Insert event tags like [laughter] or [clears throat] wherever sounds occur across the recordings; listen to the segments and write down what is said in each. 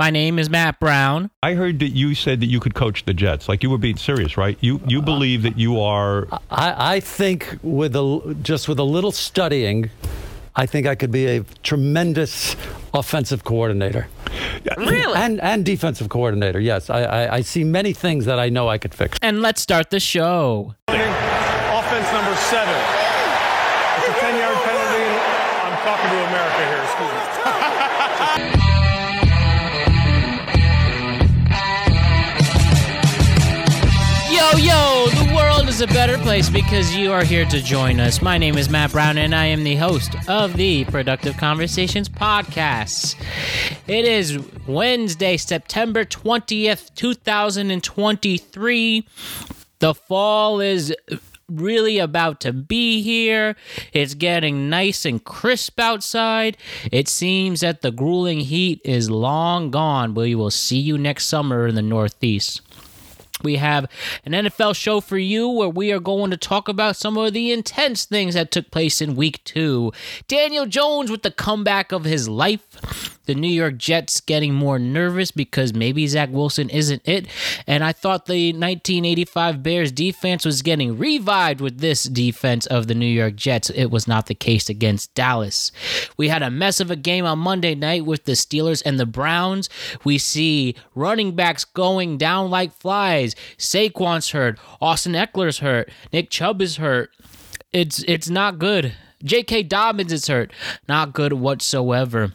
My name is Matt Brown. I heard that you said that you could coach the Jets. Like you were being serious, right? You you uh, believe that you are. I, I think with a just with a little studying, I think I could be a tremendous offensive coordinator. Really? And and defensive coordinator. Yes, I, I, I see many things that I know I could fix. And let's start the show. Offense number seven. A better place because you are here to join us. My name is Matt Brown, and I am the host of the Productive Conversations podcast. It is Wednesday, September 20th, 2023. The fall is really about to be here. It's getting nice and crisp outside. It seems that the grueling heat is long gone. We will see you next summer in the Northeast. We have an NFL show for you where we are going to talk about some of the intense things that took place in week two. Daniel Jones with the comeback of his life. The New York Jets getting more nervous because maybe Zach Wilson isn't it. And I thought the 1985 Bears defense was getting revived with this defense of the New York Jets. It was not the case against Dallas. We had a mess of a game on Monday night with the Steelers and the Browns. We see running backs going down like flies. Saquon's hurt. Austin Ekeler's hurt. Nick Chubb is hurt. It's it's not good. J.K. Dobbins is hurt. Not good whatsoever.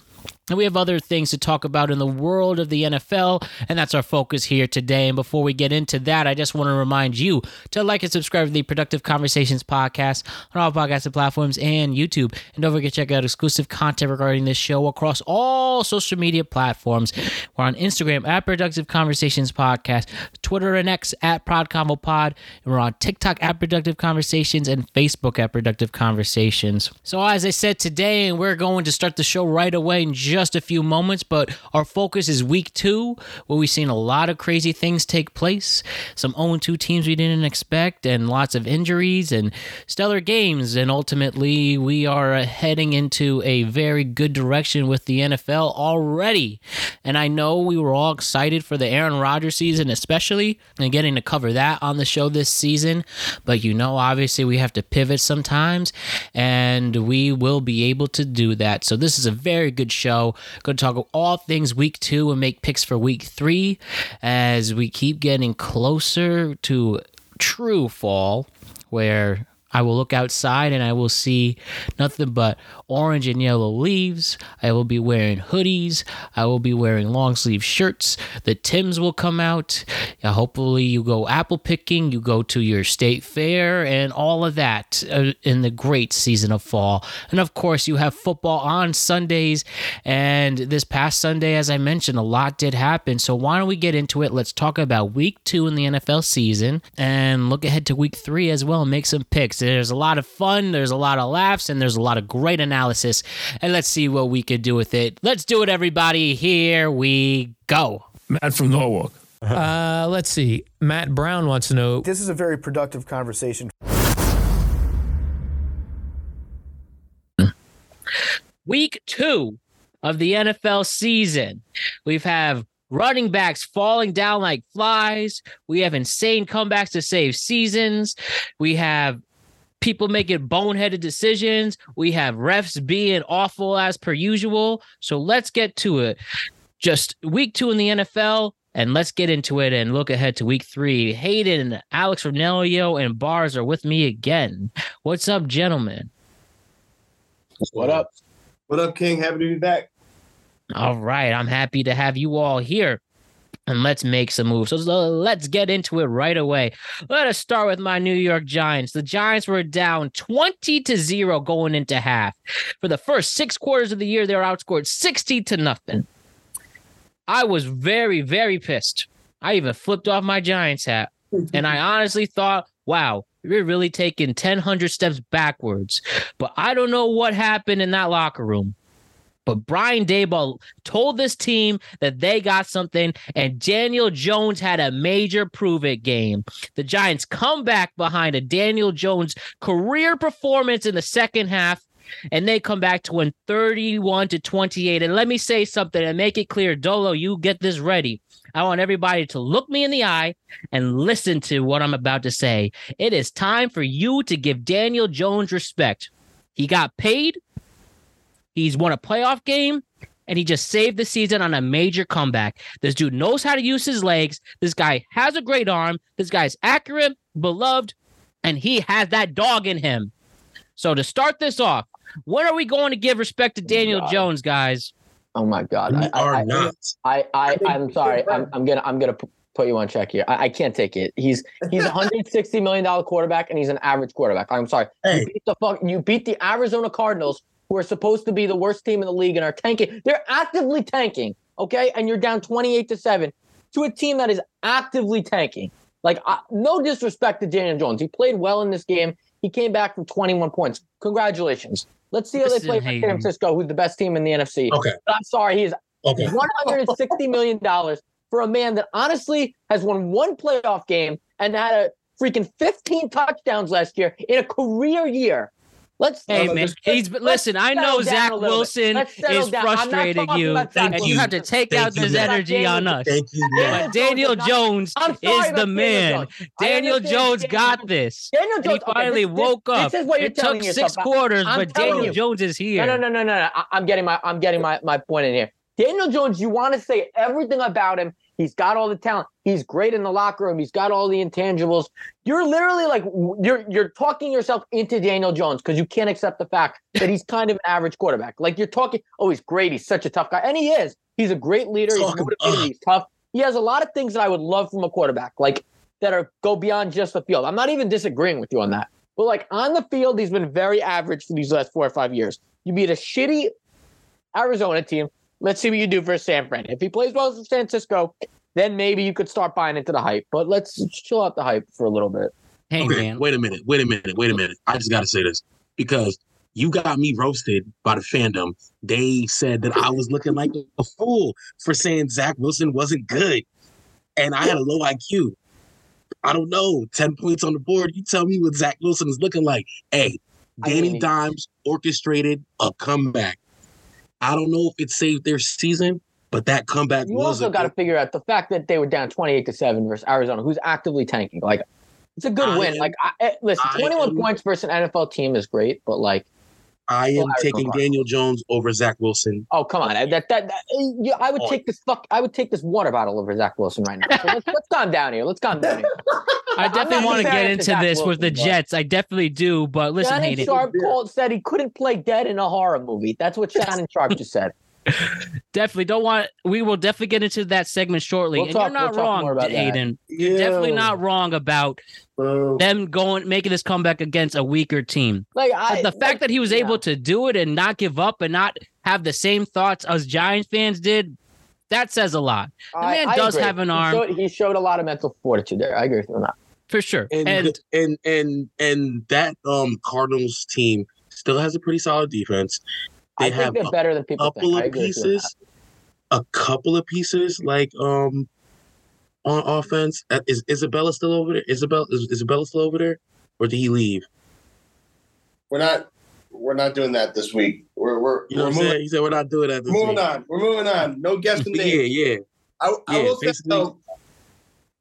And we have other things to talk about in the world of the NFL, and that's our focus here today. And before we get into that, I just want to remind you to like and subscribe to the Productive Conversations podcast on all podcasting platforms and YouTube. And don't forget to check out exclusive content regarding this show across all social media platforms. We're on Instagram at Productive Conversations Podcast, Twitter and X at ProdConvoPod, and we're on TikTok at Productive Conversations and Facebook at Productive Conversations. So as I said today, and we're going to start the show right away in just a few moments, but our focus is week two, where we've seen a lot of crazy things take place. Some 0 2 teams we didn't expect, and lots of injuries and stellar games. And ultimately, we are heading into a very good direction with the NFL already. And I know we were all excited for the Aaron Rodgers season, especially, and getting to cover that on the show this season. But you know, obviously, we have to pivot sometimes, and we will be able to do that. So, this is a very good show. Going to talk all things week two and make picks for week three as we keep getting closer to true fall, where I will look outside and I will see nothing but orange and yellow leaves. I will be wearing hoodies. I will be wearing long sleeve shirts. The Tims will come out. Hopefully, you go apple picking, you go to your state fair, and all of that uh, in the great season of fall. And of course, you have football on Sundays. And this past Sunday, as I mentioned, a lot did happen. So why don't we get into it? Let's talk about week two in the NFL season and look ahead to week three as well and make some picks. There's a lot of fun, there's a lot of laughs, and there's a lot of great analysis. And let's see what we could do with it. Let's do it, everybody. Here we go. Matt from Norwalk. Uh, let's see. Matt Brown wants to know This is a very productive conversation. week two of the NFL season. We've have running backs falling down like flies. We have insane comebacks to save seasons. We have people making boneheaded decisions. We have refs being awful as per usual. So let's get to it. Just week two in the NFL. And let's get into it and look ahead to week three. Hayden, Alex Renelio, and Bars are with me again. What's up, gentlemen? What up? What up, King? Happy to be back. All right. I'm happy to have you all here. And let's make some moves. So let's get into it right away. Let us start with my New York Giants. The Giants were down 20 to 0 going into half. For the first six quarters of the year, they were outscored 60 to nothing. I was very, very pissed. I even flipped off my Giants hat. [laughs] and I honestly thought, wow, we're really taking 1,000 steps backwards. But I don't know what happened in that locker room. But Brian Daboll told this team that they got something, and Daniel Jones had a major prove it game. The Giants come back behind a Daniel Jones career performance in the second half, and they come back to win 31 to 28. And let me say something and make it clear, Dolo, you get this ready. I want everybody to look me in the eye and listen to what I'm about to say. It is time for you to give Daniel Jones respect. He got paid. He's won a playoff game and he just saved the season on a major comeback. This dude knows how to use his legs. This guy has a great arm. This guy's accurate, beloved, and he has that dog in him. So to start this off, when are we going to give respect to oh Daniel God. Jones, guys? Oh my God! We I, I, are I, not. I, I, I'm sorry. I'm, I'm gonna, I'm gonna put you on check here. I, I can't take it. He's, he's a 160 million dollar quarterback, and he's an average quarterback. I'm sorry. Hey. You beat the fuck. You beat the Arizona Cardinals, who are supposed to be the worst team in the league and are tanking. They're actively tanking. Okay, and you're down 28 to seven to a team that is actively tanking. Like, I, no disrespect to Daniel Jones. He played well in this game. He came back from 21 points. Congratulations. Let's see how they play for San Francisco, who's the best team in the NFC. Okay. But I'm sorry, he is Okay. $160 million for a man that honestly has won one playoff game and had a freaking 15 touchdowns last year in a career year. Let's Hey let's- man, let's- he's let's listen. I know Zach a little bit. Wilson is down. Frustrating you, about Zach and you have to take Thank out you, this Matt. energy on us. Thank you, Matt. But Daniel Jones sorry is about the Daniel man. Jones. Daniel Jones Daniel got Jones- this. Daniel And he Jones okay, finally this- this- woke up. This is what you're It took six yourself. quarters, I'm but Daniel you. Jones is here. No, no, no, no, no. I'm getting my I'm getting my, my point in here. Daniel Jones, you want to say everything about him. He's got all the talent. He's great in the locker room. He's got all the intangibles. You're literally like you're you're talking yourself into Daniel Jones because you can't accept the fact that he's kind of an average quarterback. Like you're talking, oh, he's great. He's such a tough guy, and he is. He's a great leader. He's motivated. He's tough. He has a lot of things that I would love from a quarterback, like that are go beyond just the field. I'm not even disagreeing with you on that. But like on the field, he's been very average for these last four or five years. You beat a shitty Arizona team. Let's see what you do for San Fran. If he plays well for San Francisco, then maybe you could start buying into the hype. But let's chill out the hype for a little bit. Hey okay, man, wait a minute, wait a minute, wait a minute. I just got to say this because you got me roasted by the fandom. They said that I was looking like a fool for saying Zach Wilson wasn't good, and I had a low IQ. I don't know, ten points on the board. You tell me what Zach Wilson is looking like. Hey, Danny Dimes orchestrated a comeback. I don't know if it saved their season, but that comeback You was also got to figure out the fact that they were down 28 to 7 versus Arizona, who's actively tanking. Like, it's a good I win. am- Like, I, eh, listen, I 21 am- points versus an NFL team is great, but like, I am Well, Arizona taking Daniel Jones over Zach Wilson. oh come on, that that, that, eh, yeah, I would Oh. take this fuck, I would take this water bottle over Zach Wilson right now. So let's, let's calm down here. Let's calm down here. [laughs] I definitely want to get into Zach this with the Wilson, but- Jets. I definitely do. But listen, Shannon Hayden, Sharpe called said he couldn't play dead in a horror movie. That's what Shannon Sharpe just said. Definitely don't want. We will definitely get into that segment shortly. We'll and talk- you're not we'll wrong, about that. Hayden. You're definitely not wrong about Bro. them going making this comeback against a weaker team. Like I, the fact that he was yeah. able to do it and not give up and not have the same thoughts as Giants fans did, that says a lot The I- man I does agree. have an He arm. showed- He showed, a lot of mental fortitude there. I agree with you on that. for sure. and And, and and and that um Cardinals team still has a pretty solid defense. They I have think they're a better than people think. couple I of agree with you on that. pieces, a couple of pieces like um on offense. Uh, Is Isabella still over there? Isabella is Isabella still over there, or did he leave? We're not we're not doing that this week. We're we're, You know we're what I'm moving, saying? He said we're not doing that. This moving week. on. We're moving on. No guessing yeah, names. yeah. I, I Yeah, will say though.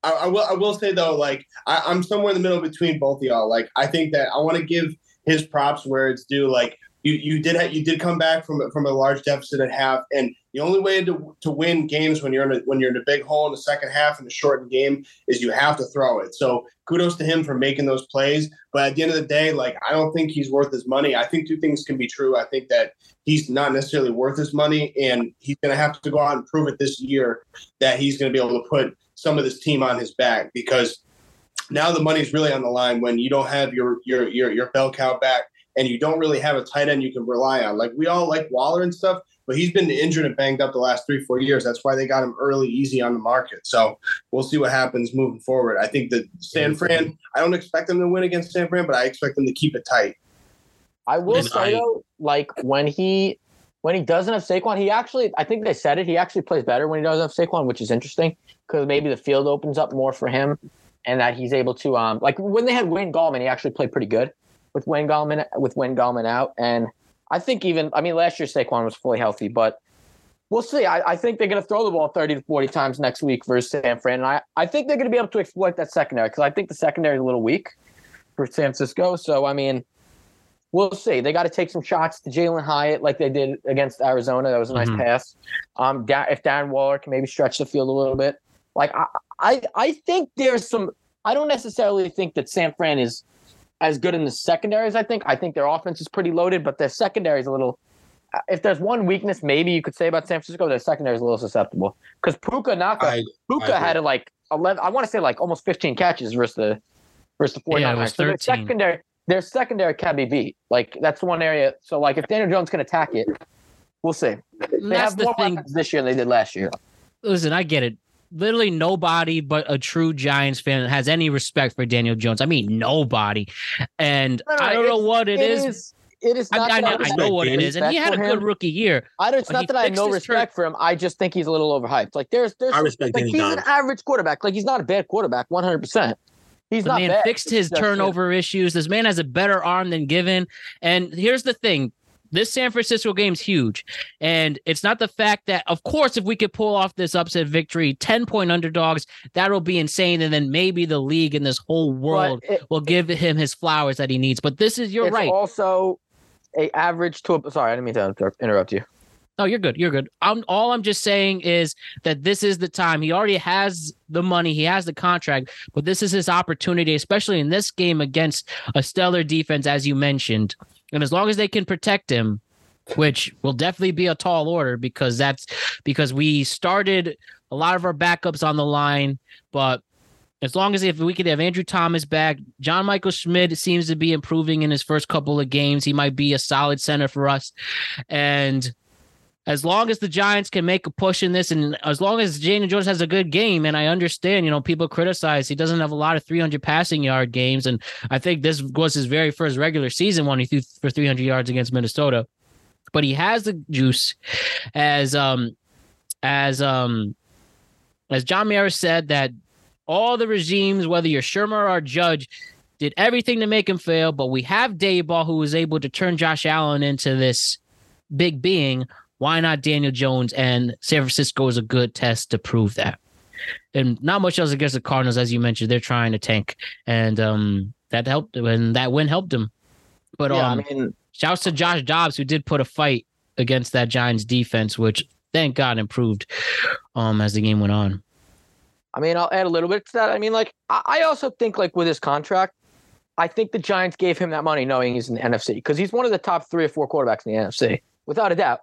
I, I will. I will say though, like I, I'm somewhere in the middle between both of y'all. Like I think that I want to give his props where it's due. Like you, you did. Ha- you did come back from from a large deficit at half, and the only way to, to win games when you're in a, when you're in a big hole in the second half in a shortened game is you have to throw it. So kudos to him for making those plays. But at the end of the day, like I don't think he's worth his money. I think two things can be true. I think that he's not necessarily worth his money, and he's going to have to go out and prove it this year that he's going to be able to put some of this team on his back because now the money's really on the line when you don't have your your your your bell cow back and you don't really have a tight end you can rely on. Like we all like Waller and stuff, but he's been injured and banged up the last three four years. That's why they got him early, easy on the market. So we'll see what happens moving forward. I think that San Fran. I don't expect them to win against San Fran, but I expect them to keep it tight. I will And say I- though, like when he when he doesn't have Saquon, he actually I think they said it. He actually plays better when he doesn't have Saquon, which is interesting because maybe the field opens up more for him, and that he's able to um like when they had Wayne Gallman, he actually played pretty good with Wayne Gallman with Wayne Gallman out, and I think even I mean last year Saquon was fully healthy, but we'll see. I, I think they're going to throw the ball 30 to 40 times next week versus San Fran. And I, I think they're going to be able to exploit that secondary because I think the secondary is a little weak for San Francisco. So, I mean, we'll see. They got to take some shots to Jalen Hyatt like they did against Arizona. That was a nice Mhm. pass. Um, Da- if Darren Waller can maybe stretch the field a little bit. Like, I, I, I think there's some, I don't necessarily think that San Fran is as good in the secondary as I think. I think their offense is pretty loaded, but their secondary is a little. Uh, if there's one weakness, maybe you could say about San Francisco, their secondary is a little susceptible because Puka Nacua, I, Puka agree. had like eleven. I want to say like almost fifteen catches versus the versus the 49ers. Yeah, it was So their secondary, their secondary can be beat. Like that's one area. So like if Daniel Jones can attack it, we'll see. They That's have the more thing. weapons this year than they did last year. Listen, I get it. Literally nobody but a true Giants fan has any respect for Daniel Jones. I mean, nobody. And No, no, I don't know it's- what it is. is. It is not I, that know, I I respect know what it Danny is, and he had a good rookie year. I don't, it's But he not that I have no his respect for him. I just think he's a little overhyped. Like there's there's I respect like Danny he's an average quarterback. Like he's not a bad quarterback, 100. percent He's The not man bad. fixed his just, turnover issues. This man has a better arm than given. And here's the thing. This San Francisco game's huge. And it's not the fact that, of course, if we could pull off this upset victory, 10 point underdogs, that'll be insane. And then maybe the league and this whole world it- will give him his flowers that he needs. But this is, you're it's right. Also, a average to a, sorry, I didn't mean to interrupt you. No, you're good. You're good. I'm all I'm just saying is that this is the time. He already has the money, he has the contract, but this is his opportunity, especially in this game against a stellar defense, as you mentioned. And as long as they can protect him, which will definitely be a tall order because that's because we started a lot of our backups on the line, but as long as if we could have Andrew Thomas back, John Michael Schmitz seems to be improving in his first couple of games. He might be a solid center for us. And as long as the Giants can make a push in this, and as long as Daniel Jones has a good game, and I understand, you know, people criticize he doesn't have a lot of 300 passing yard games, and I think this was his very first regular season when he threw for 300 yards against Minnesota, but he has the juice, as um, as um, as John Mara said that all the regimes, whether you're Shurmur or Judge, did everything to make him fail, but we have Daboll who was able to turn Josh Allen into this big being why not Daniel Jones? And San Francisco is a good test to prove that. And not much else against the Cardinals, as you mentioned. They're trying to tank, and um, that helped. And that win helped them. But yeah, um, I mean, shouts to Josh Dobbs who did put a fight against that Giants defense, which thank God improved um as the game went on. I mean, I'll add a little bit to that. I mean, like, I, I also think, like, with his contract, I think the Giants gave him that money knowing he's in the NFC because he's one of the top three or four quarterbacks in the NFC, without a doubt.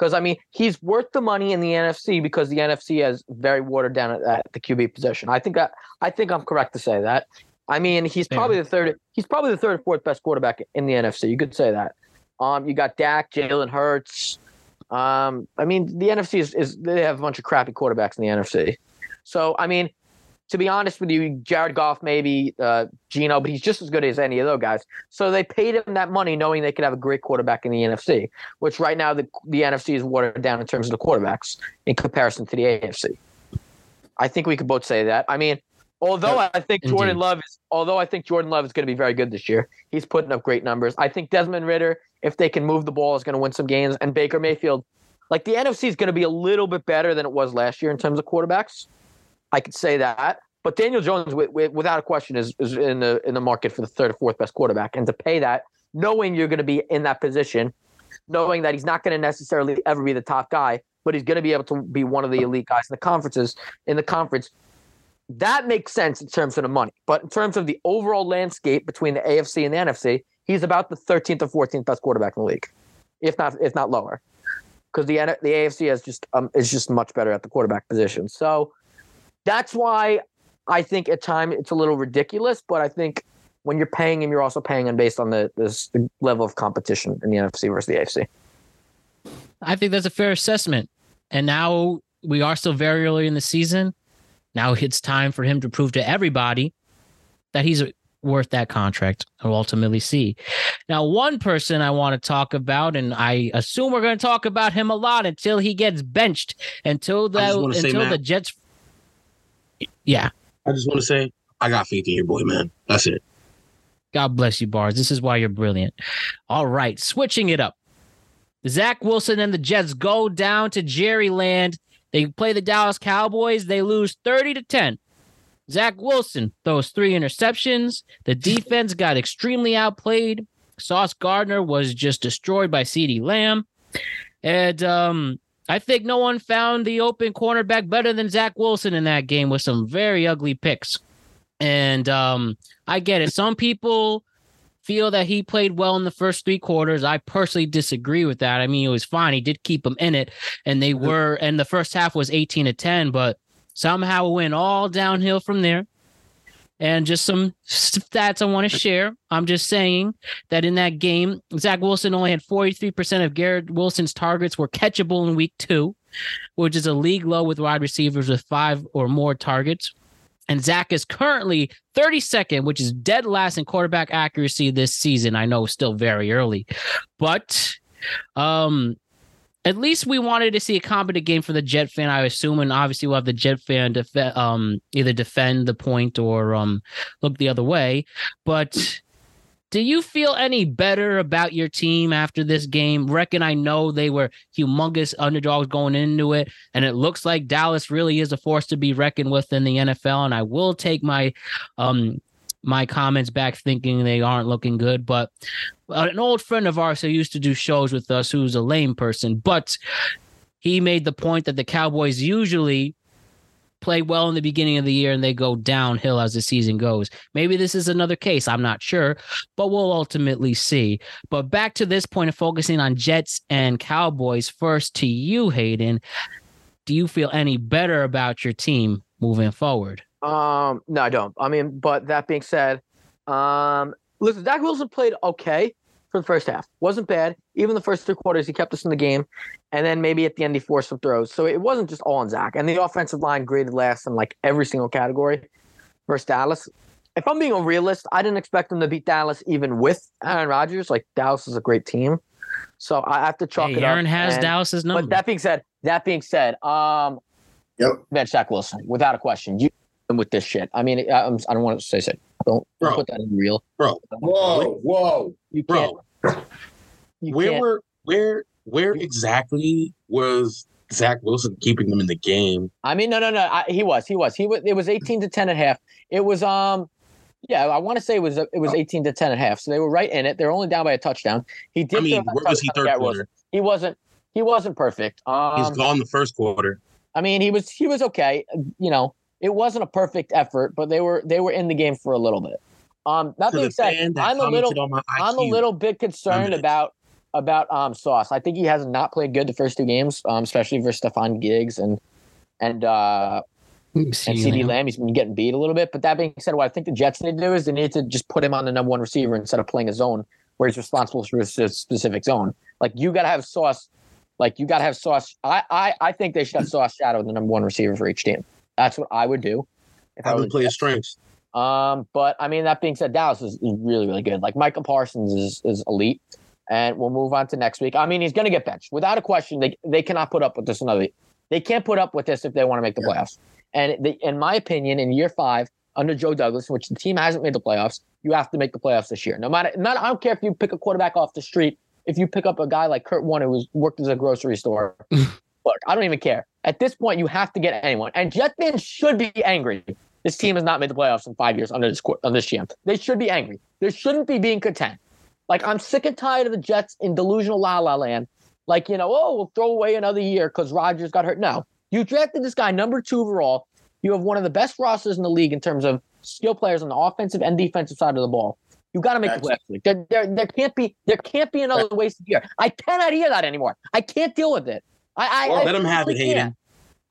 Because, I mean, he's worth the money in the NFC because the NFC has very watered down at, at the QB position. I think that, I think I'm correct to say that. I mean, he's probably the third, he's probably the third or fourth best quarterback in the NFC. You could say that. Um, you got Dak, Jalen Hurts. Um, I mean, the NFC is, is they have a bunch of crappy quarterbacks in the NFC. So, I mean, to be honest with you, Jared Goff, maybe uh, Geno, but he's just as good as any of those guys. So they paid him that money knowing they could have a great quarterback in the NFC, which right now the, the NFC is watered down in terms of the quarterbacks in comparison to the AFC. I think we could both say that. I mean, although I think Jordan Indeed. Love is, although I think Jordan Love is going to be very good this year, he's putting up great numbers. I think Desmond Ridder, if they can move the ball, is going to win some games. And Baker Mayfield, like the NFC is going to be a little bit better than it was last year in terms of quarterbacks. I could say that. But Daniel Jones, wi- wi- without a question, is, is in the in the market for the third or fourth best quarterback. And to pay that, knowing you're going to be in that position, knowing that he's not going to necessarily ever be the top guy, but he's going to be able to be one of the elite guys in the conferences in the conference. That makes sense in terms of the money, but in terms of the overall landscape between the AFC and the NFC, he's about the 13th or 14th best quarterback in the league, if not if not lower, because the the AFC is just um, is just much better at the quarterback position. So that's why I think at time it's a little ridiculous, but I think when you're paying him, you're also paying him based on the, this, the level of competition in the NFC versus the AFC. I think that's a fair assessment. And now we are still very early in the season. Now it's time for him to prove to everybody that he's worth that contract and we'll ultimately see. Now, one person I want to talk about, and I assume we're going to talk about him a lot until he gets benched, until the just wanna say, until the Matt- Jets. Yeah, I just want to say I got faith in your boy, man. That's it. God bless you, Bars. This is why you're brilliant. All right, switching it up. Zach Wilson and the Jets go down to Jerry Land. They play the Dallas Cowboys. They lose 30 to 10. Zach Wilson throws three interceptions. The defense got extremely outplayed. Sauce Gardner was just destroyed by CeeDee Lamb. And um, I think no one found the open cornerback better than Zach Wilson in that game with some very ugly picks. And um, I get it. Some people feel that he played well in the first three quarters. I personally disagree with that. I mean, it was fine. He did keep them in it, and they were, and the first half was 18 to 10, but somehow it went all downhill from there. And just some stats I want to share. I'm just saying that in that game, Zach Wilson only had 43% of Garrett Wilson's targets were catchable in week two, which is a league low with wide receivers with five or more targets. And Zach is currently 32nd, which is dead last in quarterback accuracy this season. I know still very early, but um, at least we wanted to see a competent game for the Jet fan, I assume, and obviously we'll have the Jet fan def- um, either defend the point or um, look the other way. But do you feel any better about your team after this game? Reckon I know they were humongous underdogs going into it, and it looks like Dallas really is a force to be reckoned with in the NFL. And I will take my um my comments back, thinking they aren't looking good. But uh, an old friend of ours who used to do shows with us, who's a lame person, but he made the point that the Cowboys usually play well in the beginning of the year and they go downhill as the season goes. Maybe this is another case. I'm not sure, but we'll ultimately see. But back to this point of focusing on Jets and Cowboys, first to you, Hayden. Do you feel any better about your team moving forward? Um, no, I don't. I mean, but that being said, um, listen, Zach Wilson played okay for the first half. Wasn't bad. Even the first three quarters, he kept us in the game. And then maybe at the end, he forced some throws. So it wasn't just all on Zach. And the offensive line graded last in like every single category versus Dallas. If I'm being a realist, I didn't expect them to beat Dallas even with Aaron Rodgers. Like Dallas is a great team. So I have to chalk Hey, it up. Aaron has and- Dallas's number. But that being said, that being said, um, Yep. bench Zach Wilson without a question. You with this shit. I mean, I, I'm, I don't want to say shit. Don't, don't put that in real. Bro, Whoa, whoa. You can't. bro, You where can't. were where where exactly was Zach Wilson keeping them in the game? I mean, no, no, no. I, he was. He was. He was. It was 18 to 10 and a half. It was. Um. Yeah, I want to say it was. It was 18 to 10 and a half. So they were right in it. They're only down by a touchdown. He did. I mean, where was he third Garrett quarter? Wilson. He wasn't. He wasn't perfect. Um, He's gone the first quarter. I mean, he was he was okay. You know, it wasn't a perfect effort, but they were they were in the game for a little bit. Um, that To being said, that I'm a little commented on my I'm a little bit concerned about about um Sauce. I think he has not played good the first two games, um, especially versus Stefon Diggs and and uh and CeeDee Lamb. He's been getting beat a little bit. But that being said, what I think the Jets need to do is they need to just put him on the number one receiver instead of playing a zone where he's responsible for a s- specific zone. Like you got to have Sauce. Like you got to have Sauce. I, I I think they should have Sauce shadow the number one receiver for each team. That's what I would do. If I Have was play his strengths. um, but I mean, that being said, Dallas is, is really, really good. Like Michael Parsons is is elite, and we'll move on to next week. I mean, he's going to get benched without a question. They they cannot put up with this another. They can't put up with this if they want to make the playoffs. And they, in my opinion, in year five under Joe Douglas, which the team hasn't made the playoffs, you have to make the playoffs this year. No matter, not I don't care if you pick a quarterback off the street. If you pick up a guy like Kurt Warner who's worked as a grocery store, [laughs] look, I don't even care. At this point, you have to get anyone. And Jet fans should be angry. This team has not made the playoffs in five years under this court, under this GM. They should be angry. They shouldn't be being content. Like I'm sick and tired of the Jets in delusional la la land. Like you know, oh, we'll throw away another year because Rodgers got hurt. No, you drafted this guy number two overall. You have one of the best rosters in the league in terms of skill players on the offensive and defensive side of the ball. You got to make the playoffs. There, there, there can't be there can't be another wasted year. I cannot hear that anymore. I can't deal with it. I, I, I Let him have it, physically Hayden. can't.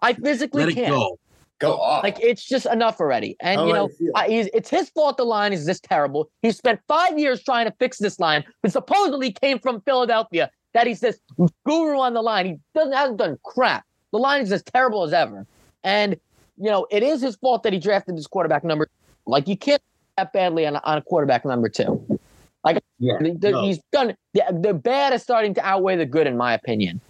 I physically Let it can't. go. Go off. Like it's just enough already. And How you know. I, he's, it's his fault the line is this terrible. He spent five years trying to fix this line, but supposedly came from Philadelphia. That he's this guru on the line. He doesn't hasn't done crap. The line is as terrible as ever. And you know, it is his fault that he drafted this quarterback number. Like you can't that badly on, a- on a quarterback number two. Like Yeah, the- the- no. he's done the, the bad is starting to outweigh the good in my opinion.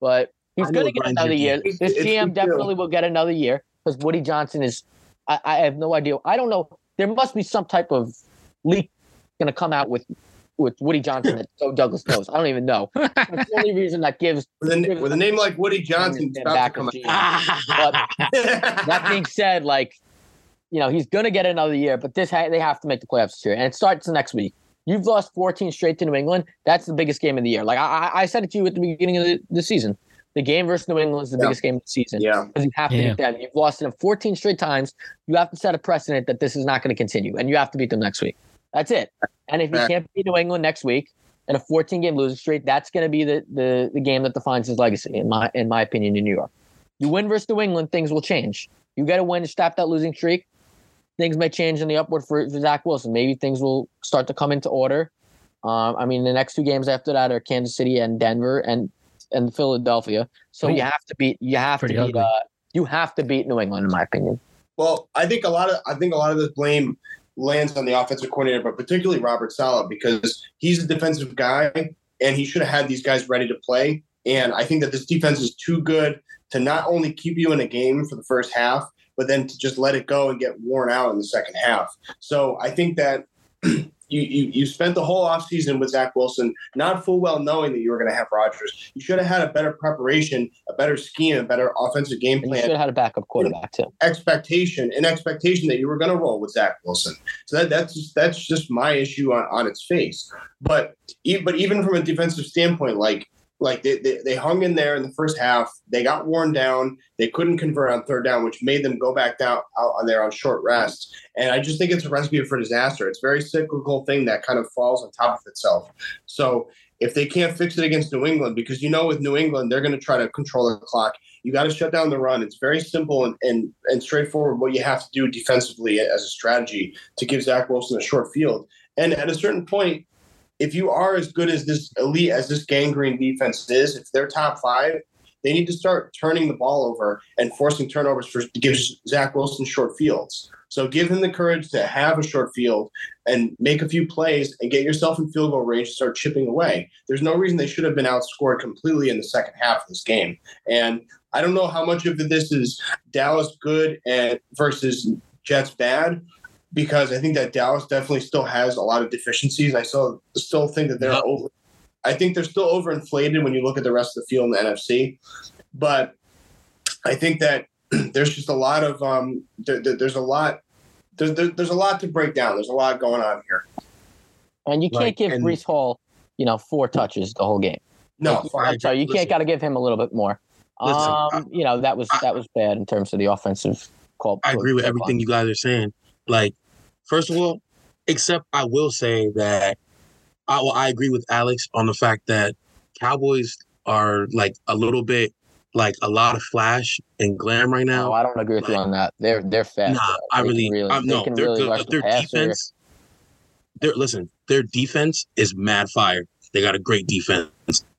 But he's going to get grinds another year. gears. This It's- it's GM true. definitely will get another year because Woody Johnson is. I, I have no idea. I don't know. There must be some type of leak going to come out with with Woody Johnson that Joe Douglas knows. I don't even know. [laughs] That's the only reason that gives. With a, with a name like Woody Johnson, about back to come out. [laughs] That being said, like, you know, he's going to get another year, but this ha- they have to make the playoffs this year, and it starts next week. You've lost 14 straight to New England. That's the biggest game of the year. Like I, I- I said it to you at the beginning of the, the season. The game versus New England is the Yeah. biggest game of the season. Yeah. Because you have to Yeah. beat them. You've lost them 14 straight times. You have to set a precedent that this is not going to continue, and you have to beat them next week. That's it. And if you Right. can't beat New England next week in a 14 game losing streak, that's going to be the, the the game that defines his legacy, in my in my opinion, in New York. You win versus New England, things will change. You got to win to stop that losing streak. Things may change in the upward for, for Zach Wilson. Maybe things will start to come into order. Um, I mean, the next two games after that are Kansas City and Denver and and Philadelphia. So you have to beat. You have Pretty to beat. Uh, you have to beat New England, in my opinion. Well, I think a lot of I think a lot of this blame lands on the offensive coordinator, but particularly Robert Saleh because he's a defensive guy and he should have had these guys ready to play. And I think that this defense is too good to not only keep you in a game for the first half, but then to just let it go and get worn out in the second half. So I think that you you, you spent the whole offseason with Zach Wilson, not full well knowing that you were going to have Rodgers. You should have had a better preparation, a better scheme, a better offensive game And you should have had a backup quarterback too. expectation an expectation that you were going to roll with Zach Wilson. So that, that's just, that's just my issue on, on its face. But but even from a defensive standpoint, like like they, they, they hung in there in the first half. They got worn down. They couldn't convert on third down, which made them go back down out on there on short rest. And I just think it's a recipe for disaster. It's a very cyclical thing that kind of falls on top of itself. So if they can't fix it against New England, because you know with New England they're going to try to control the clock. You got to shut down the run. It's very simple and, and and straightforward what you have to do defensively as a strategy to give Zach Wilson a short field. And at a certain point, if you are as good as this elite as this gangrene defense is, if they're top five, they need to start turning the ball over and forcing turnovers for to give Zach Wilson short fields. So give him the courage to have a short field and make a few plays and get yourself in field goal range start chipping away. There's no reason they should have been outscored completely in the second half of this game. And I don't know how much of this is Dallas good and versus Jets bad, because I think that Dallas definitely still has a lot of deficiencies. I still still think that they're Yep. over. I think they're still overinflated when you look at the rest of the field in the NFC. But I think that [clears throat] there's just a lot of um, there, there- there's a lot there's there, there's a lot to break down. There's a lot going on here. And you can't Like, give and- Breece Hall, you know, four touches the whole game. No, Like, fine. I'm sorry, you Listen. can't got to give him a little bit more. Listen, um, I- you know, that was I- that was bad in terms of the offensive call. I agree with everything you guys are saying. Like, first of all, except I will say that I well, I agree with Alex on the fact that Cowboys are like a little bit like a lot of flash and glam right now. No, I don't agree with you on that. They're they're fast. Nah. I can really, I'm, they no, they're really good. the Their passer. defense, their listen, their defense is mad fire. They got a great defense.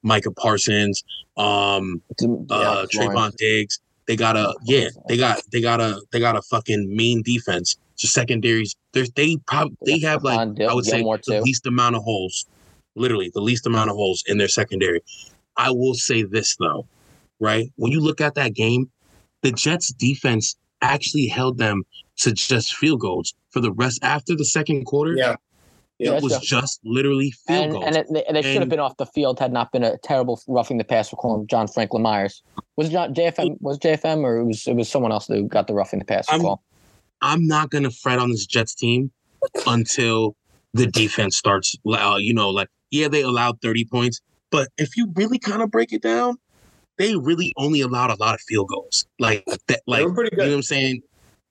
Micah Parsons, um, yeah, uh, Trevon Diggs. They got a yeah. They got they got a they got a fucking mean defense. Just secondaries. There's they probably they Yeah, have like Stephon Dil- I would say Gilmore, the least amount of holes. Literally the least amount of holes in their secondary. I will say this though, right? When you look at that game, the Jets defense actually held them to just field goals for the rest after the second quarter. Yeah. It Yeah, was sure. just literally field and, goals. and it, they, they should have been off the field had not been a terrible roughing the passer calling John Franklin Myers. Was it John JFM was JFM or it was it was someone else who got the roughing the passer I'm- call? I'm not gonna fret on this Jets team until the defense starts. Uh, you know, like yeah, they allowed 30 points, but if you really kind of break it down, they really only allowed a lot of field goals. Like that, like you know what I'm saying?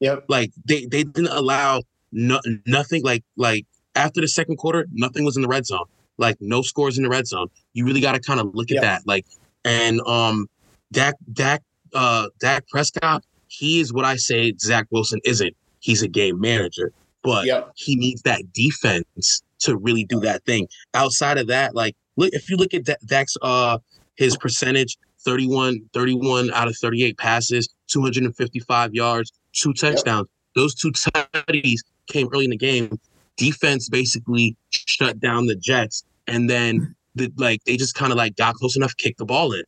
Yep. Like they they didn't allow no, nothing. Like like after the second quarter, nothing was in the red zone. Like no scores in the red zone. You really got to kind of look at Yeah. that. Like and um, Dak Dak uh Dak Prescott, he is what I say Zach Wilson isn't. He's a game manager, but Yep. he needs that defense to really do that thing. Outside of that, like look if you look at Da- Dak's uh his percentage 31 31 out of 38 passes, 255 yards, two touchdowns. Those two tutties came early in the game. Defense basically shut down the Jets and then the like they just kind of like got close enough, kicked the ball in.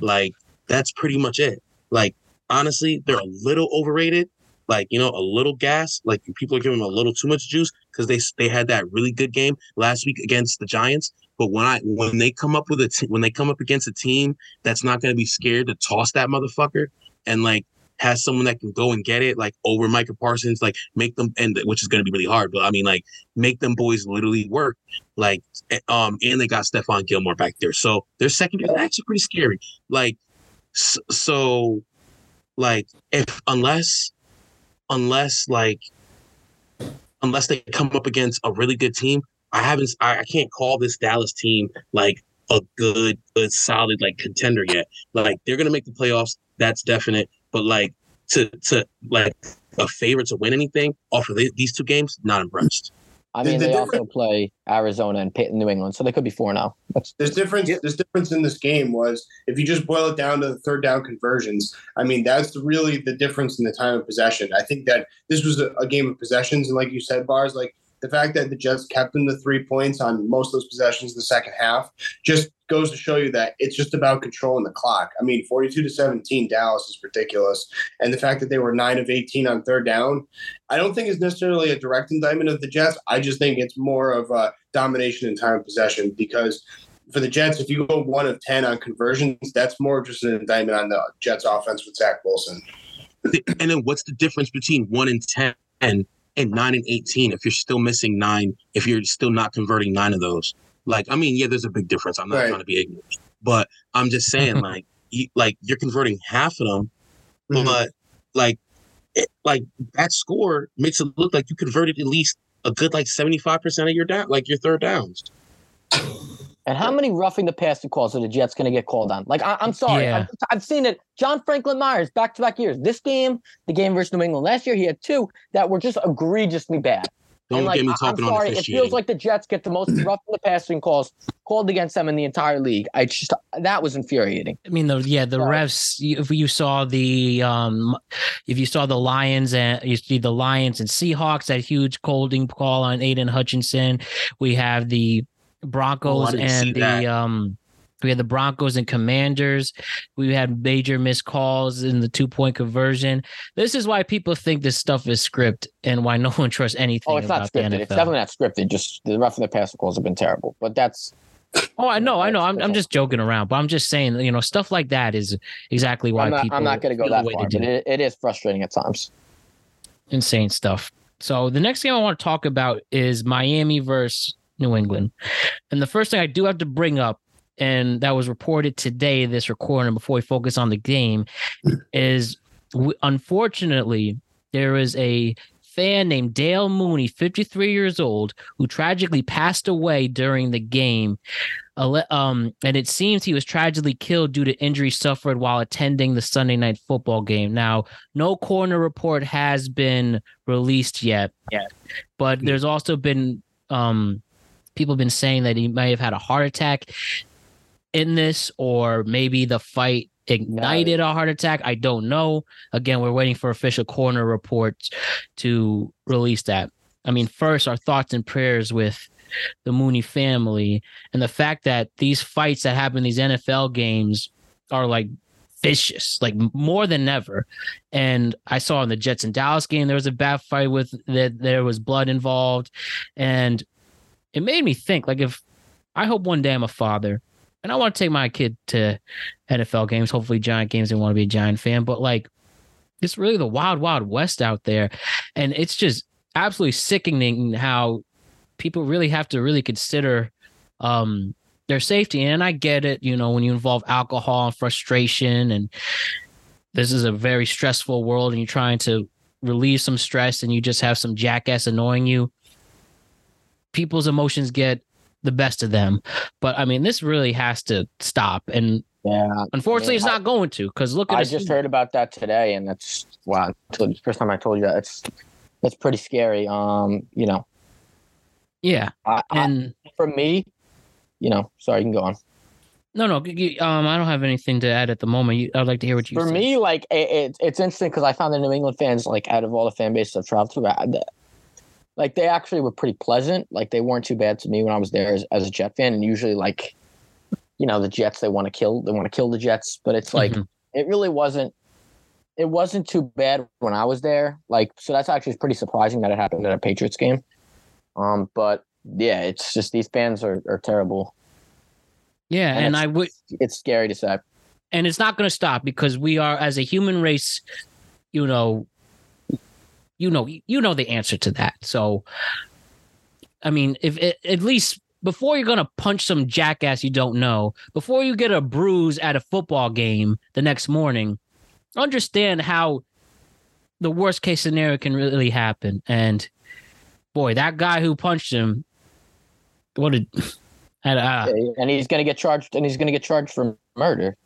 Like that's pretty much it. Like honestly, they're a little overrated, like you know a little gas. Like people are giving them a little too much juice because they they had that really good game last week against the Giants. But when I when they come up with a t- when they come up against a team that's not going to be scared to toss that motherfucker and like has someone that can go and get it like over Micah Parsons, like make them and which is going to be really hard. But I mean, like make them boys literally work. Like eh, um, and they got Stephon Gilmore back there, so their secondary is actually pretty scary. Like so, like if unless unless like unless they come up against a really good team, I haven't I, I can't call this Dallas team like a good, good, solid like contender yet. Like they're gonna make the playoffs, that's definite. But like to to like a favorite to win anything off of the- these two games, not impressed. I mean, the they also play Arizona and Pitt in New England, so they could be four now. Oh. [laughs] There's difference. There's difference in this game was if you just boil it down to the third down conversions. I mean, that's really the difference in the time of possession. I think that this was a, a game of possessions, and like you said, bars like the fact that the Jets kept them the three points on most of those possessions in the second half just goes to show you that it's just about controlling the clock. I mean, 42 to 17, Dallas is ridiculous, and the fact that they were nine of 18 on third down, I don't think is necessarily a direct indictment of the Jets. I just think it's more of a domination in time of possession because for the Jets, if you go one of 10 on conversions, that's more just an indictment on the Jets offense with Zach Wilson. And then what's the difference between one and ten and nine and eighteen if you're still missing nine, if you're still not converting nine of those? Like, I mean, yeah, there's a big difference. I'm not Right. trying to be ignorant, but I'm just saying, [laughs] like, you, like you're converting half of them, Mhm. but like, it, like that score makes it look like you converted at least a good like 75 percent of your down, like your third downs. And how many roughing the passer calls are the Jets going to get called on? Like, I, I'm sorry, Yeah. I've, I've seen it. John Franklin Myers, back to back years. This game, the game versus New England last year, he had two that were just egregiously bad. Don't and like, get me talking I'm sorry, it feels like the Jets get the most [clears throat] roughing the passing calls called against them in the entire league. I just that was infuriating. I mean, the yeah, the Right. refs. If you saw the um, if you saw the Lions and you see the Lions and Seahawks, that huge holding call on Aidan Hutchinson. We have the Broncos Oh, and the that. um, we had the Broncos and Commanders. We had major missed calls in the two point conversion. This is why people think this stuff is script and why no [laughs] one trusts anything Oh, it's not about the scripted. It's definitely not scripted. Just the roughing the passer calls have been terrible. But that's oh, I know, I know. I'm, I'm just joking around, but I'm just saying, you know, stuff like that is exactly why I'm not, people. I'm not going to go that way far, but it, it is frustrating at times. insane stuff. So the next game I want to talk about is Miami versus New England. And the first thing I do have to bring up, and that was reported today, this recording before we focus on the game, is w- unfortunately there is a fan named Dale Mooney, 53 years old, who tragically passed away during the game. Um, and it seems he was tragically killed due to injury suffered while attending the Sunday night football game. Now, no coroner report has been released yet. Yeah. But there's also been um people have been saying that he may have had a heart attack in this, or maybe the fight ignited a heart attack. I don't know. Again, we're waiting for official coroner reports to release that. I mean, first, our thoughts and prayers with the Mooney family and the fact that these fights that happen these NFL games are like vicious, like more than ever. And I saw in the Jets and Dallas game there was a bad fight with that there was blood involved, and it made me think like if I hope one day I'm a father and I want to take my kid to NFL games, hopefully Giant games and want to be a Giant fan, but like it's really the wild, wild west out there, and it's just absolutely sickening how people really have to really consider um their safety and i get it you know when you involve alcohol and frustration and this is a very stressful world and you're trying to relieve some stress and you just have some jackass annoying you people's emotions get the best of them but i mean this really has to stop and Yeah. unfortunately I it's mean, not going to because look at I us just heard about that today, and that's wow. I you- First time I told you that, it's that's pretty scary. Um, you know, yeah I, I, and for me, you know, sorry, you can go on. no no um i don't have anything to add at the moment you, i'd like to hear what you For say. me, like it, it, it's interesting because I found the New England fans, like out of all the fan bases I've traveled to, I- like they actually were pretty pleasant. Like they weren't too bad to me when I was there as, as a Jet fan. And usually, like, you know, the Jets they want to kill, they want to kill the Jets, but it's like Mhm. it really wasn't it wasn't too bad when I was there. Like, so that's actually pretty surprising that it happened at a Patriots game. Um, but yeah, it's just these fans are, are terrible. Yeah, and, And I would It's scary to say. and it's not going to stop because we are as a human race you know you know you know the answer to that so i mean if at least before you're going to punch some jackass you don't know before you get a bruise at a football game the next morning understand how the worst case scenario can really happen and boy that guy who punched him what did [sighs] had uh, and he's gonna get charged and he's gonna get charged for murder.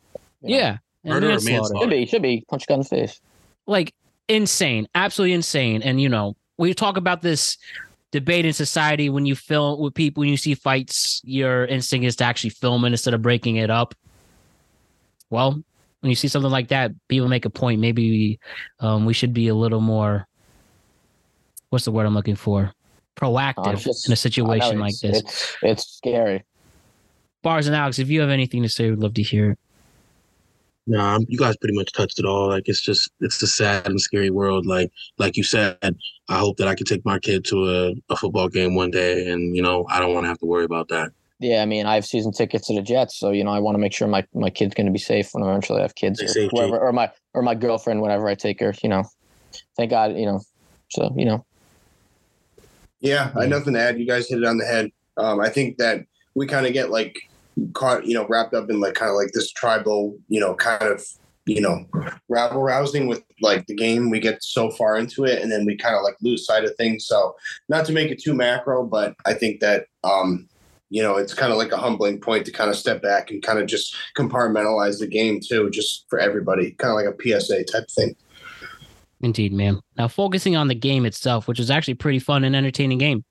you know? yeah and Murder or manslaughter. manslaughter? Should be, should be punch a gun face. like insane, absolutely insane. And you know, we talk about this debate in society when you film with people, when you see fights, your instinct is to actually film it instead of breaking it up. Well, when you see something like that, people make a point. Maybe we, um, we should be a little more. What's the word I'm looking for? Proactive Conscious. in a I know, situation like this. It's it's scary. Bars and Alex, if you have anything to say, we'd love to hear it. Nah, you guys pretty much touched it all. Like it's just it's a sad and scary world. Like like you said, I hope that I can take my kid to a, a football game one day, and you know I don't want to have to worry about that. Yeah, I mean, I have season tickets to the Jets, so you know, I want to make sure my, my kid's going to be safe when I eventually I have kids, or safe, whoever, or my or my girlfriend whenever I take her. You know, thank God, you know. So you know, Yeah, I had nothing to add. You guys hit it on the head. Um, I think that we kind of get like caught, you know, wrapped up in like kind of like this tribal, you know, kind of, you know, rabble rousing with like the game. We get so far into it and then we kind of like lose sight of things. So not to make it too macro, but I think that, um, you know, it's kind of like a humbling point to kind of step back and kind of just compartmentalize the game too, just for everybody, kind of like a PSA type thing. Indeed, man. Now focusing on the game itself, which is actually pretty fun and entertaining game.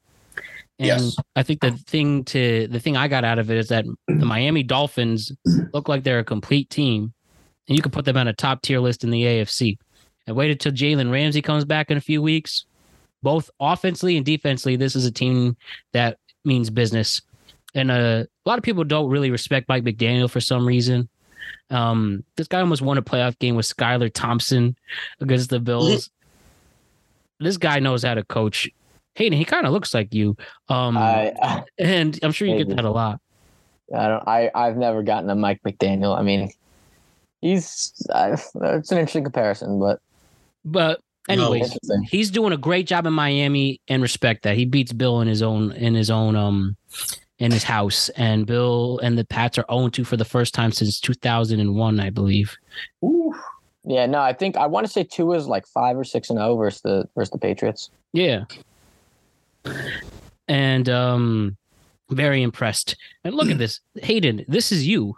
And Yes. I think the thing to the thing I got out of it is that the [clears throat] Miami Dolphins look like they're a complete team. And you can put them on a top tier list in the AFC. And wait until Jalen Ramsey comes back in a few weeks. Both offensively and defensively, this is a team that means business. And uh, a lot of people don't really respect Mike McDaniel for some reason. Um, this guy almost won a playoff game with Skylar Thompson against the Bills. this guy knows how to coach. Hayden, he kind of looks like you. Um, I, I [laughs] and I'm sure you get that a lot. I don't I I've never gotten a Mike McDaniel. I mean, he's I, it's an interesting comparison, but But anyways, interesting. he's doing a great job in Miami and respect that. He beats Bill in his own in his own um in his house. And Bill and the Pats are 0-2 for the first time since 2001, I believe. Ooh. Yeah, no, I think I want to say two is like five or six and zero versus the versus the Patriots. Yeah. And um very impressed. And look at [clears throat] this. Hayden, this is you.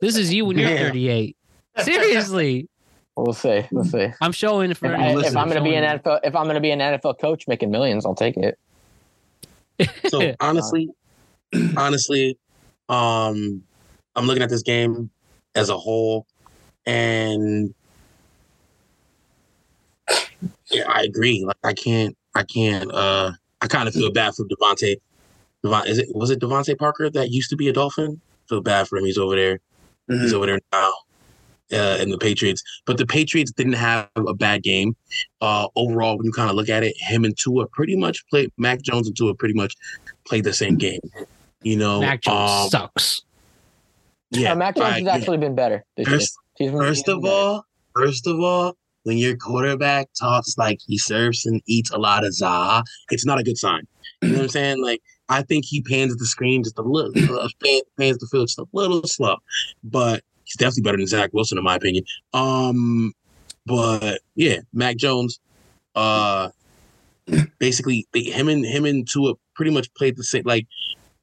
This is you when you're Yeah. 38. Seriously. We'll see. We'll see. I'm showing for If, I, listen, if I'm going to be an NFL, if I'm going to be an NFL coach making millions, I'll take it. So [laughs] honestly, [clears throat] honestly, um, I'm looking at this game as a whole, and yeah, I agree. Like I can't, I can't. Uh, I kind of feel bad for DeVante. Devon, is it was it DeVante Parker that used to be a Dolphin? Feel bad for him. He's over there. He's over there now. Uh, in the Patriots, but the Patriots didn't have a bad game. Uh, overall, when you kind of look at it, him and Tua pretty much played. Mac Jones and Tua pretty much played the same game. You know, Mac Jones um, sucks. Yeah, Uh, Mac Jones I has actually been better. This year. First, He's been, first of better. all, first of all, when your quarterback talks like he serves and eats a lot of za, it's not a good sign. You know what I'm [clears throat] saying? Like I think he pans the screen just a little, uh, [clears throat] pan- pans the field just a little slow, but he's definitely better than Zach Wilson in my opinion. Um, but yeah, Mac Jones, uh, basically they, him and him and Tua pretty much played the same. Like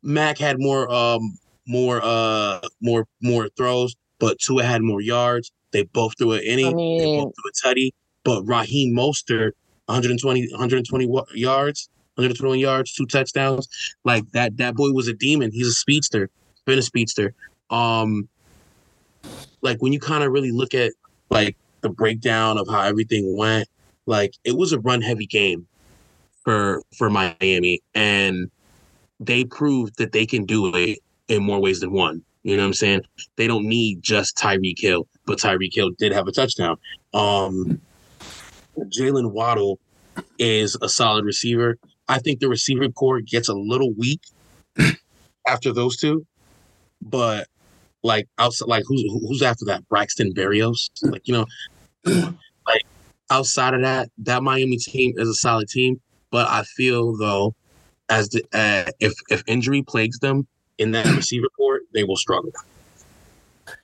Mac had more, um, more, uh, more, more throws, but Tua had more yards. They both threw an inning. I they both threw a tutty. But Raheem Mostert, 120, 120 yards, 121 yards, two touchdowns. Like that, that boy was a demon. He's a speedster. Been a speedster. Um, like when you kind of really look at like the breakdown of how everything went, like it was a run heavy game for for Miami, and they proved that they can do it in more ways than one. You know what I'm saying? They don't need just Tyreek Hill. but Tyreek Hill did have a touchdown. Um, Jalen Waddle is a solid receiver. I think the receiver core gets a little weak [clears throat] after those two, but like outside, like who's who's after that? Braxton Berrios, like you know, [clears throat] like outside of that, that Miami team is a solid team. But I feel though, as the uh, if if injury plagues them in that receiver core, they will struggle.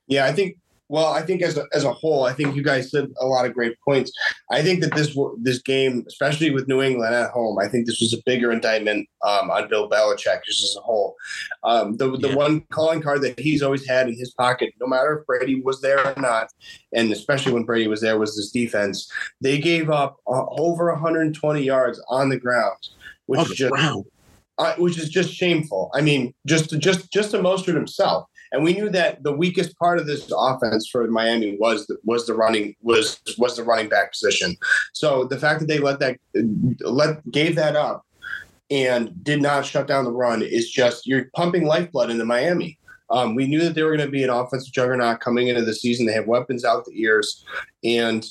Yeah, I think. Well, I think as a, as a whole, I think you guys said a lot of great points. I think that this this game, especially with New England at home, I think this was a bigger indictment um, on Bill Belichick just as a whole. Um, the the Yeah. one calling card that he's always had in his pocket, no matter if Brady was there or not, and especially when Brady was there, was this defense. They gave up uh, over 120 yards on the ground, which is just ground. Uh, which is just shameful. I mean, just to, just just to Mostert himself. And we knew that the weakest part of this offense for Miami was the, was the running was was the running back position. So the fact that they let that let gave that up and did not shut down the run is just you're pumping lifeblood into Miami. Um, we knew that they were going to be an offensive juggernaut coming into the season. They have weapons out the ears, and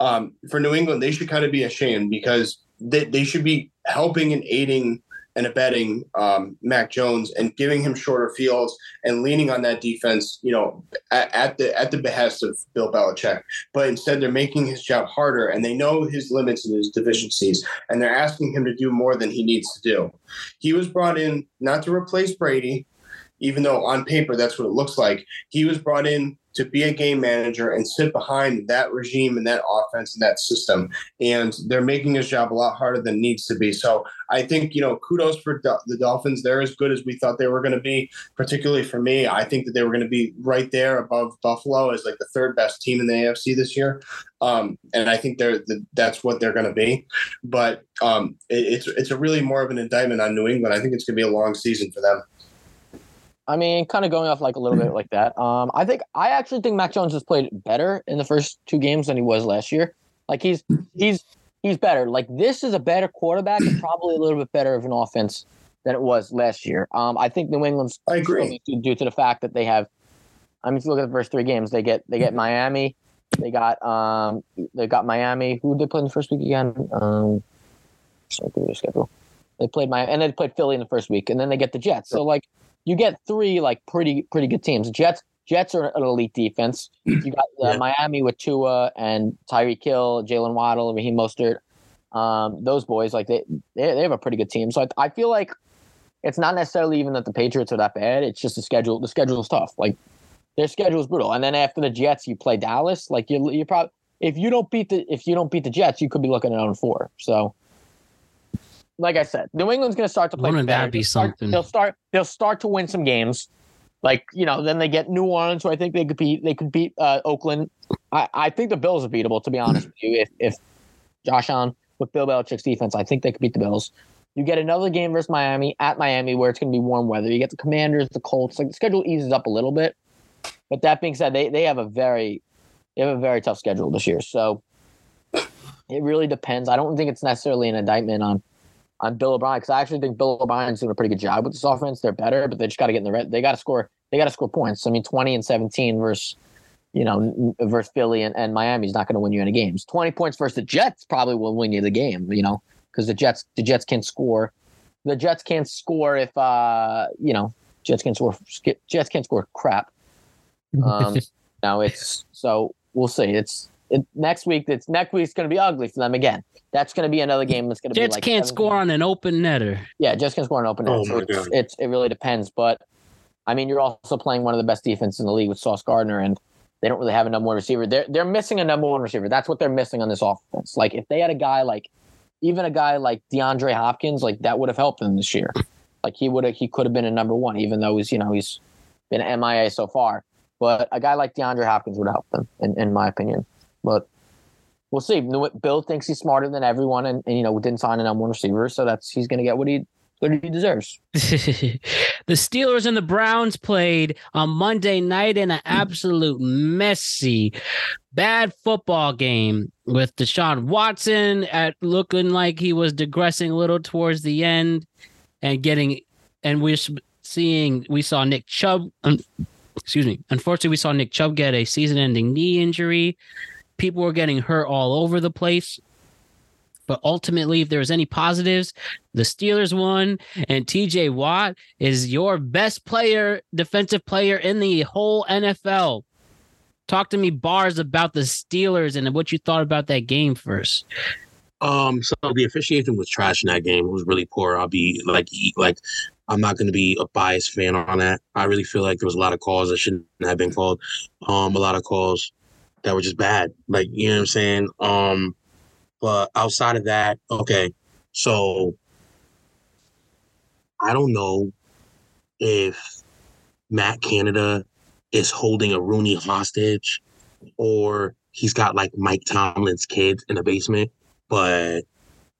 um, for New England, they should kind of be ashamed because they, they should be helping and aiding and abetting um, Mac Jones and giving him shorter fields and leaning on that defense, you know, at, at the at the behest of Bill Belichick. But instead, they're making his job harder, and they know his limits and his deficiencies, and they're asking him to do more than he needs to do. He was brought in not to replace Brady, even though on paper that's what it looks like. He was brought in to be a game manager and sit behind that regime and that offense and that system. And they're making his job a lot harder than needs to be. So I think, you know, kudos for the Dolphins. They're as good as we thought they were going to be, particularly for me. I think that they were going to be right there above Buffalo as like the third best team in the AFC this year. Um, and I think they're the, that's what they're going to be. But um, it, it's it's a really more of an indictment on New England. I think it's going to be a long season for them. I mean, kind of going off like a little bit [laughs] like that. Um, I think I actually think Mac Jones has played better in the first two games than he was last year. Like he's he's he's better. Like this is a better quarterback and probably a little bit better of an offense than it was last year. Um, I think New England's I agree. due- to the fact that they have. I mean, if you look at the first three games, they get they get Miami, they got um they got Miami. Who did they play in the first week again? Um, sorry, through their schedule. They played my and they played Philly in the first week, and then they get the Jets. So like you get three like pretty pretty good teams. Jets Jets are an elite defense. [clears throat] You got uh, Yeah. Miami with Tua and Tyreek Hill, Jalen Waddle, Raheem Mostert. Um, those boys like they, they they have a pretty good team. So I, I feel like it's not necessarily even that the Patriots are that bad. It's just the schedule. The schedule is tough. Like their schedule is brutal. And then after the Jets, you play Dallas. Like you you probably if you don't beat the if you don't beat the Jets, you could be looking at 0 4. So like I said, New England's going to start to play. Wouldn't better. that be They'll start- something? They'll start. They'll start to win some games. Like you know, then they get New Orleans, who I think they could beat. They could beat uh, Oakland. I, I think the Bills are beatable. To be honest with you, if if Josh Allen with Bill Belichick's defense, I think they could beat the Bills. You get another game versus Miami at Miami, where it's going to be warm weather. You get the Commanders, the Colts. Like the schedule eases up a little bit. But that being said, they they have a very they have a very tough schedule this year. So it really depends. I don't think it's necessarily an indictment on on Bill O'Brien because I actually think Bill O'Brien's doing a pretty good job with this offense. They're better, but they just got to get in the red. They got to score. They got to score points. I mean, twenty and seventeen versus you know versus Philly and, and Miami's not going to win you any games. Twenty points versus the Jets probably will win you the game. You know because the Jets the Jets can score. The Jets can't score if uh you know Jets can score. Jets can't score crap. [laughs] Um, now it's so we'll see. It's it, next week. It's next week's going to be ugly for them again. That's going to be another game that's going to be Jets like can't 17 score on an open netter. yeah, Jets can score on an open netter. Oh so my it's, God. it's it really depends. But I mean, you're also playing one of the best defenses in the league with Sauce Gardner, and they don't really have a number one receiver. They're they're missing a number one receiver. That's what they're missing on this offense. Like if they had a guy like even a guy like DeAndre Hopkins, like that would have helped them this year. Like he would have he could have been a number one, even though he's you know he's been MIA so far. But a guy like DeAndre Hopkins would have helped them, in, in my opinion. But we'll see. Bill thinks he's smarter than everyone, and, and you know didn't sign a number one receiver, so that's he's going to get what he what he deserves. [laughs] the Steelers and the Browns played on Monday night in an absolute messy, bad football game with Deshaun Watson at looking like he was digressing a little towards the end and getting, and we're seeing, we saw Nick Chubb um, excuse me. Unfortunately, we saw Nick Chubb get a season-ending knee injury. People were getting hurt all over the place. But ultimately, if there was any positives, the Steelers won, and TJ Watt is your best player, defensive player in the whole NFL. Talk to me bars about the Steelers and what you thought about that game first. Um, so the officiating was trash in that game. It was really poor. I'll be like, like, I'm not going to be a biased fan on that. I really feel like there was a lot of calls that shouldn't have been called. Um, a lot of calls that were just bad. Like, you know what I'm saying? Um, but outside of that, okay. So I don't know if Matt Canada is holding a Rooney hostage or he's got like Mike Tomlin's kids in the basement, but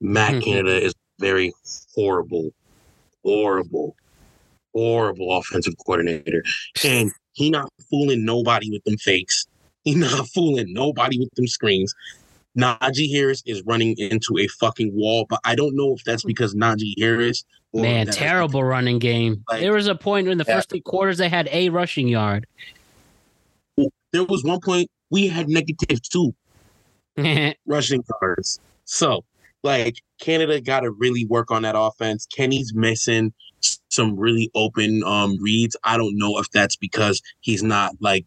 Matt Mhm. Canada is very horrible, horrible, horrible offensive coordinator. And he not fooling nobody with them fakes. He not fooling nobody with them screens. Najee Harris is running into a fucking wall, but I don't know if that's because Najee Harris. or Man, terrible running game. Like- there was a point in the Yeah. first three quarters they had a rushing yard. There was one point we had negative two [laughs] rushing yards. So, like, Canada got to really work on that offense. Kenny's missing some really open um reads. I don't know if that's because he's not like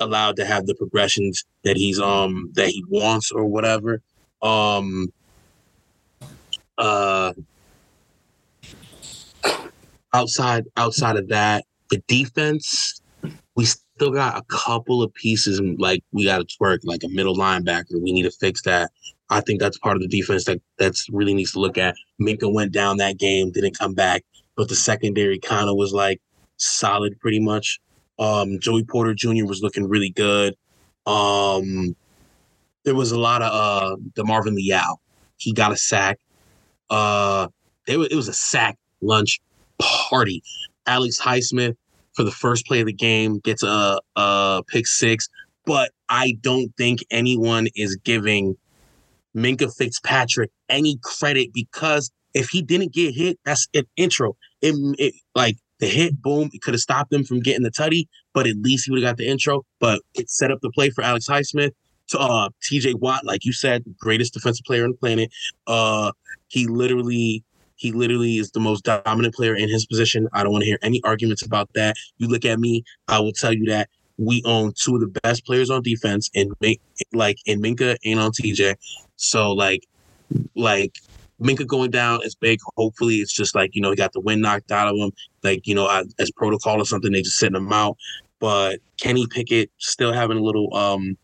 allowed to have the progressions that he's um that he wants or whatever. Um uh outside outside of that, the defense we still got a couple of pieces like we got to twerk like a middle linebacker. We need to fix that. I think that's part of the defense that that's really needs to look at. Minkah went down that game, didn't come back, but the secondary kind of was like solid pretty much. Um, Joey Porter Jr. was looking really good. Um, there was a lot of uh the Marvin Liao. He got a sack. Uh, was, it was a sack lunch party. Alex Highsmith for the first play of the game gets a, a pick six, but I don't think anyone is giving Minkah Fitzpatrick any credit because if he didn't get hit, that's an intro. It, it like the hit, boom, it could have stopped him from getting the tutty, but at least he would have got the intro. But it set up the play for Alex Highsmith. To uh, TJ Watt, like you said, greatest defensive player on the planet. Uh, he literally he literally is the most dominant player in his position. I don't want to hear any arguments about that. You look at me, I will tell you that we own two of the best players on defense, and like in Minkah and on TJ. So like, like Minkah going down is big. Hopefully, it's just like you know he got the wind knocked out of him. Like you know, as protocol or something, they just sitting him out. But Kenny Pickett still having a little, um,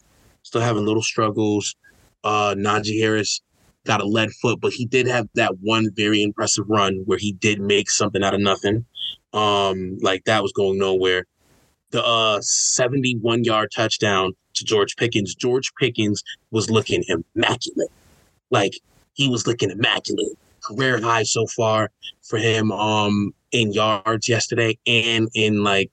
still having little struggles. Uh, Najee Harris got a lead foot, but he did have that one very impressive run where he did make something out of nothing. Um, like that was going nowhere. The uh 71 yard touchdown to George Pickens. George Pickens was looking immaculate. Like he was looking immaculate. Career high so far for him um in yards yesterday and in like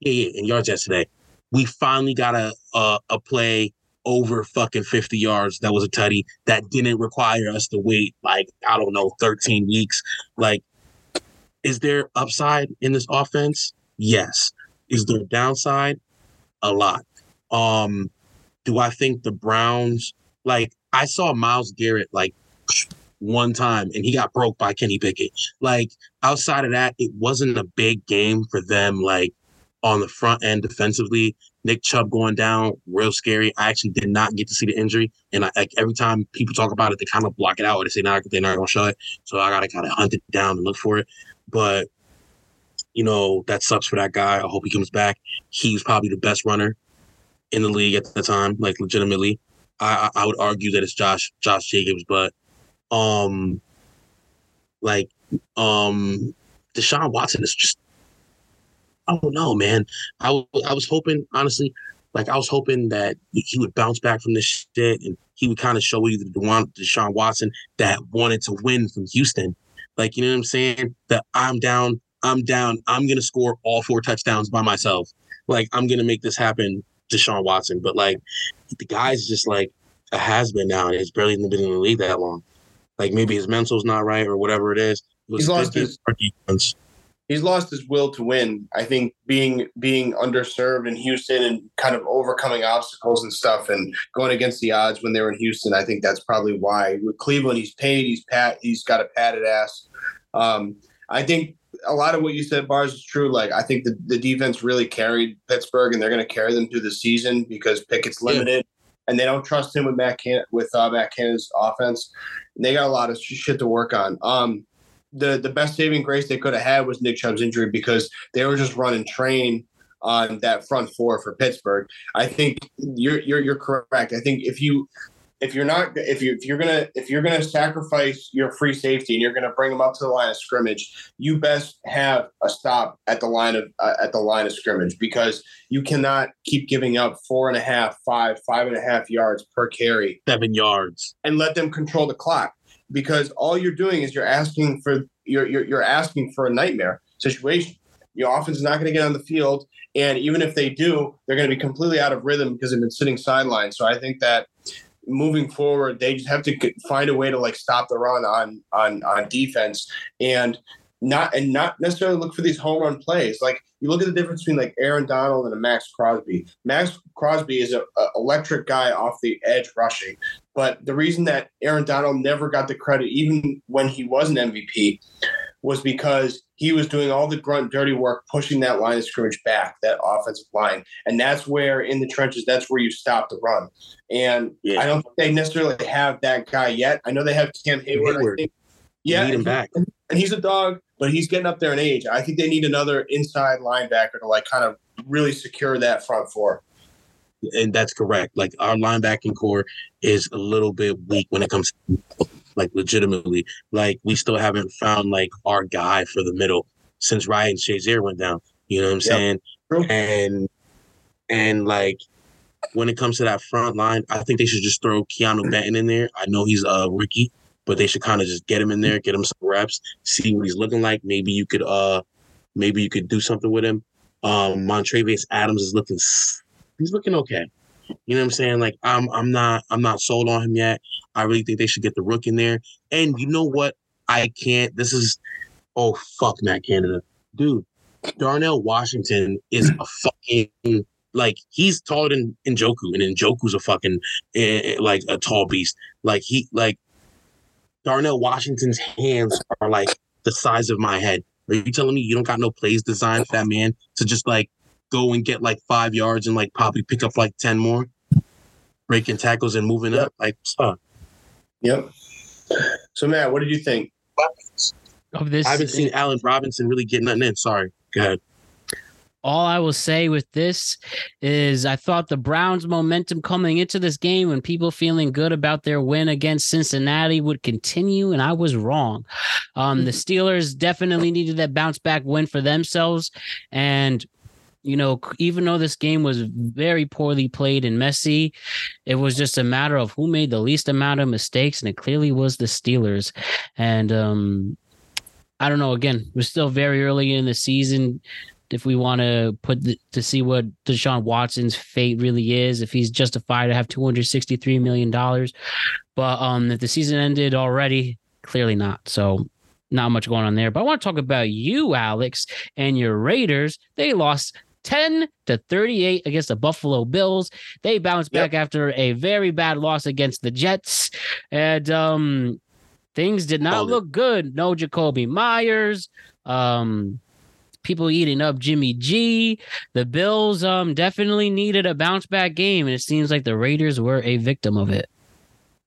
yeah, yeah in yards yesterday. We finally got a a, a play over fucking 50 yards that was a tutty that didn't require us to wait like I don't know 13 weeks. Like is there upside in this offense? Yes. Is there downside? A lot. Um do I think the Browns like I saw Myles Garrett like one time and he got broke by Kenny Pickett. Like outside of that, it wasn't a big game for them like on the front end defensively. Nick Chubb going down, real scary. I actually did not get to see the injury, and I, like every time people talk about it, they kind of block it out or they say nah, they're not gonna show it. So I gotta kind of hunt it down and look for it. But you know that sucks for that guy. I hope he comes back. He's probably the best runner in the league at the time, like legitimately. I I would argue that it's Josh Josh Jacobs, but um, like um, Deshaun Watson is just I don't know, man. I I was hoping, honestly, like I was hoping that he would bounce back from this shit and he would kind of show you the Dewan- Deshaun Watson that wanted to win from Houston. Like, you know what I'm saying? That I'm down, I'm down, I'm gonna score all four touchdowns by myself. Like, I'm gonna make this happen, Deshaun Watson. But like, the guy's just like a has been now, and he's barely been in the league that long. Like maybe his mental's not right or whatever it is. It He's lost his- defense. he's lost his will to win. I think being being underserved in Houston and kind of overcoming obstacles and stuff and going against the odds when they were in Houston, I think that's probably why. With Cleveland, he's paid, he's pat, he's got a padded ass. Um, I think a lot of what you said, Bars, is true. Like I think the, the defense really carried Pittsburgh, and they're going to carry them through the season because Pickett's limited, and they don't trust him with Matt Can- with uh, Matt Cannon's offense. And they got a lot of sh- shit to work on. Um, the the best saving grace they could have had was Nick Chubb's injury because they were just running train on that front four for Pittsburgh. I think you're you're you're correct. I think if you if you're not if you if you're gonna if you're gonna sacrifice your free safety and you're gonna bring them up to the line of scrimmage, you best have a stop at the line of uh, at the line of scrimmage because you cannot keep giving up four and a half, five, five and a half yards per carry, seven yards, and let them control the clock because all you're doing is you're asking for you're you're, you're asking for a nightmare situation. Your offense is not going to get on the field, and even if they do, they're going to be completely out of rhythm because they've been sitting sidelined. So I think that moving forward, they just have to find a way to like stop the run on on on defense and not and not necessarily look for these home run plays. Like you look at the difference between like Aaron Donald and a Maxx Crosby. Maxx Crosby is a, a electric guy off the edge rushing, but the reason that Aaron Donald never got the credit, even when he was an MVP, was because he was doing all the grunt dirty work pushing that line of scrimmage back that offensive line and that's where in the trenches that's where you stop the run and Yeah. i don't think they necessarily have that guy yet i know they have cam heyward, I think. Yeah need him back. and he's a dog but he's getting up there in age i think they need another inside linebacker to like kind of really secure that front four and that's correct. Like our linebacking core is a little bit weak when it comes to like legitimately. Like we still haven't found like our guy for the middle since Ryan Shazier went down. You know what I'm saying? True. And and like when it comes to that front line, I think they should just throw Keanu [clears throat] Benton in there. I know he's a rookie, but they should kind of just get him in there, get him some reps, see what he's looking like. Maybe you could uh maybe you could do something with him. Um Montravius Adams is looking s- he's looking okay. You know what I'm saying? Like I'm I'm not I'm not sold on him yet. I really think they should get the rook in there. And you know what? I can't this is oh fuck Matt Canada. Dude, Darnell Washington is a [clears throat] fucking like he's taller than Njoku, and Njoku's a fucking eh, eh, like a tall beast. Like he like Darnell Washington's hands are like the size of my head. Are you telling me you don't got no plays designed for that man to just like go and get like five yards and like probably pick up like ten more, breaking tackles and moving up? Like, what's up? yep so matt what did you think Of this, I haven't seen Allen Robinson really get nothing in. Sorry. Go ahead. all I will say with this is I thought the Browns' momentum coming into this game and people feeling good about their win against Cincinnati would continue, and I was wrong. Um, the Steelers definitely needed that bounce back win for themselves. And, you know, even though this game was very poorly played and messy, it was just a matter of who made the least amount of mistakes, and it clearly was the Steelers. And, um, I don't know. Again, we're still very early in the season if we want to put the, to see what Deshaun Watson's fate really is, if he's justified to have two hundred sixty three million dollars. But um, if the season ended already, clearly not. So not much going on there. But I want to talk about you, Alex, and your Raiders. They lost. 10 to 38 against the Buffalo Bills. They bounced back after a very bad loss against the Jets. And um things did not it. look good. No Jakobi Meyers. Um people eating up Jimmy G. The Bills um definitely needed a bounce back game, and it seems like the Raiders were a victim of it.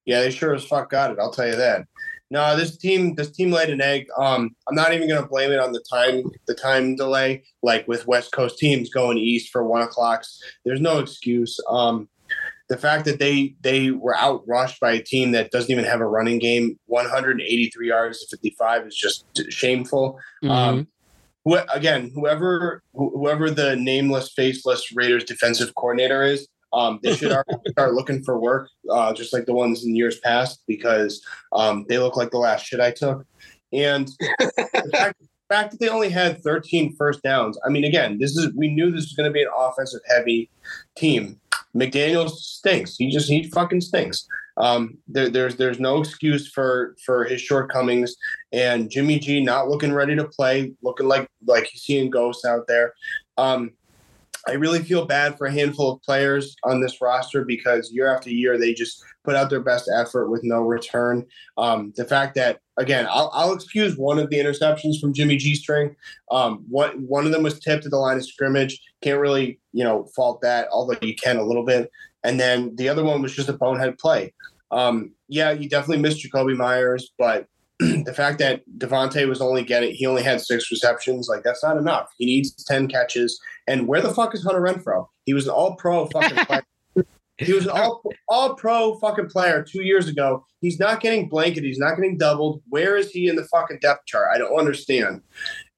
Yeah, they sure as fuck got it. I'll tell you that. No, this team, this team laid an egg. Um, I'm not even going to blame it on the time, the time delay. Like with West Coast teams going east for one o'clocks, there's no excuse. Um, the fact that they they were out rushed by a team that doesn't even have a running game, 183 yards to 55 is just shameful. Um, who, again, whoever wh- whoever the nameless, faceless Raiders defensive coordinator is, um, they should [laughs] start looking for work, uh, just like the ones in years past, because um, they look like the last shit I took. And [laughs] the fact, the fact that they only had 13 first downs. I mean, again, this is we knew this was going to be an offensive heavy team. McDaniels stinks. He just he fucking stinks. Um, there, there's there's no excuse for for his shortcomings, and Jimmy G not looking ready to play, looking like like he's seeing ghosts out there. Um, I really feel bad for a handful of players on this roster because year after year they just put out their best effort with no return. Um, the fact that again, I'll, I'll excuse one of the interceptions from Jimmy G string. Um, what one of them was tipped at the line of scrimmage. Can't really you know fault that, although you can a little bit. And then the other one was just a bonehead play. Um, yeah, you definitely missed Jakobi Meyers, but [clears throat] the fact that Davante was only getting he only had six receptions, like that's not enough. He needs ten catches. And where the fuck is Hunter Renfrow? He was an all pro fucking player. [laughs] He was an all all pro fucking player two years ago. He's not getting blanket. He's not getting doubled. Where is he in the fucking depth chart? I don't understand.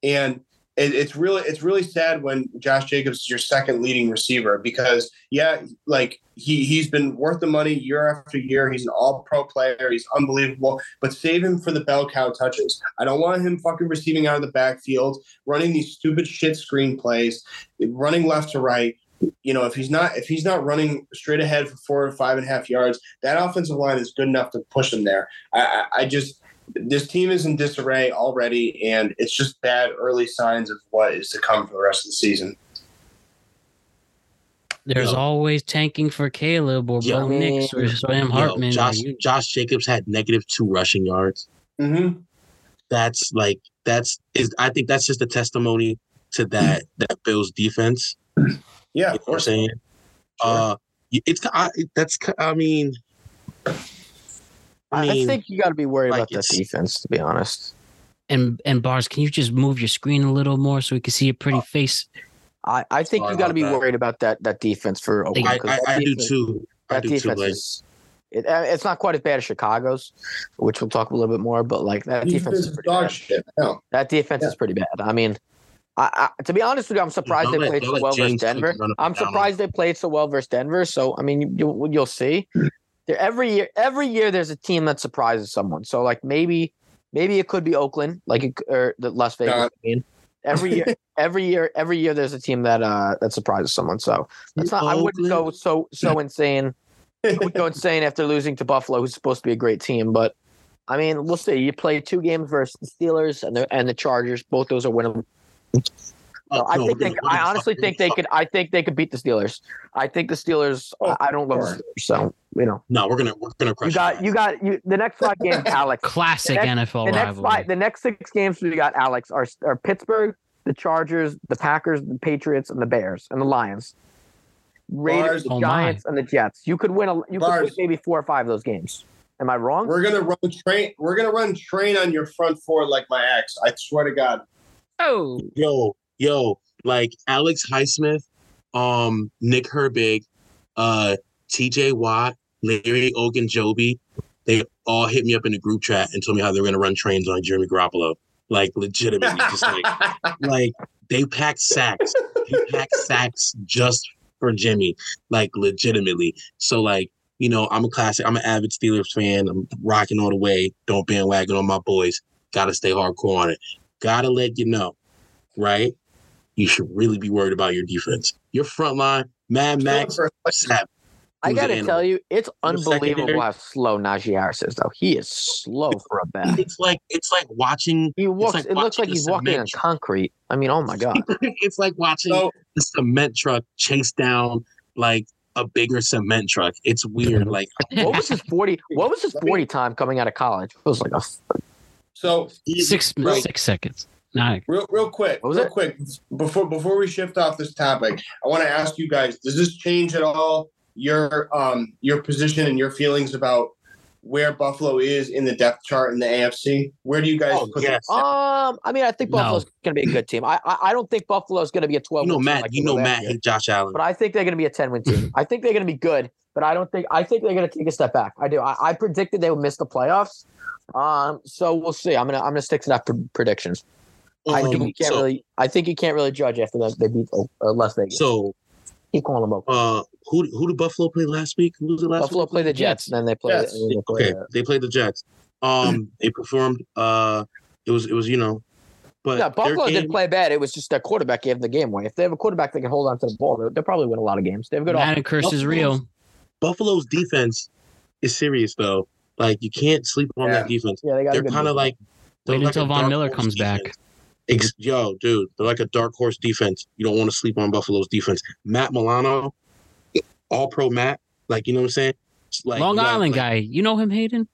And it, it's really it's really sad when Josh Jacobs is your second leading receiver because yeah, like he he's been worth the money year after year. He's an all pro player. He's unbelievable. But save him for the bell cow touches. I don't want him fucking receiving out of the backfield, running these stupid shit screen plays, running left to right you know, if he's not if he's not running straight ahead for four or five and a half yards, that offensive line is good enough to push him there. I, I, I just this team is in disarray already, and it's just bad early signs of what is to come for the rest of the season. There's Yo. always tanking for Caleb or Yo. Bo Nix or Sam Yo, Hartman. Josh Josh Jacobs had negative two rushing yards. Mm-hmm. That's like that's is I think that's just a testimony to that that Bills defense. Yeah, You of know what I'm course. saying? Uh, it's I, that's I mean, I I, think you got to be worried like about that defense, to be honest. and and bars, can you just move your screen a little more so we can see your Oh. pretty face? I, I think Sorry you got to be that. worried about that that defense for Oakland. I, 'cause I, that I do defense- too. I That do defense Like, is. It, uh, it's not quite as bad as Chicago's, which we'll talk a little bit more. But like that defense Defense is is pretty dog bad. shit. No. That defense Yeah. is pretty bad. I mean, I, I, to be honest with you, I'm surprised they played don't so well versus James Cook Denver. I'm and down surprised they played so well versus Denver. So I mean, you, you'll you'll see. There, every year, every year there's a team that surprises someone. So like maybe maybe it could be Oakland, like it, or the Las Vegas. God. I mean, every year, [laughs] every year, every year there's a team that uh that surprises someone. So that's not. I wouldn't go so so [laughs] insane. I would go insane after losing to Buffalo, who's supposed to be a great team. But I mean, we'll see. You play two games versus the Steelers and the and the Chargers. Both those are winnable. uh, So I think they. I honestly fuck- think they could. I think they could beat the Steelers. I think the Steelers. Oh, I I don't love sure. Steelers, so you know. No, we're gonna we're gonna crush You got. You got. You the next five games, [laughs] Alex. Classic The next- NFL The next rivalry. five. The next six games we got, Alex, are are Pittsburgh, the Chargers, the Packers, the Patriots, and the Bears and the Lions. Raiders, Bars. the Oh. Giants, and the Jets. You could win a. You could win maybe four or five of those games. Am I wrong? We're gonna run train. We're gonna run train on your front four like my ex. I swear to God. oh, yo, yo, like Alex Highsmith, um, Nick Herbig, uh, TJ Watt, Larry Ogunjobi, they all hit me up in the group chat and told me how they were gonna run trains on Jeremy Garoppolo. Like legitimately, just like [laughs] like they packed sacks. They packed sacks just for Jimmy. Like legitimately. So like, you know, I'm a classic, I'm an avid Steelers fan. I'm rocking all the way. Don't bandwagon on my boys. Gotta stay hardcore on it. Gotta let you know, right? You should really be worried about your defense. Your front line, Mad Max, Sap. I gotta animal? tell you, it's unbelievable how slow Najee Harris is. Though he is slow for a back. It's like it's like watching. He walks. like it looks like he's walking on truck. concrete. I mean, oh my [laughs] god. it's like watching So a cement truck chase down like a bigger cement truck. It's weird. Mm-hmm. Like oh [laughs] What was his forty? What was his forty time coming out of college? It was like a. so six Right. six seconds. Nah, real real quick, What was real it? quick before before we shift off this topic, I want to ask you guys: Does this change at all your um your position and your feelings about where Buffalo is in the depth chart in the AFC? Where do you guys Oh, put yes. them? Um, I mean, I think No. Buffalo's going to be a good team. I, I I don't think Buffalo's going to be a twelve. you know, Matt. like You know, Matt year. hate Josh Allen. but I think they're going to be a ten win team. I think they're going to be good, but I don't think I think they're going to take a step back. I do. I, I predicted they would miss the playoffs. Um, so we'll see. I'm gonna I'm gonna stick to that pre- predictions. I think Um, you can't so, really. I think you can't really judge after that they beat uh, Las Vegas. so keep calling them up. uh, who who did Buffalo play last week? Who was it last Buffalo week? played the Jets, and then they played. Jets. and they played, Okay, they played the Jets. Um, [clears throat] they performed. Uh, it was it was you know, but yeah, Buffalo game- didn't play bad. It was just their quarterback gave them the game away. If they have a quarterback that can hold on to the ball, they'll, they'll probably win a lot of games. They have a good Madden offense. curse is real. Buffalo's defense is serious though. Like you can't sleep on that defense. Yeah, they got a They're kind of like they're Wait like until Von Miller comes back. defense. Ex- Yo, dude, they're like a dark horse defense. You don't want to sleep on Buffalo's defense. Matt Milano, all pro Matt, like you know what I'm saying? Like Long Island like- guy. You know him, Hayden?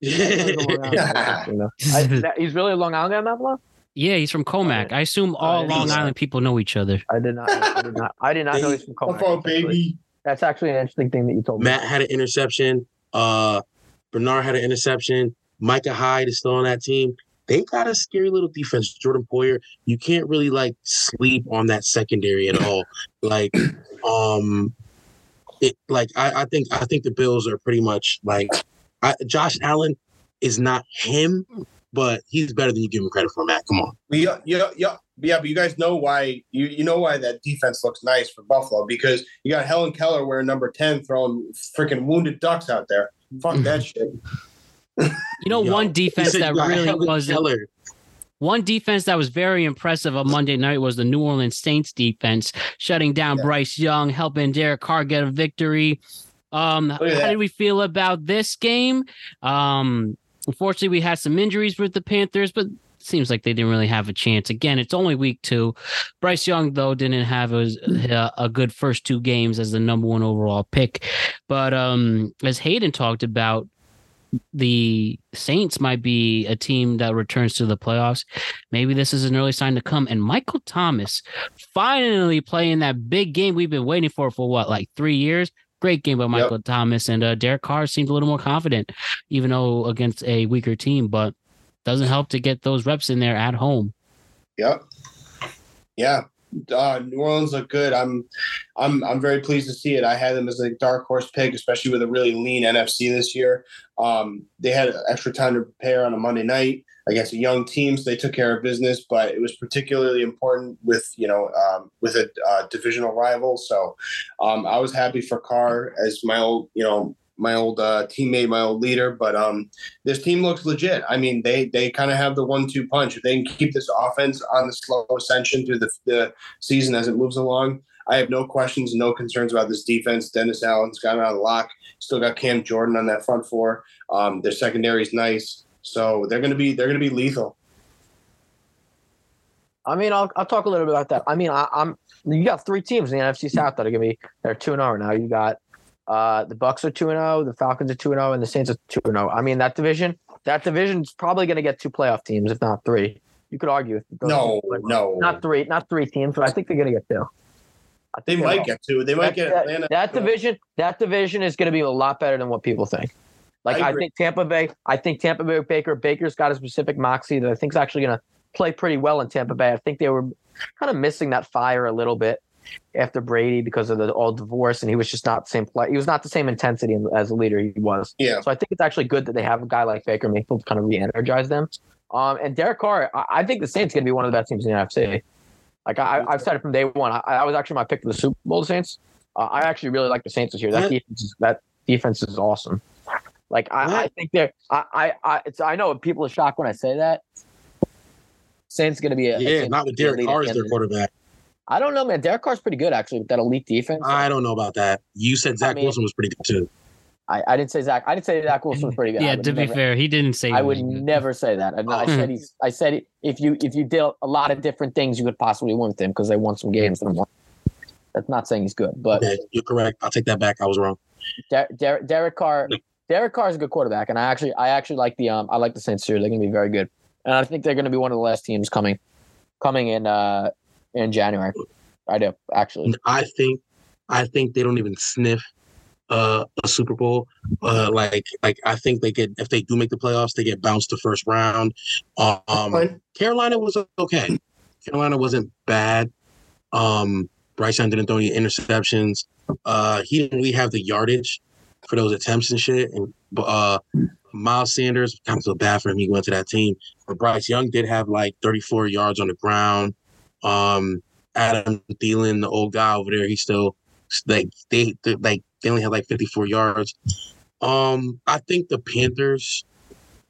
You know? I- that- he's really a Long Island guy, Matt Malone? Yeah, he's from Commack. I assume all yeah, Long he's- Island people know each other. I did not. I did not. I did not know he's from Commack. Buffalo, That's actually- baby. That's actually an interesting thing that you told me. Matt had an interception. Uh, Bernard had an interception. Micah Hyde is still on that team. They got a scary little defense. Jordan Poyer. You can't really like sleep on that secondary at all. Like, um, it like I, I think I think the Bills are pretty much like I, Josh Allen is not him, but he's better than you give him credit for. Matt, come on. Yeah, yeah, yeah, yeah. But you guys know why you you know why that defense looks nice for Buffalo because you got Helen Keller wearing number ten throwing freaking wounded ducks out there. Fuck [laughs] that shit. You know, Yo, one defense that really Helen was Keller. One defense that was very impressive on Monday night was the New Orleans Saints defense, shutting down Bryce Young, helping Derek Carr get a victory. Um, how at that. did we feel about this game? Um, unfortunately, we had some injuries with the Panthers, but seems like they didn't really have a chance. Again, it's only week two. Bryce Young though didn't have a, a, a good first two games as the number one overall pick, but um, as Hayden talked about, the Saints might be a team that returns to the playoffs. Maybe this is an early sign to come. And Michael Thomas finally playing that big game we've been waiting for for what, like three years? Great game by Michael Thomas. And uh, Derek Carr seemed a little more confident, even though against a weaker team, but doesn't help to get those reps in there at home. Yep. Yeah. Uh, New Orleans look good. I'm, I'm, I'm very pleased to see it. I had them as a dark horse pick, especially with a really lean NFC this year. Um, they had extra time to prepare on a Monday night against a young team, so they took care of business. But it was particularly important with you know um, with a uh, divisional rival. So um, I was happy for Carr as my old you know my old uh, teammate, my old leader. But um, this team looks legit. I mean, they they kind of have the one-two punch. If they can keep this offense on the slow ascension through the, the season as it moves along, I have no questions, no concerns about this defense. Dennis Allen's got it on lock. Still got Cam Jordan on that front four. Um, their secondary is nice, so they're gonna be they're gonna be lethal. I mean, I'll, I'll talk a little bit about that. I mean, I, I'm you got three teams in the NFC South that are gonna be they're two and zero now. You got uh, the Bucs are two and zero, the Falcons are two and zero, and the Saints are two and zero. I mean, that division that division's probably gonna get two playoff teams, if not three. You could argue. if No, no, not three, not three teams, but I think they're gonna get two. I they think they might will. get two. They might that, get that- Atlanta. that division. That division is going to be a lot better than what people think. Like I I, think Tampa Bay. I think Tampa Bay Baker. Baker's got a specific moxie that I think is actually going to play pretty well in Tampa Bay. I think they were kind of missing that fire a little bit after Brady because of the all divorce, and he was just not the same play. He was not the same intensity as a leader he was. Yeah. So I think it's actually good that they have a guy like Baker Mayfield to kind of re-energize them. Um, and Derek Carr, I, I think the Saints going to be one of the best teams in the NFC. Like I, I've said it from day one. I, I was actually my pick for the Super Bowl. The Saints. Uh, I actually really like the Saints this year. That defense is that defense is awesome. Like I, I think they're. I, I, I, it's. I know people are shocked when I say that. Saints going to be a Yeah, Saints not with Derek Carr as their quarterback. I don't know, man. Derek Carr's pretty good actually with that elite defense. I don't know about that. You said Zach mean- Wilson was pretty good too. I, I didn't say Zach. I didn't say Zach Wilson was pretty good. [laughs] I Yeah, would to be never- fair, he didn't say I would good. never say that. I, I said he's. I said if you if you did a lot of different things, you could possibly win with him because they won some games. With him. That's not saying he's good, but Okay, you're correct. I'll take that back. I was wrong. Der- Der- Derek Carr. Derek Carr is a good quarterback, and I actually I actually like the um I like the Saints here. They're going to be very good, and I think they're going to be one of the last teams coming coming in uh in January. I do actually. I think I think they don't even sniff uh, a Super Bowl. Uh, like like I think they get if they do make the playoffs, they get bounced the first round. Um, Carolina was okay. Carolina wasn't bad. Um, Bryce Young didn't throw any interceptions. Uh, he didn't really have the yardage for those attempts and shit. And uh, Miles Sanders kind of feel bad for him. He went to that team, but Bryce Young did have like 34 yards on the ground. Um, Adam Thielen, the old guy over there, he still like they like they only had like 54 yards. Um, I think the Panthers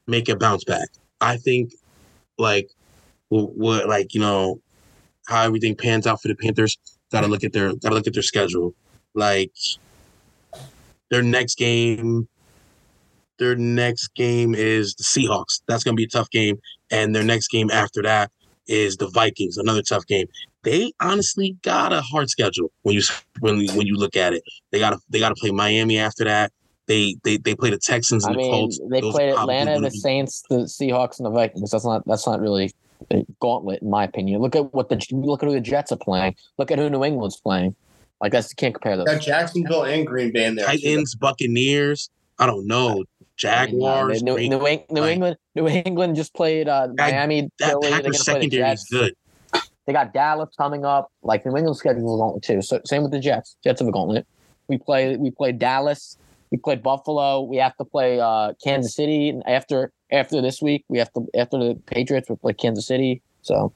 make a bounce back. I think like what, what like you know how everything pans out for the Panthers. Got to look at their got to look at their schedule. Like their next game their next game is the Seahawks. That's going to be a tough game, and their next game after that is the Vikings, another tough game. They honestly got a hard schedule when you when you- when you look at it. They got to they got to play Miami after that. They they they play the Texans I and the mean, Colts. they Those played Atlanta, the be- Saints, the Seahawks, and the Vikings. That's not that's not really a gauntlet in my opinion. Look at what the look at who the Jets are playing. Look at who New England's playing. Like that's you can't compare those. Got Jacksonville and Green Bay in there. too. Titans, Buccaneers. I don't know. Jaguars. New, New, Eng- New like- England, New England just played uh, Miami. that Packers secondary is good. They got Dallas coming up. Like New England's schedule is a gauntlet too. So same with the Jets. Jets have a gauntlet. We play we play Dallas. We play Buffalo. We have to play uh, Kansas City And after after this week. We have to after the Patriots. We play Kansas City. So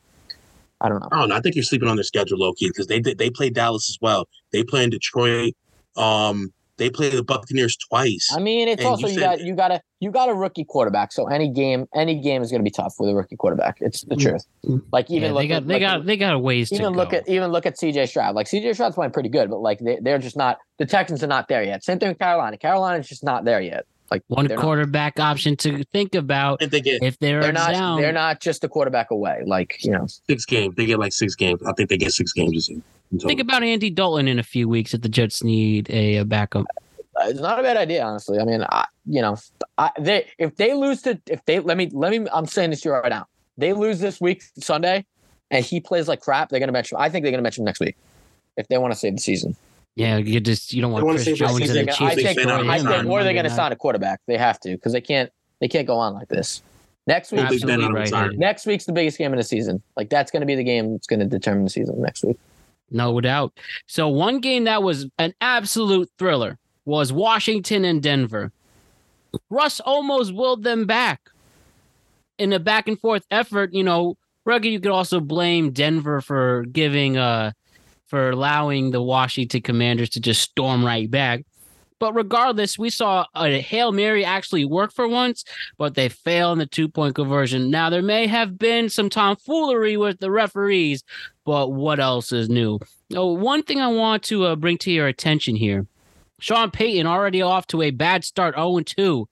I don't know. I don't know. I think you're sleeping on their schedule, low key, because they they play Dallas as well. They play in Detroit. Um, they play the Buccaneers twice. I mean, it's And also you you, said- got you got a you got a rookie quarterback. So any game any game is going to be tough with a rookie quarterback. It's the mm. truth. Mm. Like even Yeah, look they got at, they like, got they got a ways to even go. look at even look at CJ Stroud. Like CJ Stroud's playing pretty good, but like they, they're just not the Texans are not there yet. Same thing with Carolina. Carolina's just not there yet. Like one they're not- quarterback option to think about And they get if they're, they're not down. they're not just a quarterback away. Like you know, six games. They get like six games. I think they get six games this year. In total. Think about Andy Dalton in a few weeks if the Jets need a, a backup. Uh, it's not a bad idea, honestly. I mean, I, you know, I, they if they lose to if they let me let me I'm saying this to you right now. They lose this week Sunday, and he plays like crap. They're gonna mention. I think they're gonna mention him next week if they want to save the season. Yeah, you just you don't want wanna save the Jones and season. the I think, they destroy not him I think, or they're Monday going to sign a quarterback. They have to because they can't they can't go on like this. Next week, Big Ben Absolutely on the right. next week's the biggest game of the season. Like that's going to be the game that's going to determine the season next week. No doubt. So one game that was an absolute thriller was Washington and Denver. Russ almost willed them back in a back and forth effort. You know, Ruggy, you could also blame Denver for giving uh for allowing the Washington Commanders to just storm right back. But regardless, we saw a Hail Mary actually work for once, but they fail in the two point conversion. Now, there may have been some tomfoolery with the referees, but what else is new? Oh, one thing I want to uh, bring to your attention here Sean Payton already off to a bad start 0 2.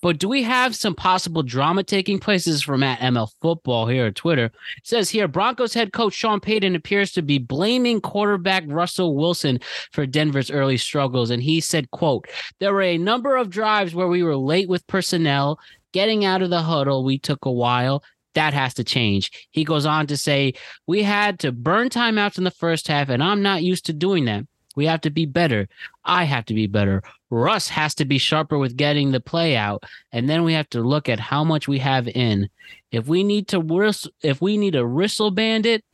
But do we have some possible drama taking places from at ML Football here Twitter. It says here Broncos head coach Sean Payton appears to be blaming quarterback Russell Wilson for Denver's early struggles. And he said, quote, there were a number of drives where we were late with personnel. Getting out of the huddle, we took a while. That has to change. He goes on to say, We had to burn timeouts in the first half, and I'm not used to doing that. We have to be better. I have to be better. Russ has to be sharper with getting the play out, and then we have to look at how much we have in. If we need to whistle, if we need a whistle bandit,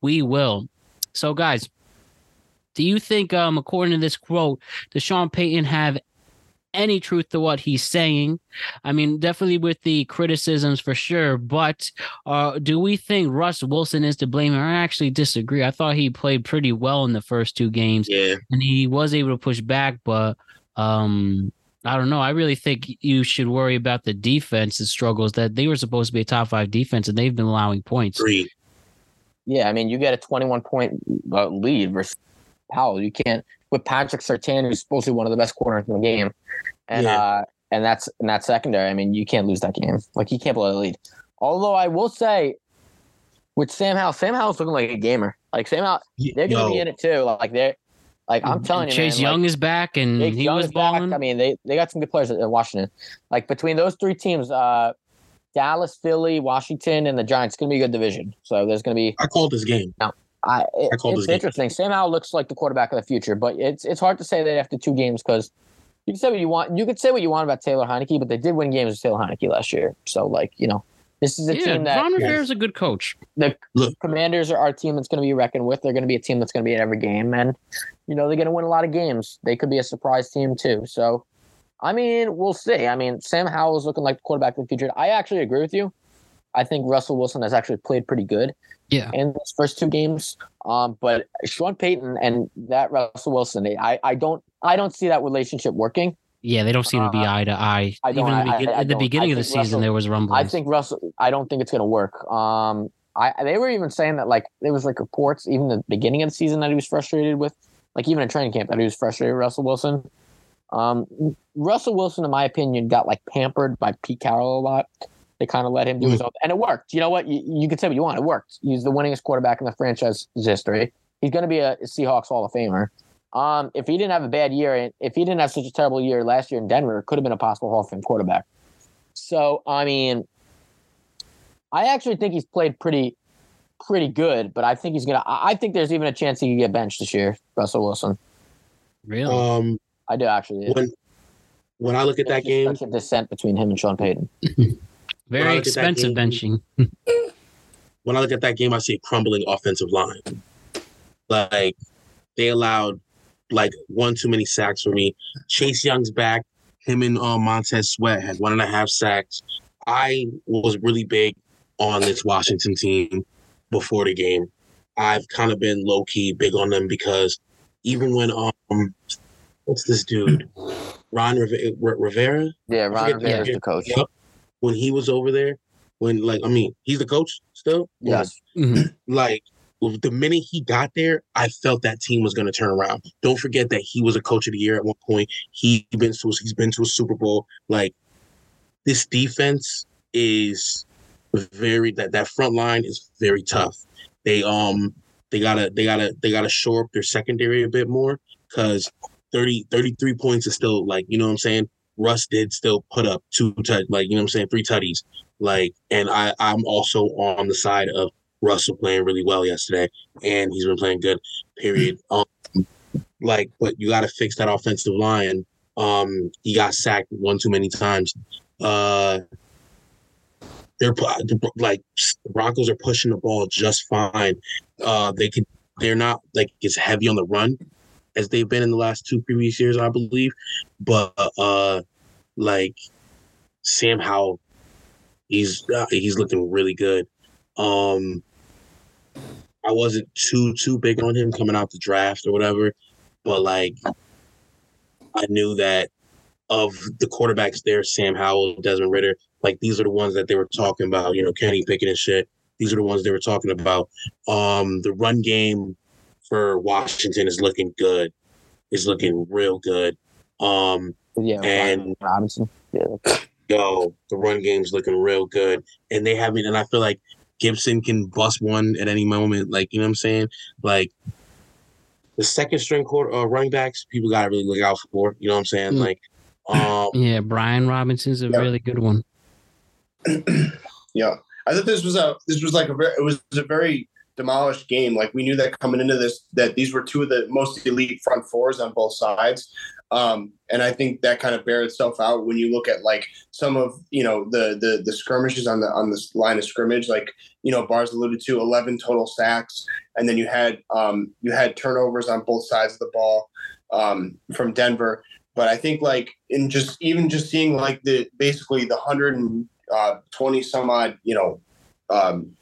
we will. So, guys, do you think, um, according to this quote, does Sean Payton have any truth to what he's saying? I mean, definitely with the criticisms for sure, but uh, do we think Russ Wilson is to blame? I actually disagree. I thought he played pretty well in the first two games, Yeah. and he was able to push back, but um, I don't know. I really think you should worry about the defense's struggles that they were supposed to be a top five defense, and they've been allowing points. Agreed. Yeah, I mean, you get a 21 point uh, lead versus Howell. You can't with Patrick Surtain, who's supposed to be one of the best corners in the game, and Yeah. uh, and that's and that's secondary. I mean, you can't lose that game. Like you can't blow the lead. Although I will say, with Sam Howell, Sam Howell's looking like a gamer. Like Sam Howell, they're gonna be in it too. Like they're like I'm telling you, Chase man, Young like, is back, and Jake he Young was is back. I mean, they they got some good players in Washington. Like between those three teams, uh, Dallas, Philly, Washington, and the Giants, it's gonna be a good division. So there's gonna be I called this game. I, it- I it's this game. interesting. Sam Howell looks like the quarterback of the future, but it's it's hard to say that after two games because you can say what you want. You could say what you want about Taylor Heinicke, but they did win games with Taylor Heinicke last year. So like you know, this is a yeah, team that Ron Rivera is a good coach. the Look. Commanders are our team that's going to be reckoned with. They're going to be a team that's going to be in every game, and you know they're going to win a lot of games. They could be a surprise team too. So, I mean, we'll see. I mean, Sam Howell is looking like the quarterback of the future. I actually agree with you. I think Russell Wilson has actually played pretty good Yeah. in those first two games. Um, but Sean Payton and that Russell Wilson, they- I, I don't I don't see that relationship working. Yeah, they don't seem to be Uh, eye to eye. I don't- Even in the, I- begin- I- I at the beginning of the season, Russell- there was rumblings. I think Russell. I don't think it's going to work. Um, I they were even saying that like there was like reports even the beginning of the season that he was frustrated with, like even in training camp that he was frustrated with Russell Wilson. Um, Russell Wilson, in my opinion, got like pampered by Pete Carroll a lot. They kind of let him do his own, and it worked. You know what? You, you can say what you want. It worked. He's the winningest quarterback in the franchise history. He's going to be a Seahawks Hall of Famer. Um, if he didn't have a bad year, and if he didn't have such a terrible year last year in Denver, it could have been a possible Hall of Fame quarterback. So, I mean, I actually think he's played pretty, pretty good. But I think he's gonna. I I think there's even a chance he could get benched this year, Russell Wilson. Really? Um, I do actually. when when I look at that game, Such a descent between him and Sean Payton. [laughs] Very when I look at that expensive game- benching. [laughs] when I look at that game, I see a crumbling offensive line. Like they allowed like one too many sacks for me. Chase Young's back. Him and um, Montez Sweat had one and a half sacks. I was really big on this Washington team before the game. I've kind of been low key big on them because even when um, what's this dude, Ron Rive- Rivera? Yeah, I Ron forget the Rivera's the coach. Yep. When he was over there, when like I mean, he's the coach still. Yes. Mhm. [clears throat] Like the minute he got there, I felt that team was going to turn around. Don't forget that he was a coach of the year at one point. He been to he's been to a Super Bowl. Like this defense is very that that front line is very tough. They um they gotta they gotta they gotta shore up their secondary a bit more because 30 33 points is still like you know what I'm saying. Russ did still put up two tut like you know what I'm saying three tutties. Like and I I'm also on the side of Russell playing really well yesterday and he's been playing good period. [clears throat] Um like but you got to fix that offensive line. Um he got sacked one too many times. Uh they're like the Broncos are pushing the ball just fine. Uh they can they're not like as heavy on the run as they've been in the last two previous years I believe but uh like Sam Howell he's uh, he's looking really good um I wasn't too too big on him coming out the draft or whatever, but like I knew that of the quarterbacks there, Sam Howell, Desmond Ridder, like these are the ones that they were talking about, you know, Kenny Pickett and shit. These are the ones they were talking about. Um the run game for Washington is looking good. Is looking real good. Um Yeah, and Robinson. Yeah. yo, the run game's looking real good. And they haven't, and I feel like Gibson can bust one at any moment. Like, you know what I'm saying? Like, the second string quarter uh, running backs, people got to really look out for. You know what I'm saying? Mm. Like, um, [clears throat] Yeah, Brian Robinson's a Yeah. really good one. [clears throat] Yeah, I thought this was a this was like a very it was a very demolished game. Like we knew that coming into this that these were two of the most elite front fours on both sides. Um, and I think that kind of bear itself out when you look at like some of you know the the the skirmishes on the on this line of scrimmage, like you know Bars alluded to, eleven total sacks, and then you had um, you had turnovers on both sides of the ball um, from Denver. But I think like in just even just seeing like the basically the hundred and uh, twenty some odd you know um,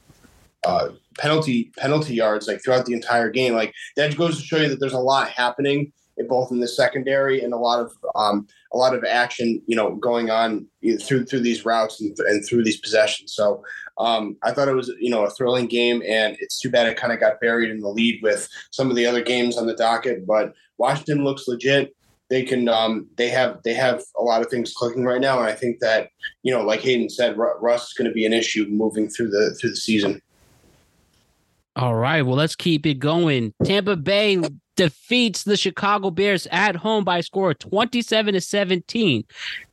uh, penalty penalty yards like throughout the entire game, like that goes to show you that there's a lot happening in both in the secondary and a lot of um, a lot of action, you know, going on through through these routes and, and through these possessions. So um, I thought it was you know a thrilling game, and it's too bad it kind of got buried in the lead with some of the other games on the docket. But Washington looks legit. They can um, they have they have a lot of things clicking right now, and I think that you know, like Hayden said, Ru- Russ is going to be an issue moving through the through the season. All right, well, let's keep it going. Tampa Bay defeats the Chicago Bears at home by a score of 27 to 17.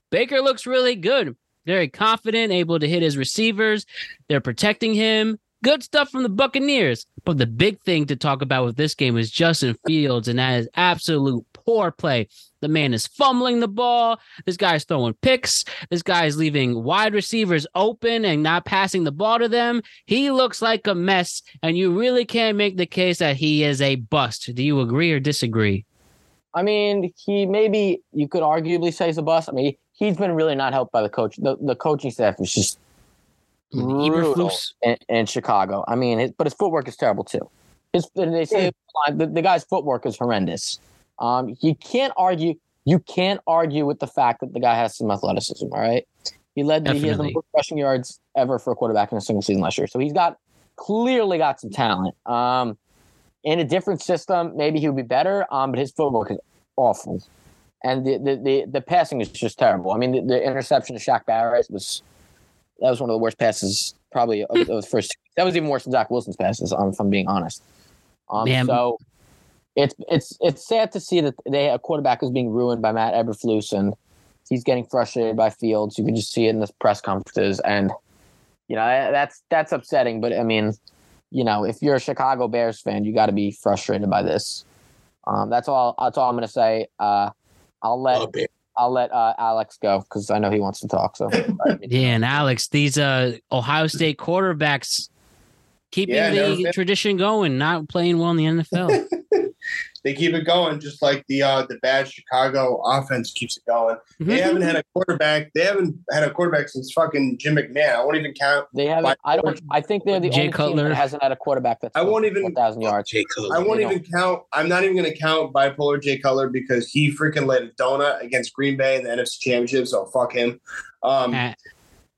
Baker looks really good, very confident, able to hit his receivers. They're protecting him. Good stuff from the Buccaneers. But the big thing to talk about with this game is Justin Fields, and that is absolute poor play. The man is fumbling the ball. This guy's throwing picks. This guy's leaving wide receivers open and not passing the ball to them. He looks like a mess, and you really can't make the case that he is a bust. Do you agree or disagree? I mean, he maybe you could arguably say he's a bust. I mean, he's been really not helped by the coach. The, the coaching staff is just hmm. brutal in, in Chicago. I mean, his, but his footwork is terrible too. His they say the, the guy's footwork is horrendous. Um, you can't argue. You can't argue with the fact that the guy has some athleticism. All right, he led. The, he has the most rushing yards ever for a quarterback in a single season last year. So he's got clearly got some talent. Um, in a different system, maybe he would be better. Um, but his footwork is awful. and the the the, the passing is just terrible. I mean, the, the interception of Shaq Barrett was that was one of the worst passes probably of, of the first. That was even worse than Zach Wilson's passes. Um, if I'm being honest. Um, Man. so it's it's it's sad to see that they a quarterback is being ruined by Matt Eberflus and he's getting frustrated by Fields. You can just see it in the press conferences, and you know that's that's upsetting. But I mean, you know, if you're a Chicago Bears fan, you got to be frustrated by this. Um, that's all. That's all I'm going to say. Uh, I'll let Oh, I'll let uh, Alex go because I know he wants to talk. So [laughs] Yeah, and Alex, these uh Ohio State quarterbacks keeping Yeah, the tradition going, not playing well in the NFL. [laughs] They keep it going, just like the uh, the bad Chicago offense keeps it going. They haven't had a quarterback. They haven't had a quarterback since fucking Jim McMahon. I won't even count. they haven't. I don't. I think they're the Jay only team Cutler. that hasn't had a quarterback that's I won't even- one thousand yards. Jay Cutler. I won't You know. even count. I'm not even going to count bipolar Jay Cutler because he freaking laid a donut against Green Bay in the NFC Championship. So fuck him. Um,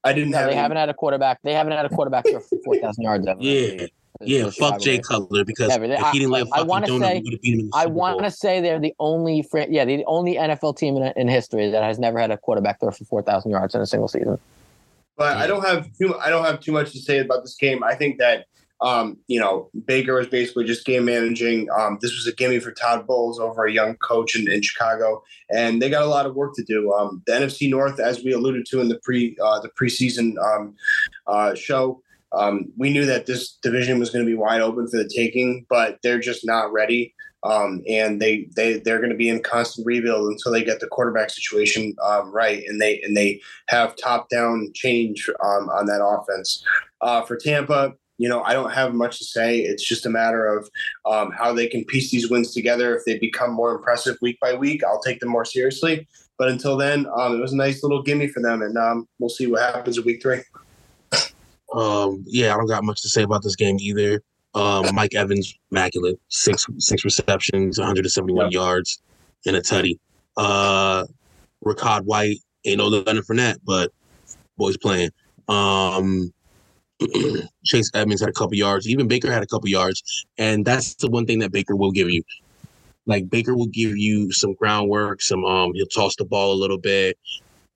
I didn't No, have. they any- haven't had a quarterback. They haven't had a quarterback for four thousand yards ever. Yeah. Yeah, fuck Chicago Jay Bears. Cutler because Never. If he didn't I- let I fucking wanna donut, say- we would have beat him in the I want to say they're the only, yeah, the only NFL team in, in history that has never had a quarterback throw for four thousand yards in a single season. but I don't have too. I don't have too much to say about this game. I think that um, you know Baker was basically just game managing. Um, this was a gimme for Todd Bowles over a young coach in, in Chicago, and they got a lot of work to do. Um, the NFC North, as we alluded to in the pre uh, the preseason um, uh, show. Um, we knew that this division was going to be wide open for the taking, but they're just not ready. Um, and they they they're going to be in constant rebuild until they get the quarterback situation um, right, and they and they have top down change um, on that offense. Uh, for Tampa, you know, I don't have much to say. It's just a matter of um, how they can piece these wins together. If they become more impressive week by week, I'll take them more seriously. But until then, um, it was a nice little gimme for them, and um, we'll see what happens in week three. Um, yeah, I don't got much to say about this game either. Um, Mike Evans, immaculate, six six receptions, 171 yards, and a tutty. Uh, Rachaad White ain't no Leonard Fournette, but boys playing. Um, [clears throat] Chase Edmonds had a couple yards. Even Baker had a couple yards, and that's the one thing that Baker will give you. Like Baker will give you some groundwork, some um, he'll toss the ball a little bit,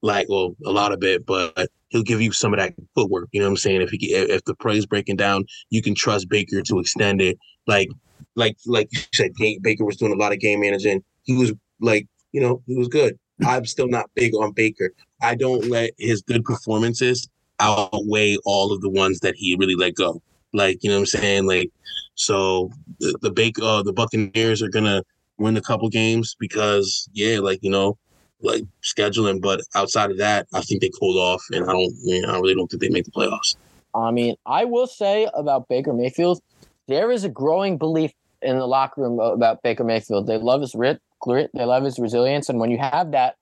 like well, a lot of it, but he'll give you some of that footwork. You know what I'm saying? If he if the play is breaking down, you can trust Baker to extend it. Like like like you said, Baker was doing a lot of game managing. He was like you know he was good. I'm still not big on Baker. I don't let his good performances outweigh all of the ones that he really let go. Like you know what I'm saying? Like so the the Baker uh, the Buccaneers are gonna win a couple games because yeah, like you know like scheduling. But outside of that, I think they cooled off, and I don't, you know, I really don't think they make the playoffs. I mean, I will say about Baker Mayfield, there is a growing belief in the locker room about Baker Mayfield. They love his grit, grit. They love his resilience, and when you have that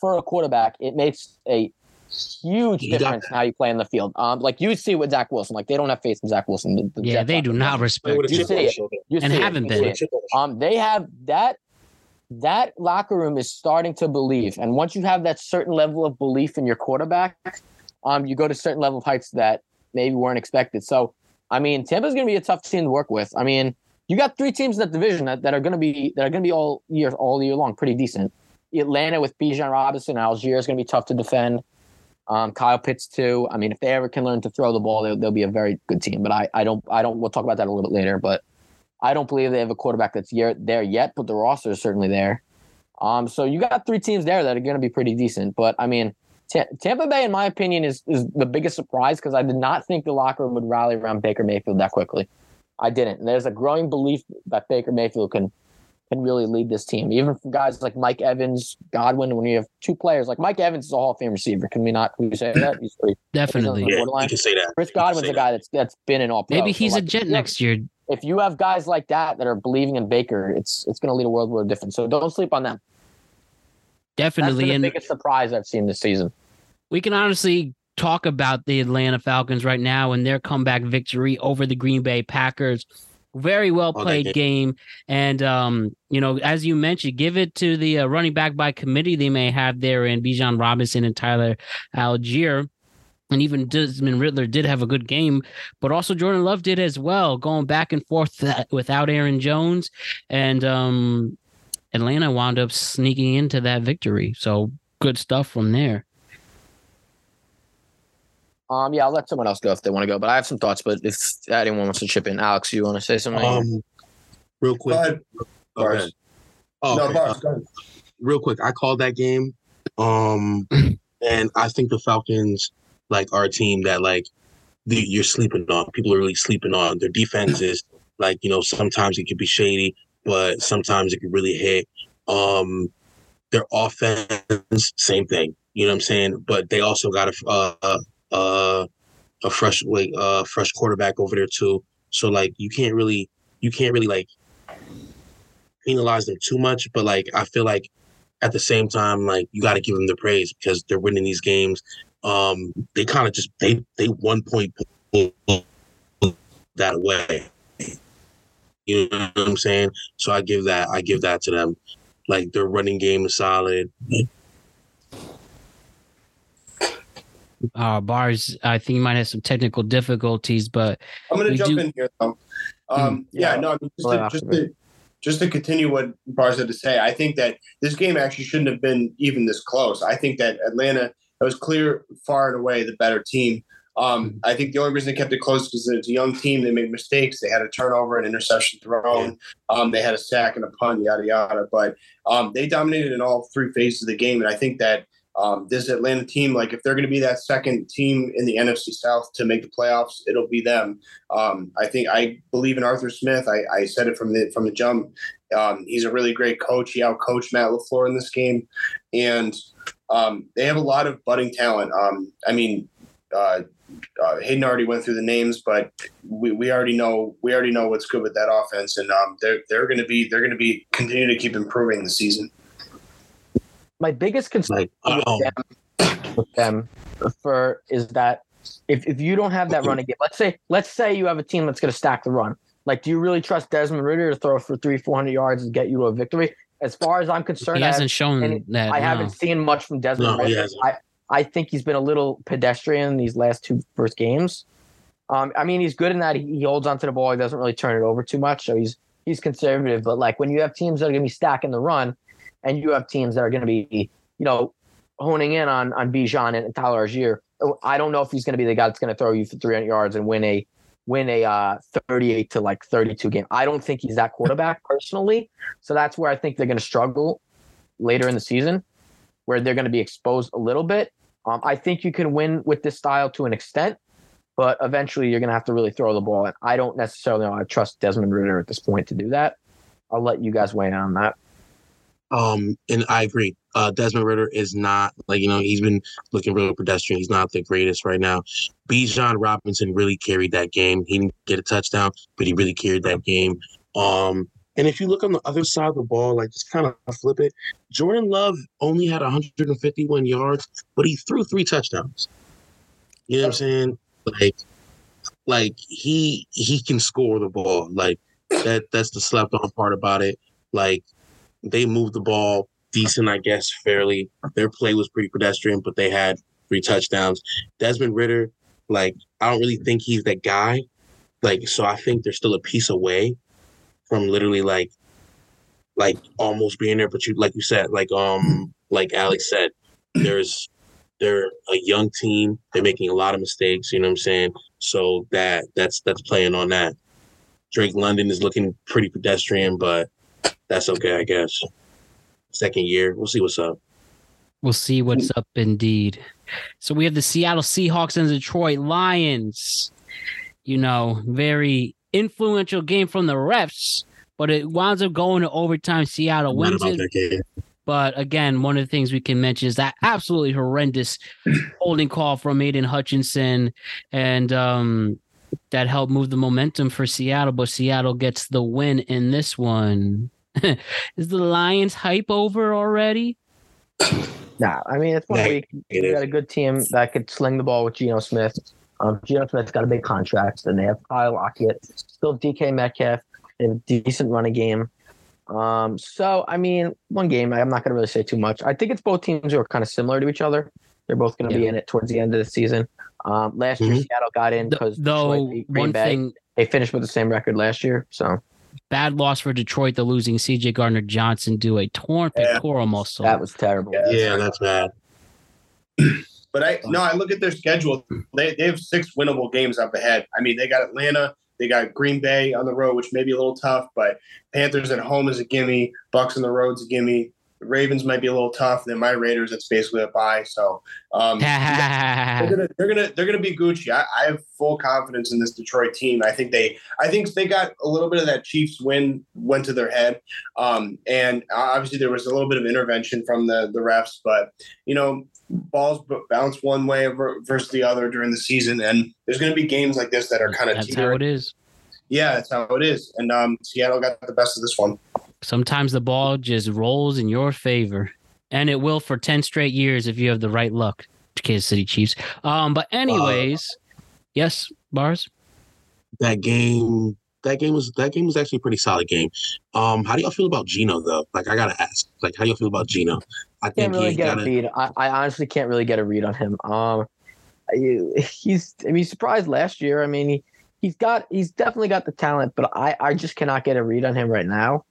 for a quarterback, it makes a huge You difference in how you play in the field. Um, like you see with Zach Wilson, like they don't have faith in Zach Wilson. The, the yeah, Jets they do not respect. You see it. You and see haven't You been. see With a it. chip on their Um, they have that that locker room is starting to believe, and once you have that certain level of belief in your quarterback, um, you go to certain level of heights that maybe weren't expected. So, I mean, Tampa's going to be a tough team to work with. I mean, you got three teams in that division that, that are going to be that are going to be all year all year long pretty decent. Atlanta with Bijan Robinson, Allgeier is going to be tough to defend. Um, Kyle Pitts too. I mean, if they ever can learn to throw the ball, they'll, they'll be a very good team. But I, I don't, I don't. We'll talk about that a little bit later. But I don't believe they have a quarterback that's year, there yet. But the roster is certainly there. Um, so you got three teams there that are going to be pretty decent. But I mean, Ta- Tampa Bay, in my opinion, is is the biggest surprise because I did not think the locker room would rally around Baker Mayfield that quickly. I didn't. And there's a growing belief that Baker Mayfield can can really lead this team. Even for guys like Mike Evans, Godwin, when you have two players like Mike Evans is a Hall of Fame receiver. Can we not can we say that? He's, he's Definitely. on the Yeah, borderline. you can say that. Chris Godwin's a guy that's that's been in all. Pro. Maybe So, he's like, a Jet you next year. If you have guys like that that are believing in Baker, it's it's going to lead a world war of difference. So don't sleep on them. That's been Definitely. the And biggest surprise I've seen this season. we can honestly talk about the Atlanta Falcons right now and their comeback victory over the Green Bay Packers. Very well Oh, played game. And, um, you know, as you mentioned, give it to the uh, running back by committee they may have there in Bijan Robinson and Tyler Allgeier. And even Desmond Ridder did have a good game, but also Jordan Love did as well, going back and forth without Aaron Jones. And, um, Atlanta wound up sneaking into that victory. So good stuff from there. Um, yeah, I'll let someone else go if they want to go, but I have some thoughts. But if anyone wants to chip in, Alex, you want to say something? Um, real quick. Go ahead. Go Bars. Oh, no, okay. Bars, go ahead. real quick, I called that game. Um, [clears throat] and I think the Falcons like our team that like you're sleeping on. People are really sleeping on. Their defenses. like you know sometimes it could be shady, but sometimes it could really hit. Um, their offense, same thing. You know what I'm saying? But they also got a uh, uh, a fresh like uh fresh quarterback over there too. So like you can't really you can't really like penalize them too much. But like I feel like at the same time, like you got to give them the praise because they're winning these games. Um, they kind of just they they one point that away. You know what I'm saying? So I give that I give that to them. Like their running game is solid. Uh, Bars, I think you might have some technical difficulties, but I'm going to jump do- in here though. Um, yeah, yeah. no, I mean, just, to, just, to, just to continue what Bars had to say, I think that this game actually shouldn't have been even this close. I think that Atlanta that was clear, far and away the better team. Um, I think the only reason they kept it close because it's a young team. They made mistakes. They had a turnover, an interception thrown. Um, they had a sack and a punt, yada yada. But um, they dominated in all three phases of the game, and I think that um, this Atlanta team, like if they're going to be that second team in the NFC South to make the playoffs, it'll be them. Um, I think I believe in Arthur Smith. I, I said it from the from the jump. Um, he's a really great coach. He outcoached Matt LaFleur in this game, and um, they have a lot of budding talent. Um, I mean, uh, uh, Hayden already went through the names, but we, we already know we already know what's good with that offense, and um, they're they're going to be they're going to be continue to keep improving the season. My biggest concern with oh, them, with them for is that if, if you don't have that running game, let's say let's say you have a team that's going to stack the run. Like, do you really trust Desmond Ridder to throw for three, four hundred yards and get you to a victory? As far as I'm concerned, he hasn't haven't- shown and that. I no. haven't seen much from Desmond No, Ridder. I, I think he's been a little pedestrian in these last two first games. Um, I mean, he's good in that he, he holds onto the ball. He doesn't really turn it over too much, so he's he's conservative. But like when you have teams that are going to be stacking the run, and you have teams that are going to be, you know, honing in on on Bijan and Tyler Allgeier, I don't know if he's going to be the guy that's going to throw you for 300 yards and win a win a uh, 38 to like 32 game. I don't think he's that quarterback personally. So that's where I think they're going to struggle later in the season, where they're going to be exposed a little bit. Um, I think you can win with this style to an extent, but eventually you're going to have to really throw the ball. And I don't necessarily know I trust Desmond Ridder at this point to do that. I'll let you guys weigh in on that. Um, and I agree. Uh, Desmond Ridder is not like you know he's been looking real pedestrian. He's not the greatest right now. Bijan Robinson really carried that game. He didn't get a touchdown, but he really carried that game. Um, and if you look on the other side of the ball, like just kind of flip it, Jordan Love only had 151 yards, but he threw three touchdowns. You know what I'm saying? Like, like he he can score the ball. Like that that's the slept on part about it. Like they moved the ball decent, I guess, fairly. Their play was pretty pedestrian, but they had three touchdowns. Desmond Ridder, like, I don't really think he's that guy. Like, so I think they're still a piece away from literally like like almost being there. But you like you said, like um like Alex said, there's they're a young team. They're making a lot of mistakes, you know what I'm saying? So that that's that's playing on that. Drake London is looking pretty pedestrian, but that's okay, I guess. Second year, we'll see what's up. We'll see what's up indeed. So we have the Seattle Seahawks and the Detroit Lions. You know, very influential game from the refs, but it winds up going to overtime. Seattle wins it. But again, one of the things we can mention is that absolutely horrendous holding call from Aidan Hutchinson, and um, that helped move the momentum for Seattle. But Seattle gets the win in this one. [laughs] is the Lions hype over already? Nah, I mean, it's one Nah, week. it You is. got a good team that could sling the ball with Geno Smith. Um, Geno Smith's got a big contract. and they have Kyle Lockett, still DK Metcalf, they have a decent running game. Um, so I mean, one game. I'm not going to really say too much. I think it's both teams who are kind of similar to each other. They're both going to be in it towards the end of the season. Um, last year Mhm. Seattle got in because Though Green one Bay thing they finished with the same record last year. So bad loss for Detroit. The losing CJ Gardner Johnson do a torn Yeah. pectoral muscle. That was terrible. Yeah, that's bad. [clears throat] But I no, I look at their schedule. They they have six winnable games up ahead. I mean, they got Atlanta, they got Green Bay on the road, which may be a little tough, but Panthers at home is a gimme. Bucs on the road's a gimme. Ravens might be a little tough. Then my Raiders, it's basically a bye. So um, [laughs] they're gonna they're gonna they're gonna be Gucci. I, I have full confidence in this Detroit team. I think they I think they got a little bit of that Chiefs win went to their head, um, and obviously there was a little bit of intervention from the the refs, but you know balls bounce one way versus the other during the season, and there's going to be games like this that are kind of That's how it is. Yeah, that's how it is, and um, Seattle got the best of this one. Sometimes the ball just rolls in your favor, and it will for ten straight years if you have the right luck. Kansas City Chiefs. Um, but anyways, yes, bars. That game, that game was that game was actually a pretty solid game. Um, how do y'all feel about Geno though? Like, I gotta ask, like, how do y'all feel about Geno? I can't think really he get got a read. I, I honestly can't really get a read on him. Um, he's I mean surprised last year. I mean he he's got he's definitely got the talent, but I I just cannot get a read on him right now.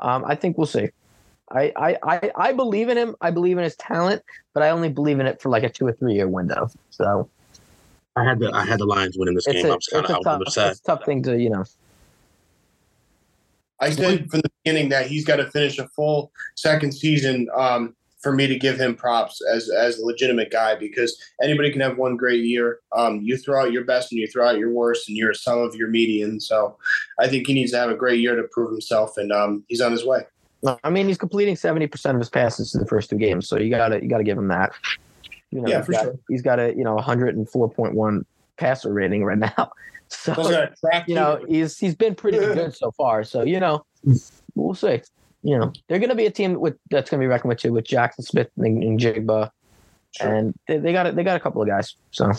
Um, I think we'll see. I, I I I believe in him. I believe in his talent, but I only believe in it for like a two or three year window. So I had the I had the Lions winning this it's game. a, I was kind it's of a I tough upset. it's a tough thing to you know. I said from the beginning that he's got to finish a full second season um, for me to give him props as as a legitimate guy because anybody can have one great year. Um, you throw out your best and you throw out your worst, and you're a sum of your median. So I think he needs to have a great year to prove himself, and um, he's on his way. I mean, he's completing seventy percent of his passes in the first two games, so you gotta you gotta give him that. You know, Yeah, for got, sure. He's got a you know hundred and four point one passer rating right now. [laughs] So He's got a track you know he's he's been pretty [laughs] good so far. So you know, we'll see. You know, they're going to be a team with that's going to be reckoned with too, with Jaxon Smith and, and Njigba, and they, they got a, they got a couple of guys. So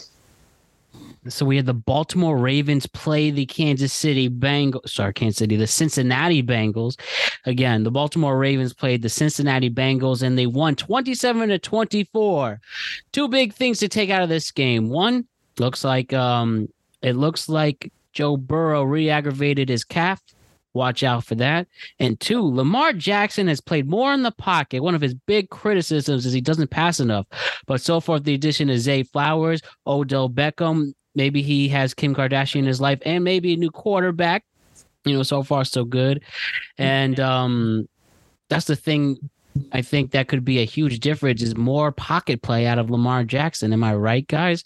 So we had the Baltimore Ravens play the Kansas City Bengals. Sorry, Kansas City, the Cincinnati Bengals. Again, the Baltimore Ravens played the Cincinnati Bengals and they won 27 to 24. Two big things to take out of this game. One, looks like um it looks like Joe Burrow re-aggravated his calf. Watch out for that. And two, Lamar Jackson has played more in the pocket. One of his big criticisms is he doesn't pass enough. But so far, the addition of Zay Flowers, Odell Beckham, maybe he has Kim Kardashian in his life, and maybe a new quarterback. You know, so far so good. And um that's the thing I think that could be a huge difference is more pocket play out of Lamar Jackson. Am I right, guys?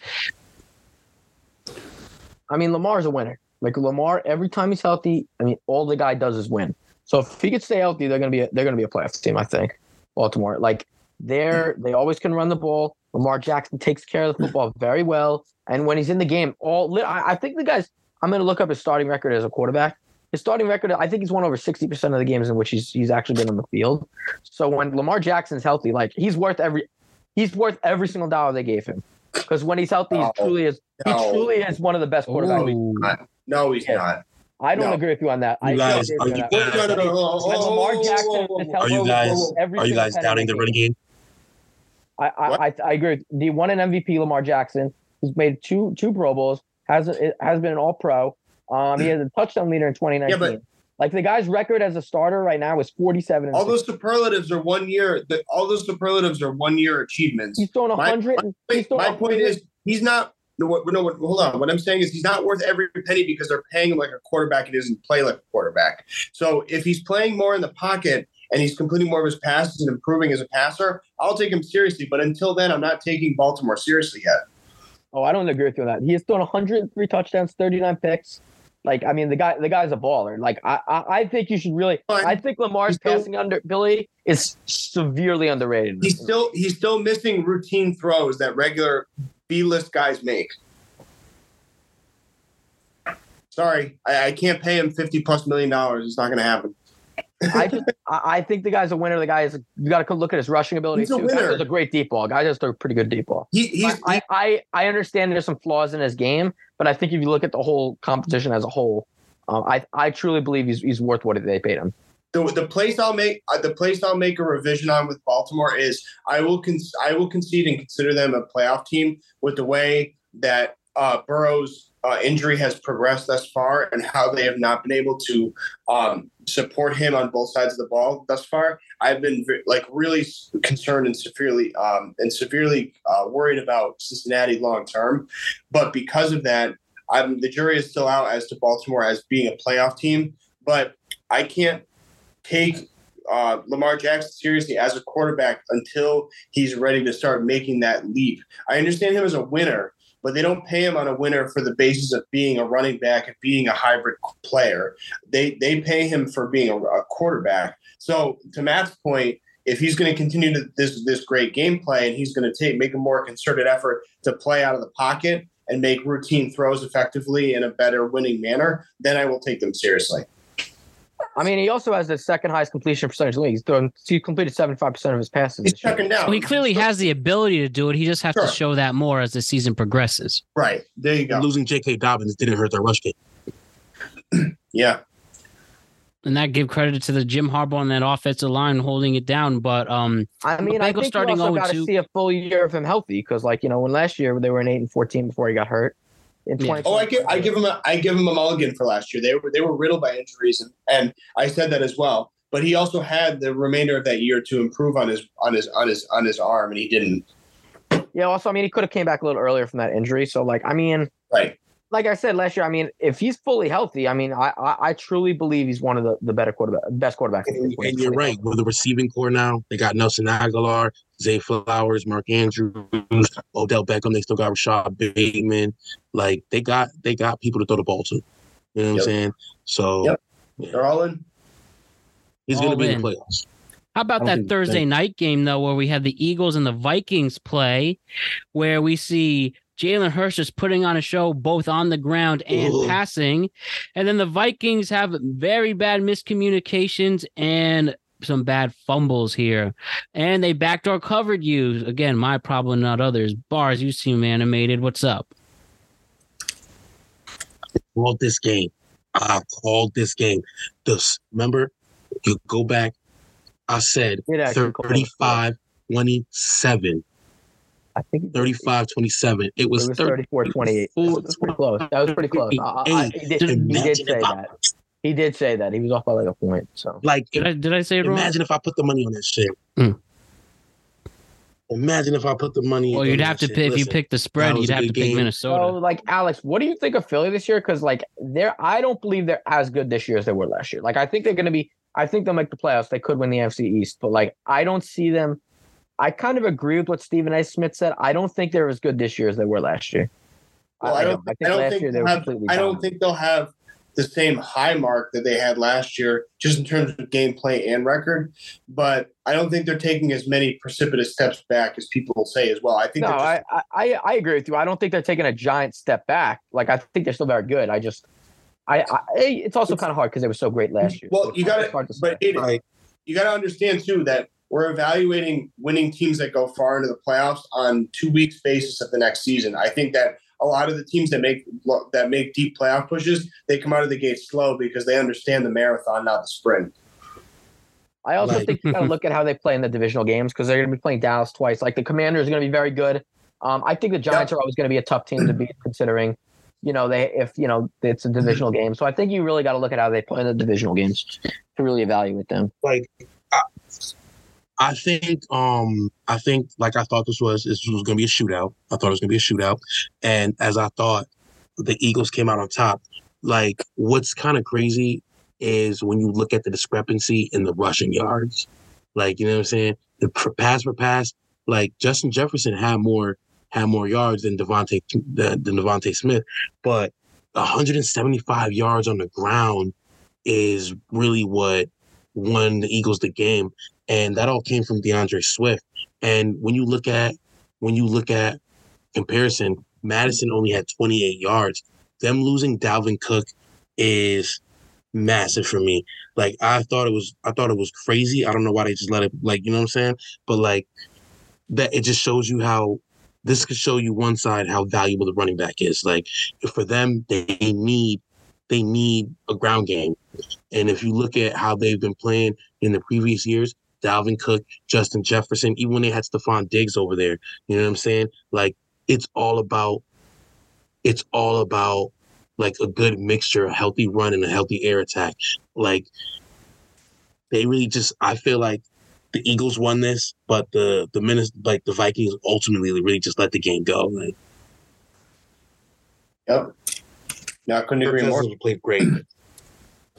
I mean, Lamar's a winner. Like Lamar, every time he's healthy, I mean, all the guy does is win. So if he could stay healthy, they're gonna be a, they're gonna be a playoff team. I think Baltimore. Like they're they always can run the ball. Lamar Jackson takes care of the football very well, and when he's in the game, all I, I think the guys. I'm gonna look up his starting record as a quarterback. His starting record, I think he's won over 60% of the games in which he's he's actually been on the field. So when Lamar Jackson's healthy, like he's worth every he's worth every single dollar they gave him. Because when he's healthy, he No. truly is he No. truly is one of the best quarterbacks. Ooh. No, he's Yeah. not. I don't No. agree with you on that. You don't guys, agree are you, you that. No, no, no, no, no. When Lamar Oh, Jackson whoa, whoa, is whoa, healthy, are you guys are you guys doubting the gave running game? I, I, I, I agree. with- He won an MVP, Lamar Jackson. He's made two two Pro Bowls. Has has been an All Pro. Um, he has a touchdown leader in 2019. Yeah, but- like the guy's record as a starter right now is 47. And All 60. those superlatives are one year. The, all those superlatives are one year achievements. He's throwing My- 100. and- he's Wait, throwing my point 100 is he's not. No, what, no, what, hold on. What I'm saying is he's not worth every penny because they're paying him like a quarterback. He doesn't play like a quarterback. So if he's playing more in the pocket and he's completing more of his passes and improving as a passer, I'll take him seriously. But until then, I'm not taking Baltimore seriously yet. Oh, I don't agree with you on that. He has thrown 103 touchdowns, 39 picks. Like, I mean, the guy, the guy's a baller. Like, I, I, I think you should really. Fine. I think Lamar's still- passing under Billy is severely underrated. He's still he's still missing routine throws that regular B-list guys make. Sorry, I, I can't pay him fifty plus million dollars. It's not going to happen. I just, I, think the guy's a winner. The guy is. You got to look at his rushing ability He's a too. Winner. does a great deep ball. Guy does a pretty good deep ball. He, he's I, I, I understand there's some flaws in his game, but I think if you look at the whole competition as a whole, um, I, I truly believe he's, he's worth what they paid him. The, the place I'll make uh, the place I'll make a revision on with Baltimore is I will con- I will concede and consider them a playoff team with the way that uh, Burrow's uh, injury has progressed thus far and how they have not been able to um, support him on both sides of the ball thus far, I've been like really concerned and severely um, and severely uh, worried about Cincinnati long term. But because of that, I'm, the jury is still out as to Baltimore as being a playoff team. But I can't take uh, Lamar Jackson seriously as a quarterback until he's ready to start making that leap. I understand him as a winner, but they don't pay him on a winner for the basis of being a running back and being a hybrid player. They they pay him for being a, a quarterback. So to Matt's point, if he's going to continue to this this great gameplay and he's going to take make a more concerted effort to play out of the pocket and make routine throws effectively in a better winning manner, then I will take them seriously. I mean, he also has the second highest completion percentage in the league. He's thrown, he completed 75% of his passes. He's this year. checking down. So he clearly has the ability to do it. He just has Sure. to show that more as the season progresses. right. There you go. Losing J.K. Dobbins didn't hurt their rush game. [clears throat] Yeah. And that give credit to the Jim Harbaugh on that offensive line holding it down. But um, I mean, I think starting you also got to see a full year of him healthy because, like, you know, when last year they were an 8 and 14 before he got hurt. In Yeah. Oh, I give I give him a I give him a mulligan for last year. They were they were riddled by injuries, and, and I said that as well. But he also had the remainder of that year to improve on his on his on his on his arm, and he didn't. Yeah, also, I mean, he could have came back a little earlier from that injury. So, like, I mean, Right. Like I said last year, I mean, if he's fully healthy, I mean, I I, I truly believe he's one of the, the better quarterback, best quarterbacks. And, and you're fully right. With the receiving corps now, they got Nelson Agholor, Zay Flowers, Mark Andrews, Odell Beckham. They still got Rashod Bateman. Like they got they got people to throw the ball to. You know what Yep. I'm saying? So Yep. yeah, They're all in. he's going All to be in in. the playoffs. How about that Thursday night game though, where we had the Eagles and the Vikings play, where we see Jalen Hurts is putting on a show both on the ground and Ooh. passing, and then the Vikings have very bad miscommunications and some bad fumbles here, and they backdoor covered you again. My problem, not others. Bars, you seem animated. What's up? Called this game. I called this game. This remember, you go back. I said Did actually call it. 35 27. I think 35 27. It was, It was 34 28. That was pretty close. That was pretty close. I, I, I, he, did, he did say that. He did say that. He was off by like a point. So Like, Did I did I say it wrong? imagine if I put the money on that shit. Mm. Imagine if I put the money. Well, on you'd that have to shit. pick if you pick the spread. You'd have to good pick. Minnesota. So, like Alex, what do you think of Philly this year? Because like they're, I don't believe they're as good this year as they were last year. Like I think they're going to be. I think they'll make the playoffs. They could win the NFC East, but like I don't see them. I kind of agree with what Stephen A. Smith said. I don't think they're as good this year as they were last year. Well, I don't. I I, think don't think year they they'll have. I don't think they'll have the same high mark that they had last year, just in terms of gameplay and record. But I don't think they're taking as many precipitous steps back as people will say as well. I think No, just, I, I I agree with you. I don't think they're taking a giant step back. Like I think they're still very good. I just, I, I it's also kind of hard because they were so great last year. Well, So you got it's to to, but it, Right. you got to understand too that we're evaluating winning teams that go far into the playoffs on two weeks basis of the next season. I think that a lot of the teams that make that make deep playoff pushes, they come out of the gate slow because they understand the marathon, not the sprint. I also Like- think you got to look at how they play in the divisional games because they're going to be playing Dallas twice. Like the Commanders are going to be very good. Um, I think the Giants are always going to be a tough team to beat, considering you know they if you know it's a divisional game. So I think you really got to look at how they play in the divisional games to really evaluate them. like I, I think um I think like I thought this was this was gonna be a shootout. I thought it was gonna be a shootout. And as I thought the Eagles came out on top. Like what's kind of crazy is when you look at the discrepancy in the rushing yards. Like, you know what I'm saying? The pass per pass, like Justin Jefferson had more had more yards than DeVonta than, than DeVonta Smith, but 175 yards on the ground is really what won the Eagles the game, and that all came from DeAndre Swift. And when you look at when you look at comparison, Mattison only had 28 yards. Them losing Dalvin Cook is massive for me. Like I thought it was I thought it was crazy. I don't know why they just let it like you know what I'm saying? But like that it just shows you how this could show you one side how valuable the running back is. Like for them, they need they need a ground game. And if you look at how they've been playing in the previous years, Dalvin Cook, Justin Jefferson, even when they had Stefon Diggs over there, you know what I'm saying? Like it's all about it's all about like a good mixture, a healthy run and a healthy air attack. Like they really just I feel like the Eagles won this, but the the Minis like the Vikings ultimately really just let the game go. Like Yep. No, I couldn't Kirk agree more. Cousins played great.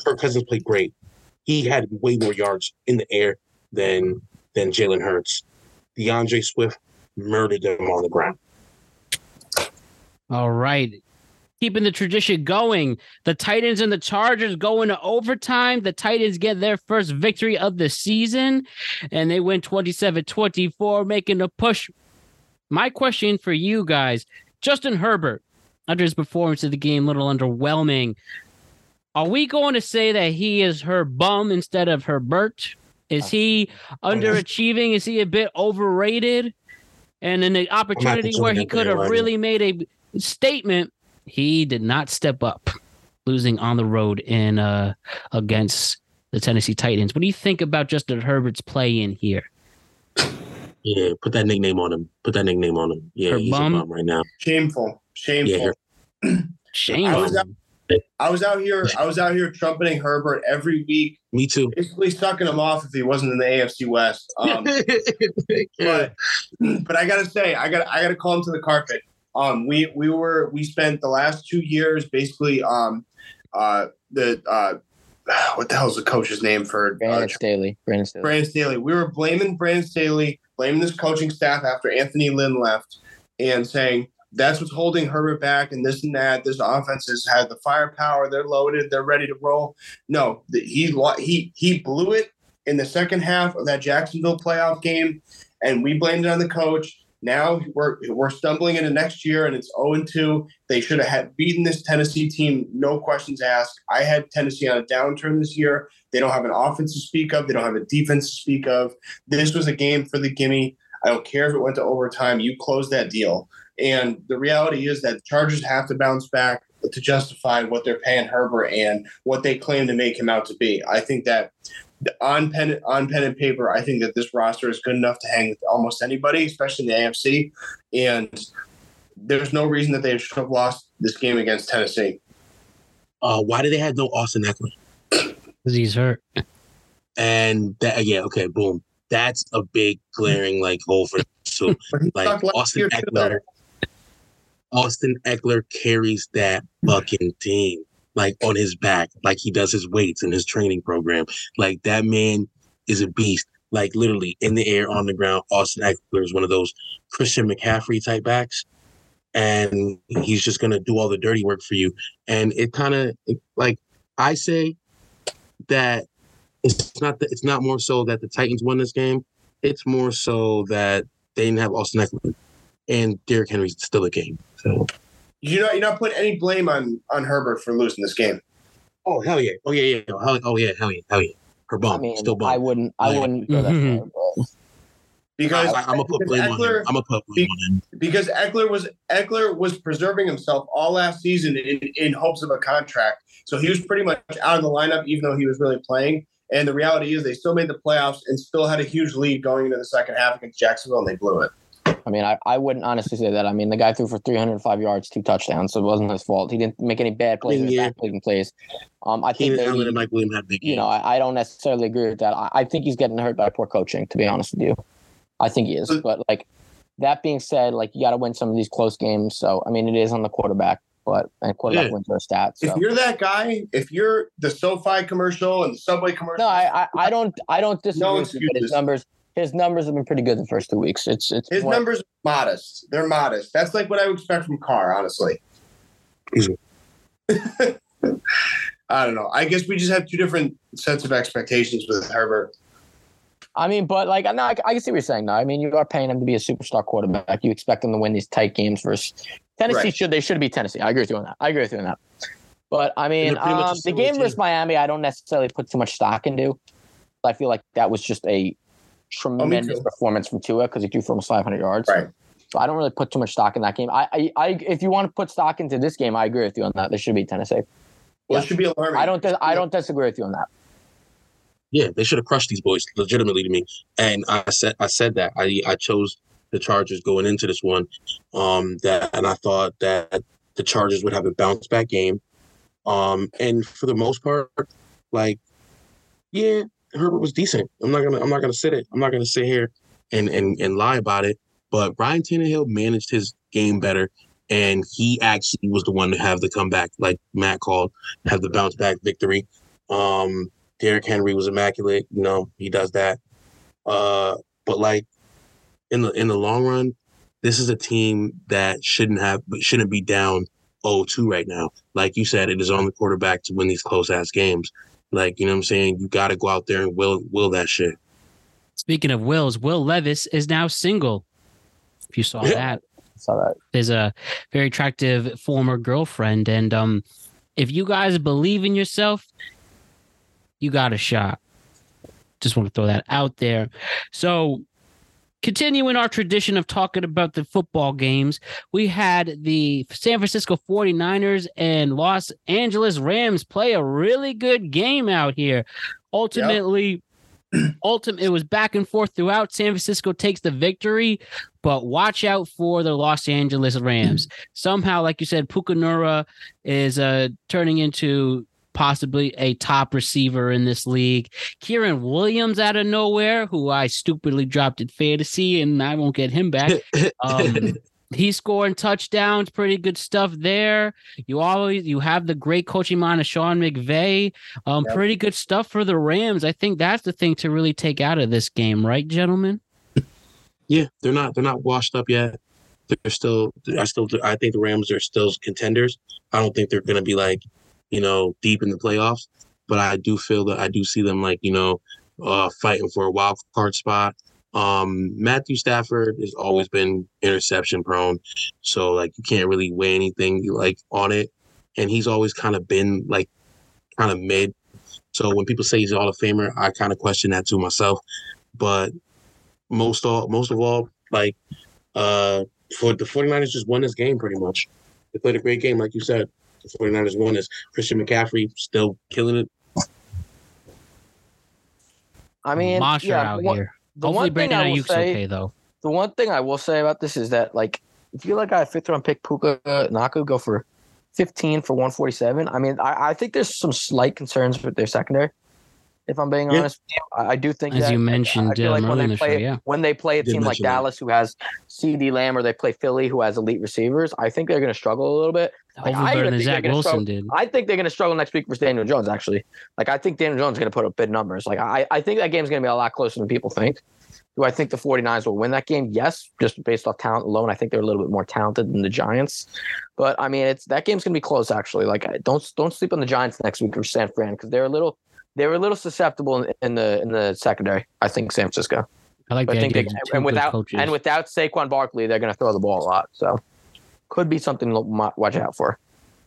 Kirk Cousins played great. He had way more yards in the air than than Jalen Hurts. DeAndre Swift murdered them on the ground. All right. Keeping the tradition going. The Titans and the Chargers go into overtime. The Titans get their first victory of the season and they win 27 24, making a push. My question for you guys Justin Herbert, under his performance of the game, a little underwhelming. Are we going to say that he is her bum instead of her Herbert? Is he underachieving? Is he a bit overrated? And in the opportunity where he could have really made a statement, he did not step up, losing on the road in uh against the Tennessee Titans. What do you think about Justin Herbert's play in here? Yeah, put that nickname on him. Put that nickname on him. Yeah, Her he's bum? a bum right now. Shameful. Shameful. Yeah, [clears throat] Shame I was out, him. I was out here. I was out here trumpeting Herbert every week, Me too. basically sucking him off if he wasn't in the AFC West. [laughs] Um, but but I gotta say, I got I gotta call him to the carpet. Um, we we were we spent the last two years basically um uh the uh [sighs] what the hell's the coach's name for uh, Brandon Staley. Brandon Staley. Brandon Staley. We were blaming Brandon Staley, blaming this coaching staff after Anthony Lynn left, and saying that's what's holding Herbert back and this and that. This offense has had the firepower. They're loaded. They're ready to roll. No, he he he blew it in the second half of that Jacksonville playoff game, and we blamed it on the coach. Now we're we're stumbling into next year, and it's 0 2. They should have had beaten this Tennessee team, no questions asked. I had Tennessee on a downturn this year. They don't have an offense to speak of. They don't have a defense to speak of. This was a game for the gimme. I don't care if it went to overtime. You close that deal. And the reality is that the Chargers have to bounce back to justify what they're paying Herbert and what they claim to make him out to be. I think that on pen on pen and paper, I think that this roster is good enough to hang with almost anybody, especially in the AFC. And there's no reason that they should have lost this game against Tennessee. Uh, why did they have no Austin Ekeler? Because he's hurt. And that yeah, okay, boom. That's a big glaring like hole for so like Austin year, too, Ekeler. Austin Ekeler carries that fucking team like on his back, like he does his weights in his training program. Like that man is a beast. Like literally in the air, on the ground. Austin Ekeler is one of those Christian McCaffrey type backs, and he's just gonna do all the dirty work for you. And it kind of like I say that it's not that it's not more so that the Titans won this game. It's more so that they didn't have Austin Ekeler, and Derrick Henry's still a game. So You're not you're not putting any blame on on Herbert for losing this game. oh hell yeah, oh yeah yeah, hell, oh yeah hell yeah hell yeah. Her bum, I mean, still bum. I wouldn't. I Yeah. wouldn't go that Mhm. far. But Because I, am gonna put because blame on Ekeler- him. I'm gonna put blame on him. because Ekeler was Ekeler was preserving himself all last season in, in hopes of a contract. So he was pretty much out of the lineup, even though he was really playing. And the reality is, they still made the playoffs and still had a huge lead going into the second half against Jacksonville, and they blew it. I mean, I, I wouldn't honestly say that. I mean, the guy threw for 305 yards, two touchdowns, so it wasn't his fault. He didn't make any bad plays. Yeah. backbreaking plays. Um, I think Keenan that Allen he, and Mike Williams had big you know, I, I don't necessarily agree with that. I, I think he's getting hurt by poor coaching. To be honest with you, I think he is. But like that being said, like you got to win some of these close games. So I mean, it is on the quarterback, but and quarterback Yeah. wins are a stat. So. If you're that guy, if you're the SoFi commercial and the Subway commercial, No, I, I, I don't I don't disagree No with his numbers his numbers have been pretty good the first two weeks. It's it's his more- numbers are modest. They're modest. That's like what I would expect from Carr, honestly. [laughs] I don't know. I guess we just have two different sets of expectations with Herbert. I mean, but like, no, I, I can see what you're saying. No, I mean, you are paying him to be a superstar quarterback. You expect him to win these tight games versus Tennessee. Right. Should they should be Tennessee? I agree with you on that. I agree with you on that. But I mean, they're pretty much a um, the game team. versus Miami, I don't necessarily put too much stock into. I feel like that was just a tremendous too. performance from Tua because he threw for almost 500 yards. Right. So I don't really put too much stock in that game. I, I, I, if you want to put stock into this game, I agree with you on that. There should be Tennessee. Well, Yeah. it should be alarming. I don't, dis- I don't disagree with you on that. Yeah, they should have crushed these boys legitimately to me. And I said I said that. I I chose the Chargers going into this one. Um that and I thought that the Chargers would have a bounce back game. Um, and for the most part, like, yeah, Herbert was decent. I'm not gonna I'm not gonna sit it. I'm not gonna sit here and and and lie about it. But Ryan Tannehill managed his game better, and he actually was the one to have the comeback, like Matt called, have the bounce back victory. Um, Derrick Henry was immaculate. You know, he does that. Uh, but like in the in the long run, this is a team that shouldn't have shouldn't be down 0-2 right now. Like you said, it is on the quarterback to win these close ass games. Like, you know what I'm saying? You gotta go out there and will will that shit. Speaking of wills, Will Levis is now single. If you saw that, saw that. There's a very attractive former girlfriend, and um, if you guys believe in yourself, you got a shot. Just want to throw that out there. So, continuing our tradition of talking about the football games, we had the San Francisco 49ers and Los Angeles Rams play a really good game out here. Ultimately, [clears throat] ultimate it was back and forth throughout. San Francisco takes the victory, but watch out for the Los Angeles Rams. [clears throat] Somehow, like you said, Puka Nacua is uh turning into possibly a top receiver in this league. Kyren Williams out of nowhere, who I stupidly dropped in fantasy, and I won't get him back. [laughs] Um, he's scoring touchdowns, pretty good stuff there. You always you have the great coaching mind of Sean McVay. Um, Yep. pretty good stuff for the Rams. I think that's the thing to really take out of this game, right, gentlemen? Yeah, they're not they're not washed up yet. They're still I still I think the Rams are still contenders. I don't think they're gonna be like, you know, deep in the playoffs. But I do feel that I do see them like, you know, uh fighting for a wild card spot. Um Matthew Stafford has always been interception prone. So like you can't really weigh anything like on it. And he's always kind of been like kind of mid. So when people say he's a Famer, I kind of question that to myself. But most all most of all, like uh for the 49ers just won this game pretty much. They played a great game, like you said. The 49ers won this. Christian McCaffrey still killing it. I mean, monster yeah, out the one- here. the Hopefully, one thing Brandon I will Aiyuk's say- okay though. The one thing I will say about this is that like if you like a fifth round pick Puka Nacua go for 15 for 147, I mean I, I think there's some slight concerns with their secondary. If I'm being Yeah. honest. I, I do think As that. you mentioned, I feel like um, when they the show, play yeah. when they play a team like mention that. Dallas who has CeeDee Lamb or they play Philly who has elite receivers, I think they're going to struggle a little bit. Like, I even than think they're Zach gonna Wilson struggle- did. I think they're going to struggle next week versus Daniel Jones. Actually, like I think Daniel Jones is going to put up big numbers. Like I, I think that game's going to be a lot closer than people think. Do I think the 49ers will win that game? Yes, just based off talent alone. I think they're a little bit more talented than the Giants. But I mean, it's that game's going to be close. Actually, like don't don't sleep on the Giants next week versus San Fran because they're a little they're a little susceptible in, in the in the secondary. I think San Francisco. I like But the I think they, and without coaches. and without Saquon Barkley, they're going to throw the ball a lot. So could be something to watch out for.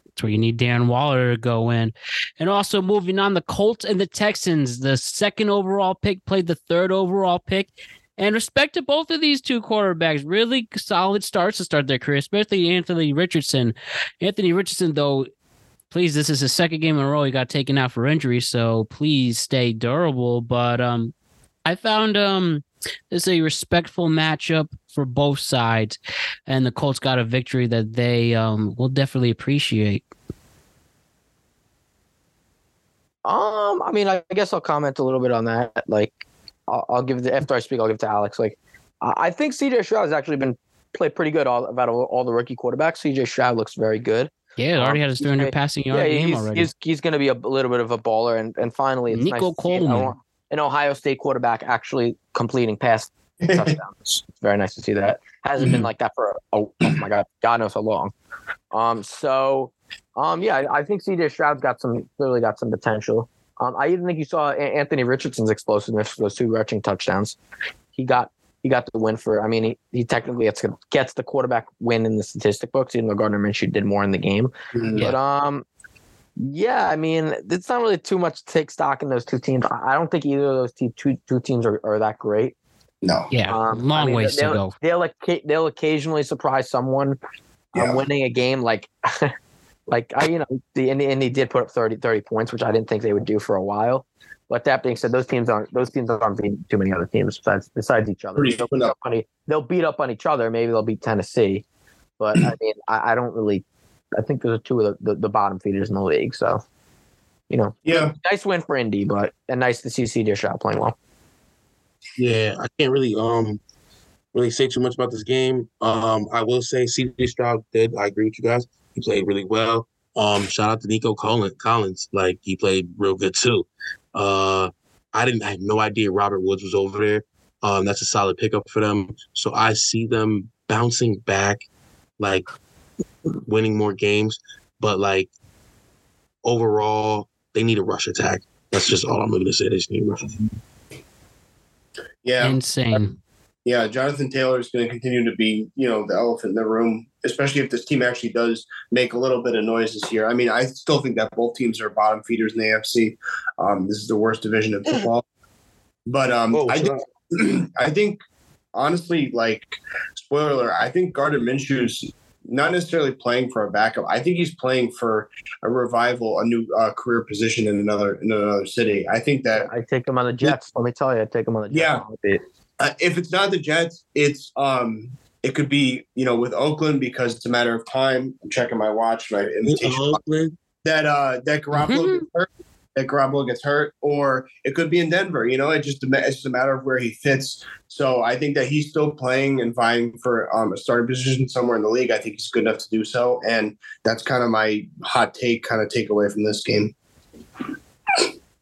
That's where you need Darren Waller to go in. And also moving on, the Colts and the Texans, the second overall pick played the third overall pick. And respect to both of these two quarterbacks, really solid starts to start their career, especially Anthony Richardson. Anthony Richardson, though, please, this is his second game in a row he got taken out for injury, so please stay durable. But um, I found um, this a respectful matchup for both sides, and the Colts got a victory that they um, will definitely appreciate. Um, I mean, I guess I'll comment a little bit on that. Like, I'll, I'll give the after I speak, I'll give it to Alex. Like, I think CJ Stroud has actually been played pretty good all about all, all the rookie quarterbacks. CJ Stroud looks very good. Yeah, it already had his 300 gonna- passing yard game he's, already. He's, he's going to be a little bit of a baller, and and finally, it's Nico nice to see an- Coleman. an Ohio State quarterback actually completing pass [laughs] touchdowns. It's very nice to see that. Hasn't been like that for oh, oh my god, God knows how long. Um, so, um, yeah, I, I think CJ Stroud's got some clearly got some potential. Um, I even think you saw Anthony Richardson's explosiveness for those two rushing touchdowns. He got he got the win for. I mean, he, he technically gets gets the quarterback win in the statistic books, even though Gardner Minshew did more in the game. But um, yeah, I mean, it's not really too much to take stock in those two teams. I I don't think either of those te- two two teams are, are that great. No. Yeah, Um, long I mean, ways to they'll, go. They'll they'll occasionally surprise someone um, Yeah. winning a game like [laughs] like I you know the and, and he did put up 30, 30 points, which I didn't think they would do for a while. But that being said, those teams aren't those teams aren't beating too many other teams besides besides each other. They'll beat, up. up on, they'll beat up on each other. Maybe they'll beat Tennessee, but I mean I, I don't really I think those are two of the, the, the bottom feeders in the league. So, you know, Yeah. nice win for Indy, but and nice to see CJ Stroud playing well. Yeah, I can't really um really say too much about this game. Um, I will say CJ Stroud did. I agree with you guys. He played really well. Um, shout out to Nico Collins. Collins, like he played real good too. Uh, I didn't. I had no idea Robert Woods was over there. Um, that's a solid pickup for them. So I see them bouncing back, like winning more games. But like overall, they need a rush attack. That's just all I'm going to say. They just need a rush attack. Yeah. Insane. Yeah, Jonathan Taylor is going to continue to be, you know, the elephant in the room, especially if this team actually does make a little bit of noise this year. I mean, I still think that both teams are bottom feeders in the AFC. Um, this is the worst division in football. But um, Oh, I think, [clears throat] I think, honestly, like, spoiler alert, I think Gardner Minshew's not necessarily playing for a backup. I think he's playing for a revival, a new uh, career position in another in another city. I think that I take him on the Jets. Let me tell you, I take him on the Jets. Yeah. Uh, if it's not the Jets, it's um, it could be you know with Oakland because it's a matter of time. I'm checking my watch, my invitation Oakland. that uh that Garoppolo gets hurt, that Garoppolo gets hurt, or it could be in Denver. You know, it just it's just a matter of where he fits. So I think that he's still playing and vying for um, a starting position somewhere in the league. I think he's good enough to do so, and that's kind of my hot take, kind of takeaway from this game.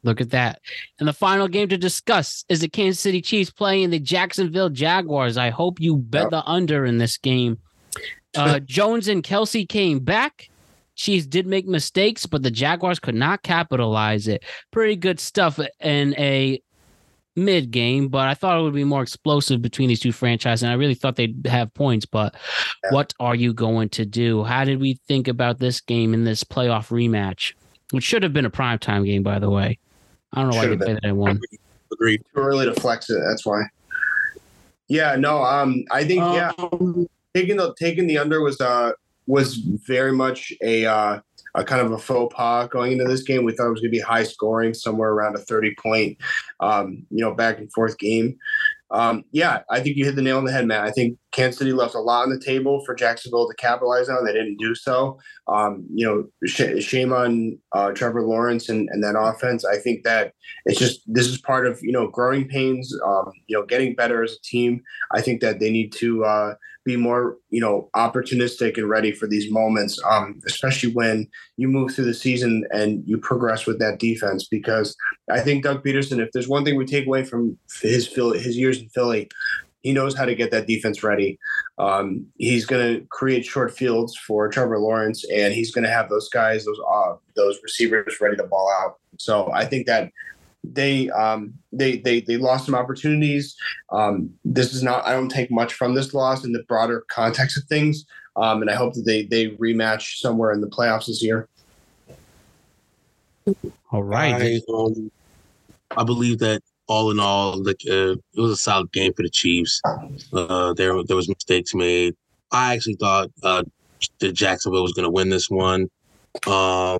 Look at that. And the final game to discuss is the Kansas City Chiefs playing the Jacksonville Jaguars. I hope you bet Yep. the under in this game. Uh, [laughs] Jones and Kelsey came back. Chiefs did make mistakes, but the Jaguars could not capitalize it. Pretty good stuff in a mid game, but I thought it would be more explosive between these two franchises. And I really thought they'd have points. But what are you going to do? How did we think about this game in this playoff rematch? Which should have been a primetime game, by the way. I don't know why Should they have played it at one. Agreed. Too early to flex it. That's why. Yeah, no. Um, I think yeah, taking the taking the under was uh was very much a uh a kind of a faux pas going into this game. We thought it was going to be high scoring, somewhere around a thirty point, um, you know, back and forth game. Um, yeah, I think you hit the nail on the head, man. I think Kansas City left a lot on the table for Jacksonville to capitalize on. They didn't do so. Um, you know, sh- shame on uh, Trevor Lawrence and, and that offense. I think that it's just this is part of you know growing pains. Um, you know, getting better as a team. I think that they need to uh, be more you know opportunistic and ready for these moments, um, especially when you move through the season and you progress with that defense. Because I think Doug Pederson, if there's one thing we take away from his his years in Philly, he knows how to get that defense ready. Um, he's going to create short fields for Trevor Lawrence, and he's going to have those guys, those uh, those receivers ready to ball out. So I think that they um, they they they lost some opportunities. Um, this is not. I don't take much from this loss in the broader context of things, um, and I hope that they they rematch somewhere in the playoffs this year. All right. I, um, I believe that all in all, like uh, it was a solid game for the Chiefs. Uh, there there was mistakes made. I actually thought uh, that Jacksonville was going to win this one. Uh,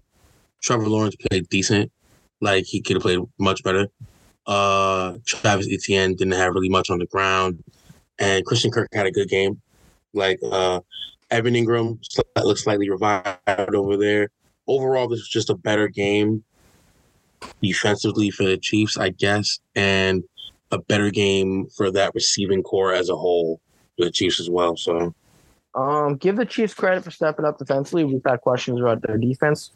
Trevor Lawrence played decent. Like he could have played much better. Uh, Travis Etienne didn't have really much on the ground, and Christian Kirk had a good game. Like uh, Evan Engram looks slightly revived over there. Overall, this was just a better game defensively for the Chiefs, I guess, and a better game for that receiving corps as a whole for the Chiefs as well. So Um, give the Chiefs credit for stepping up defensively. We've had questions about their defense.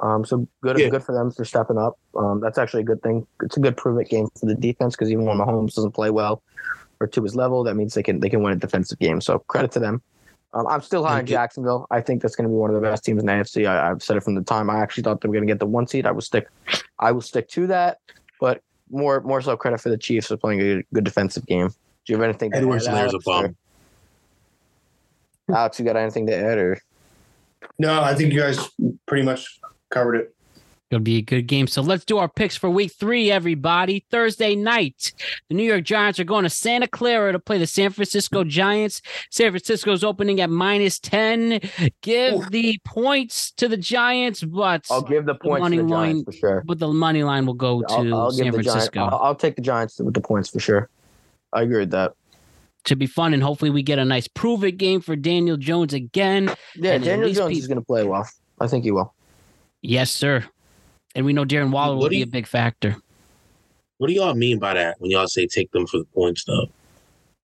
Um, so good, Yeah. good for them for stepping up. Um, that's actually a good thing. It's a good prove it game for the defense because even when Mahomes doesn't play well or to his level, that means they can they can win a defensive game. So credit to them. Um, I'm still high on Jacksonville. I think that's going to be one of the best teams in the AFC. I, I've said it from the time I actually thought they were going to get the one seed. I will stick, I will stick to that. But more more so credit for the Chiefs for playing a good, good defensive game. Do you have anything? to Edwards add, Helaire's a Alex, or- bum. Alex, you got anything to add or? No, I think you guys pretty much covered it. It'll be a good game. So let's do our picks for week three, everybody. Thursday night, the New York Giants are going to Santa Clara to play the San Francisco Giants. San Francisco's opening at minus 10. Give the points to the Giants, but I'll give the points money to the line- Giants for sure. but the money line will go to I'll, I'll San give Giants. Francisco. I'll, I'll take the Giants with the points for sure. I agree with that. Should be fun, and hopefully we get a nice prove it game for Daniel Jones again. Yeah, And Daniel Jones pe- is going to play well. I think he will. Yes, sir. And we know Darren Waller will What do be you- a big factor. What do y'all mean by that when y'all say take them for the points though?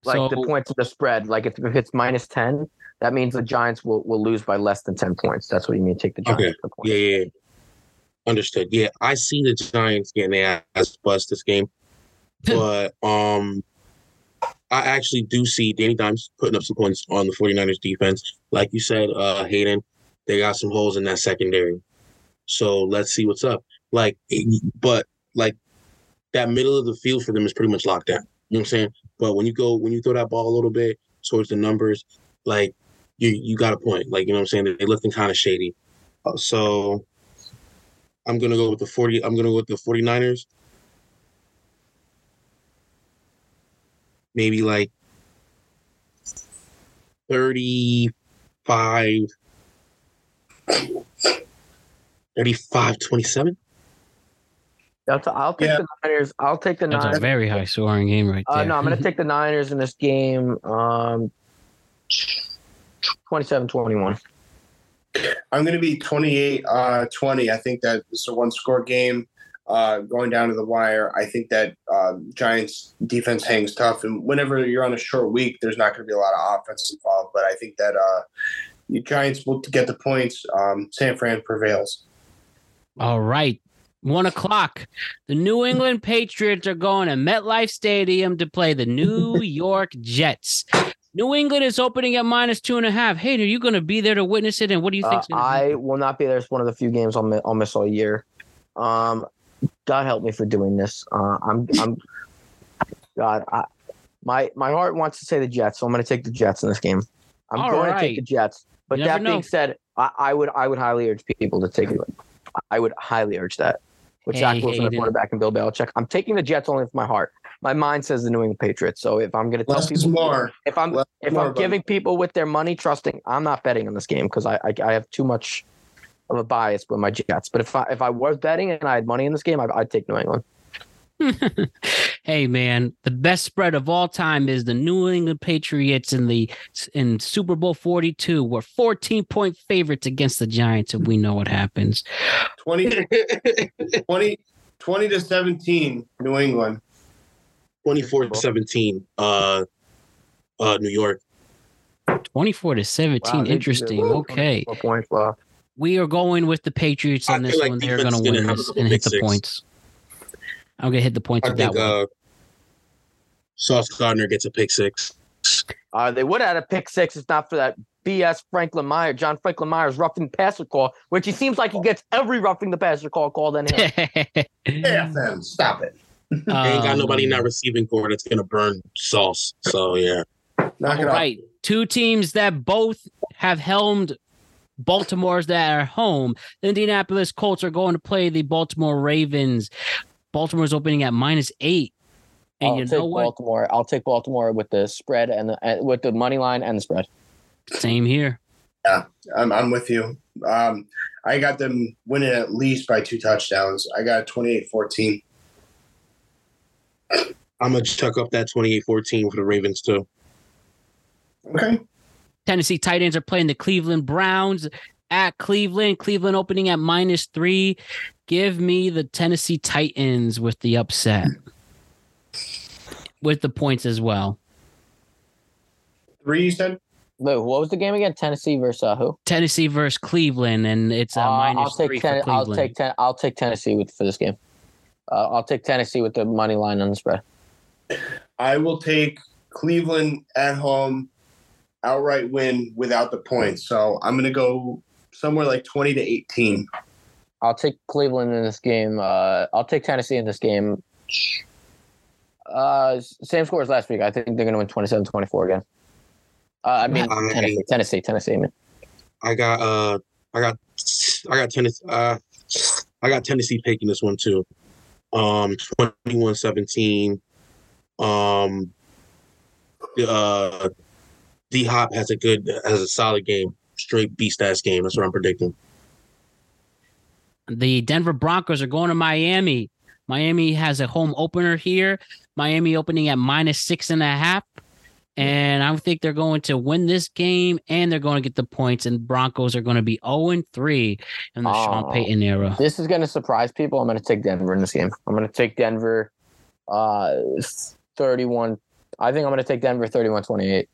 Like So- the points of the spread. Like if, if it's minus ten, that means the Giants will, will lose by less than ten points. That's what you mean. Take the Giants. Okay. for the points. Yeah, yeah, yeah. Understood. Yeah, I see the Giants getting their ass bust this game, [laughs] but um, I actually do see Danny Dimes putting up some points on the 49ers defense. Like you said, uh, Hayden, they got some holes in that secondary. So let's see what's up. Like, but like that middle of the field for them is pretty much locked down. You know what I'm saying? But when you go, when you throw that ball a little bit towards the numbers, like you you got a point. Like you know what I'm saying? They're looking kind of shady. Uh, so I'm gonna go with the 40. I'm gonna go with the 49ers. Maybe like 35 35 27. I'll, t- I'll take Yeah. the Niners. I'll take the Niners. That's a Niners. very high scoring game right there. Uh, no, I'm going to take the Niners in this game. Um, 27-21. I'm going to be 28 uh, 20. I think that it's a one score game uh, going down to the wire. I think that uh, Giants defense hangs tough. And whenever you're on a short week, there's not going to be a lot of offense involved. But I think that uh, the Giants will get the points. Um, San Fran prevails. All right. One o'clock. The New England Patriots are going to MetLife Stadium to play the New [laughs] York Jets. New England is opening at minus two and a half. Hey, are you going to be there to witness it? And what do you Uh, think? I will not be there. It's one of the few games I'll, mi- I'll miss all year. Um, God help me for doing this. Uh, I'm, I'm, God, I, my my heart wants to say the Jets, so I'm going to take the Jets in this game. I'm All going to take the Jets. But that being said, I, I would I would highly urge people to take it. I would highly urge that. With Zach Wilson, the Hayden. quarterback, and Bill Belichick, I'm taking the Jets only with my heart. My mind says the New England Patriots. So if I'm going to tell Less people, more. if I'm Less if more, I'm buddy. giving people with their money, trusting, I'm not betting on this game because I, I I have too much of a bias with my Jets. But if I if I was betting and I had money in this game, I, I'd take New England. [laughs] hey man, the best spread of all time is the New England Patriots in the in Super Bowl 42. We're 14 point favorites against the Giants, and we know what happens. 20, [laughs] 20, 20 to 17, New England. 24 to 17. Uh, uh, New York. 24 to 17. Wow, Interesting. Okay. points left. We are going with the Patriots I on this like one. They're going is to gonna win this and hit pick the six. points. I'm going to hit the points I with that think one. uh, Sauce Gardner gets a pick six. Uh, they would have had a pick six. It's not for that BS Franklin Meyer, John Franklin Myers roughing the passer call, which he seems like he gets every roughing the passer call called in him. [laughs] AFM, stop it. They ain't got nobody in Um, that receiving corps that's gonna burn Sauce. So yeah. Knock it All off. right. Two teams that both have helmed Baltimore's that are home. The Indianapolis Colts are going to play the Baltimore Ravens. Baltimore's opening at minus eight. And I'll you take know what? Baltimore. I'll take Baltimore with the spread and the with the money line and the spread. Same here. Yeah, I'm, I'm with you. Um, I got them winning at least by two touchdowns. I got 28 14. I'm gonna chuck up that 28-14 for the Ravens too. Okay. Tennessee Titans are playing the Cleveland Browns at Cleveland. Cleveland opening at minus three. Give me the Tennessee Titans with the upset. With the points as well. Three, you said? Wait, what was the game again? Tennessee versus uh, who? Tennessee versus Cleveland, and it's a Uh, minus I'll take three ten, for I'll take ten. I'll take Tennessee with for this game. Uh, I'll take Tennessee with the money line on the spread. I will take Cleveland at home, outright win without the points. So I'm going to go somewhere like 20 to 18. I'll take Cleveland in this game. Uh, I'll take Tennessee in this game. Uh, same score as last week. I think they're going to win 27-24 again. Uh, I mean, I- Tennessee, Tennessee, Tennessee. I mean. I got uh I got I got Tennessee uh I got Tennessee taking this one too. Um 21-17. Um uh D Hop has a good has a solid game. Straight beast ass game. That's what I'm predicting. The Denver Broncos are going to Miami. Miami has a home opener here. Miami opening at minus six and a half. And I think they're going to win this game and they're going to get the points. And Broncos are going to be 0 3 in the Sean Oh. Payton era. This is going to surprise people. I'm going to take Denver in this game. I'm going to take Denver uh 31 I think I'm going to take Denver 31-28.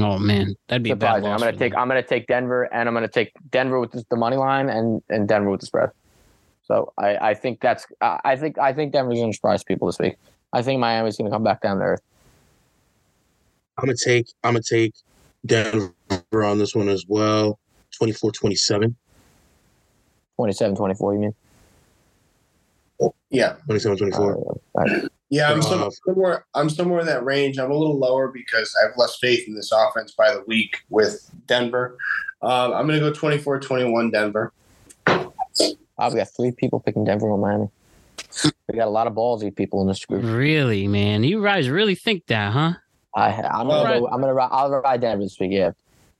Oh, man. That'd be Surprising. I'm gonna take. I'm going to take Denver and I'm going to take Denver with the, the money line and and Denver with the spread. So I I think that's I I think I think Denver's going to surprise people this week. I think Miami's going to come back down to earth. I'm gonna take I'm gonna take Denver on this one as well. 24-27. 27-24, you mean? Yeah. 27-24. Yeah, I'm Uh, somewhere. I'm somewhere in that range. I'm a little lower because I have less faith in this offense by the week with Denver. Um, I'm going to go 24-21 Denver. I've got three people picking Denver or Miami. We got a lot of ballsy people in this group. Really, man? You guys really think that, huh? I I'm gonna Well- go, I'm gonna ride, I'll ride Denver this week. Yeah,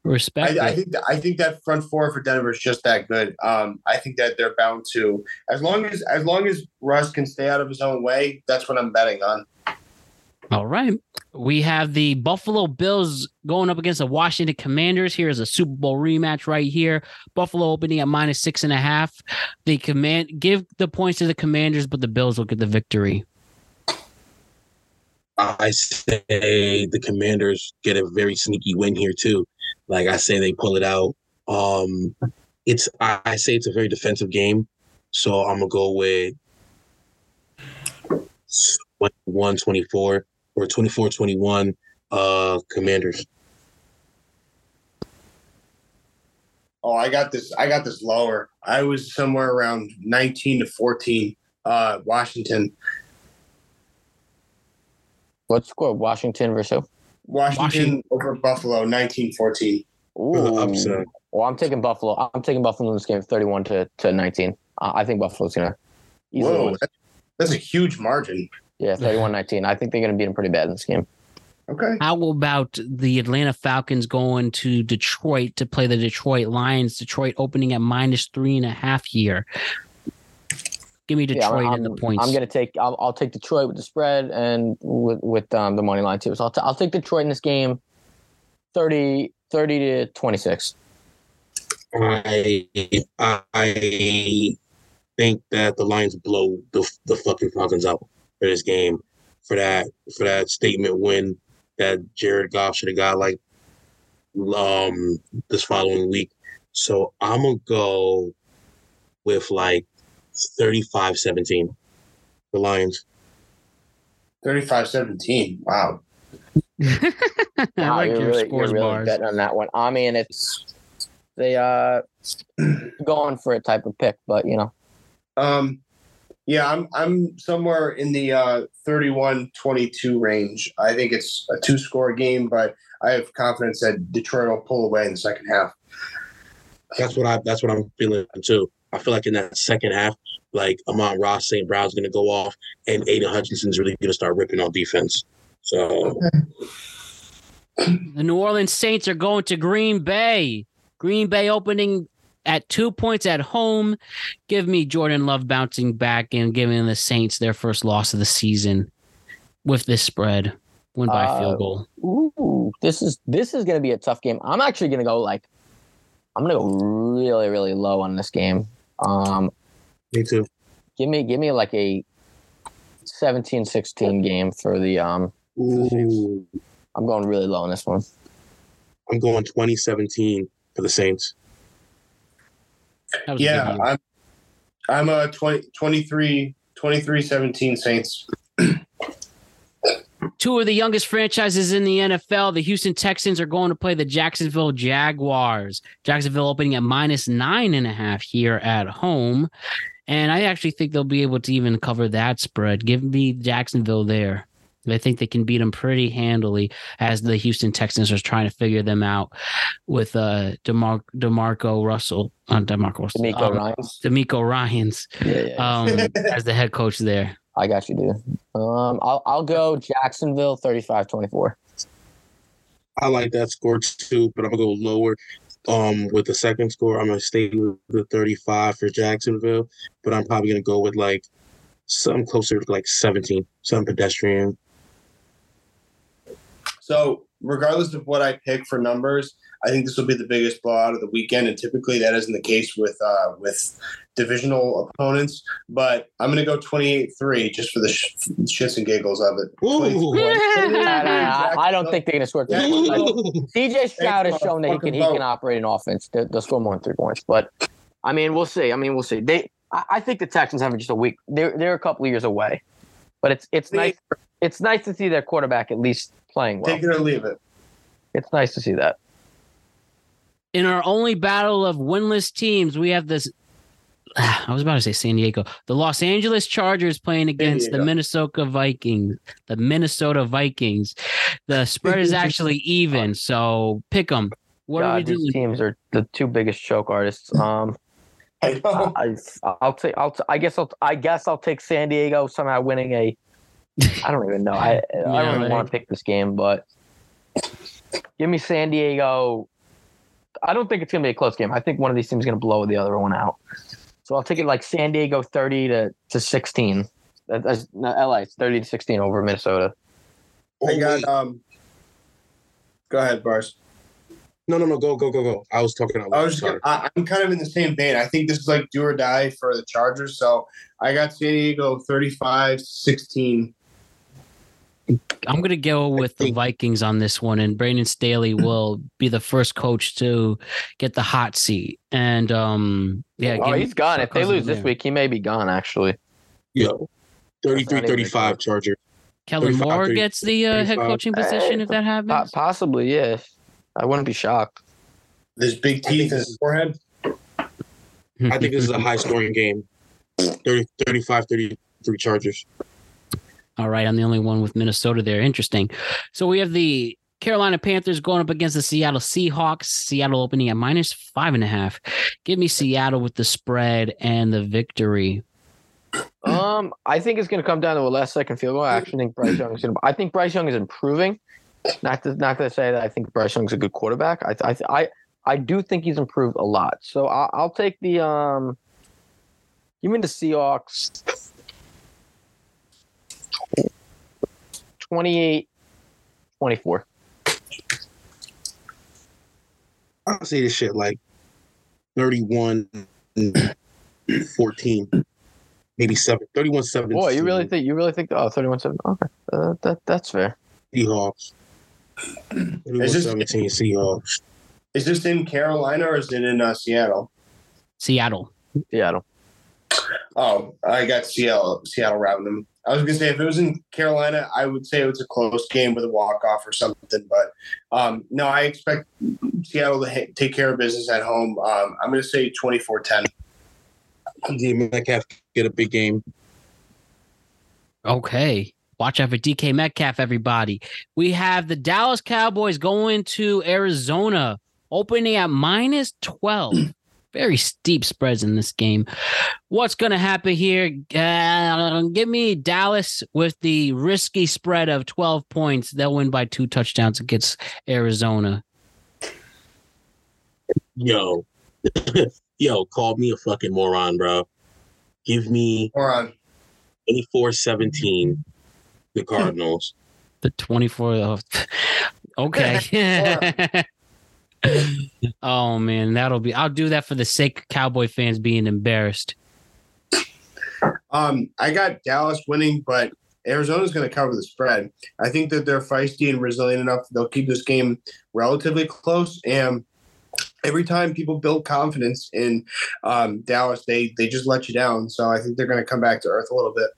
Respect. I, I think that, I think that front four for Denver is just that good. Um, I think that they're bound to as long as as long as Russ can stay out of his own way. That's what I'm betting on. All right. We have the Buffalo Bills going up against the Washington Commanders. Here is a Super Bowl rematch right here. Buffalo opening at minus six and a half. The command give the points to the Commanders, but the Bills will get the victory. I say the Commanders get a very sneaky win here too. Like I say, they pull it out. Um, it's I, I say it's a very defensive game, so I'm gonna go with 124 or 24-21 uh Commanders. Oh, I got this. I got this lower. I was somewhere around 19 to 14. Uh, Washington. what score? Washington versus? Washington Washington. over Buffalo, 19-14. For the Ooh. Well, I'm taking Buffalo. I'm taking Buffalo in this game, 31 to, to 19. Uh, I think Buffalo's gonna easily Whoa, win. that- that's a huge margin. Yeah, [laughs] 31-19. I think they're gonna beat them pretty bad in this game. Okay. How about the Atlanta Falcons going to Detroit to play the Detroit Lions? Detroit opening at minus three and a half here. Give me Yeah, Detroit I'm, and the points. I'm gonna take. I'll, I'll take Detroit with the spread and with with um, the money line too. So I'll, t- I'll take Detroit in this game, 30, 30 to 26. I I think that the Lions blow the the fucking Falcons out for this game for that for that statement win that Jared Goff should have got like um this following week. So I'm gonna go with like 35-17. The Lions. 35-17. Wow. [laughs] I Wow, like you're your really, scores you're really bars. betting on that one. I mean, it's they uh [clears throat] going for a type of pick, but you know, Um, yeah, I'm I'm somewhere in the uh, 31-22 range. I think it's a two score game, but I have confidence that Detroit will pull away in the second half. That's what I that's what I'm feeling too. I feel like in that second half, like Amon-Ra St. Brown's gonna go off and Aidan Hutchinson's really gonna start ripping on defense. So The New Orleans Saints are going to Green Bay. Green Bay opening at two points at home. Give me Jordan Love bouncing back and giving the Saints their first loss of the season with this spread. Win by Uh, field goal. ooh, this is this is gonna be a tough game. I'm actually gonna go like, I'm gonna go really really low on this game. Um, me too. give me give me like a 17-16 game for the um. Ooh, I'm going really low on this one. I'm going 2017 for the Saints. Yeah. I'm I'm a 20, 23 17 Saints. Two of the youngest franchises in the NFL, the Houston Texans are going to play the Jacksonville Jaguars. Jacksonville opening at minus nine and a half here at home. And I actually think they'll be able to even cover that spread. Give me Jacksonville there. I think they can beat them pretty handily as the Houston Texans are trying to figure them out with uh DeMar- DeMarco Russell, uh, DeMarco Russell, DeMeco um, Ryans. DeMeco Ryans Yeah, yeah. um, [laughs] as the head coach there. I got you, dude. Um, I'll I'll go Jacksonville 35-24. I like that score too, but I'm gonna go lower. Um, with the second score, I'm gonna stay with the 35 for Jacksonville, but I'm probably gonna go with like something closer to like 17, some pedestrian. So regardless of what I pick for numbers, I think this will be the biggest blowout of the weekend, and typically that isn't the case with uh, with divisional opponents. But I'm going to go 28-3 just for the sh- shits and giggles of it. Ooh. [laughs] I, I don't think they're going to score. Yeah. Three points. CJ Stroud has shown that he can he can operate an offense. They'll, they'll score more than three points, but I mean, we'll see. I mean, we'll see. They, I, I think the Texans have just a week. They're they're a couple of years away, but it's it's nice. It's nice to see their quarterback at least playing well. Take it or leave it. It's nice to see that. in our only battle of winless teams, we have this. [sighs] I was about to say San Diego. The Los Angeles Chargers playing against the Minnesota Vikings. The Minnesota Vikings. The spread is [laughs] actually even. So pick them. What are we God, these teams are the two biggest choke artists. Um, [laughs] I know. I I'll take I'll t- I guess I'll I guess I'll take San Diego somehow winning a. I don't even know. I I don't even right. want to pick this game, but give me San Diego. I don't think it's gonna be a close game. I think one of these teams is gonna blow the other one out. So I'll take it like San Diego thirty to to sixteen. That- That's no, LA. It's thirty to sixteen over Minnesota. I got um. Go ahead, Bars. No, no, no. Go, go, go, go. I was talking out I was gonna, I, I'm kind of in the same vein. I think this is like do or die for the Chargers. So I got San Diego 35 16. I'm gonna go with the Vikings on this one, and Brandon Staley [laughs] will be the first coach to get the hot seat. And um, yeah, oh, he's gone. If they lose this there. week, he may be gone. Actually, Yo, 33 That's not even 35 Charger. Kellen 35, Moore 30, gets the uh, head coaching position if that Po- happens. possibly, yeah. I wouldn't be shocked. There's big teeth in his forehead. I think this is a [laughs] high scoring game. 30, 35 33 Chargers. All right, I'm the only one with Minnesota there. Interesting. So we have the Carolina Panthers going up against the Seattle Seahawks. Seattle opening at minus five and a half. Give me Seattle with the spread and the victory. Um, I think it's going to come down to a last second field goal. I actually think Bryce Young is going to. I think Bryce Young is improving. Not to not to say that I think Bryce Young's a good quarterback. I I I, I do think he's improved a lot. So I'll, I'll take the um. Give me the Seahawks. 28 24. I'll say this shit like 31 14. Maybe 7. 31 7 Boy, you really think you really think oh 31 7. Okay. Uh, that that's fair. Seahawks. 31 Is this- 17 Seahawks. Is this in Carolina or is it in uh, Seattle? Seattle. Seattle. Oh, I got Seattle. Seattle routing them. I was gonna say if it was in Carolina, I would say it was a close game with a walk off or something. But um, no, I expect Seattle to ha- take care of business at home. Um, I'm gonna say 24-10. DK Metcalf get a big game. Okay. Watch out for DK Metcalf, everybody. We have the Dallas Cowboys going to Arizona, opening at minus 12. Very steep spreads in this game. What's going to happen here? Uh, give me Dallas with the risky spread of 12 points. They'll win by two touchdowns against Arizona. Yo. [laughs] Yo, call me a fucking moron, bro. Give me Or on 24 17, the [laughs] Cardinals. The 24 of [laughs] okay. Oh man, that'll be I'll do that for the sake of Cowboy fans being embarrassed. Um, I got Dallas winning, but Arizona's going to cover the spread. I think that they're feisty and resilient enough. They'll keep this game relatively close. And every time people build confidence in um, Dallas, they they just let you down. So I think they're going to come back to earth a little bit.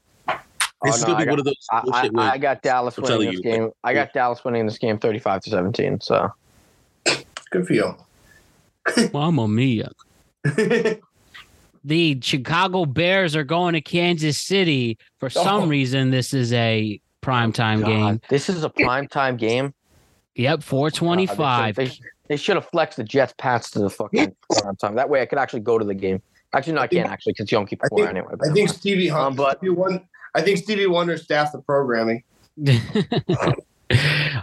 This Oh, is no, gonna I be got- one of those I, I, I got Dallas I'm winning telling this you. game. I got Dallas winning this game 35 to 17. So Good for you. [laughs] Mamma mia. [laughs] The Chicago Bears are going to Kansas City. For some Oh. reason, this is a primetime God, game. this is a prime time game. Yep, 425. God, They, should- they should have flexed the Jets Pats to the fucking [laughs] prime time. That way I could actually go to the game. Actually, no, I can't actually because you don't keep I four think, anyway. I think Stevie, Um, but- Stevie Wonder. I think Stevie Wonder staffed the programming.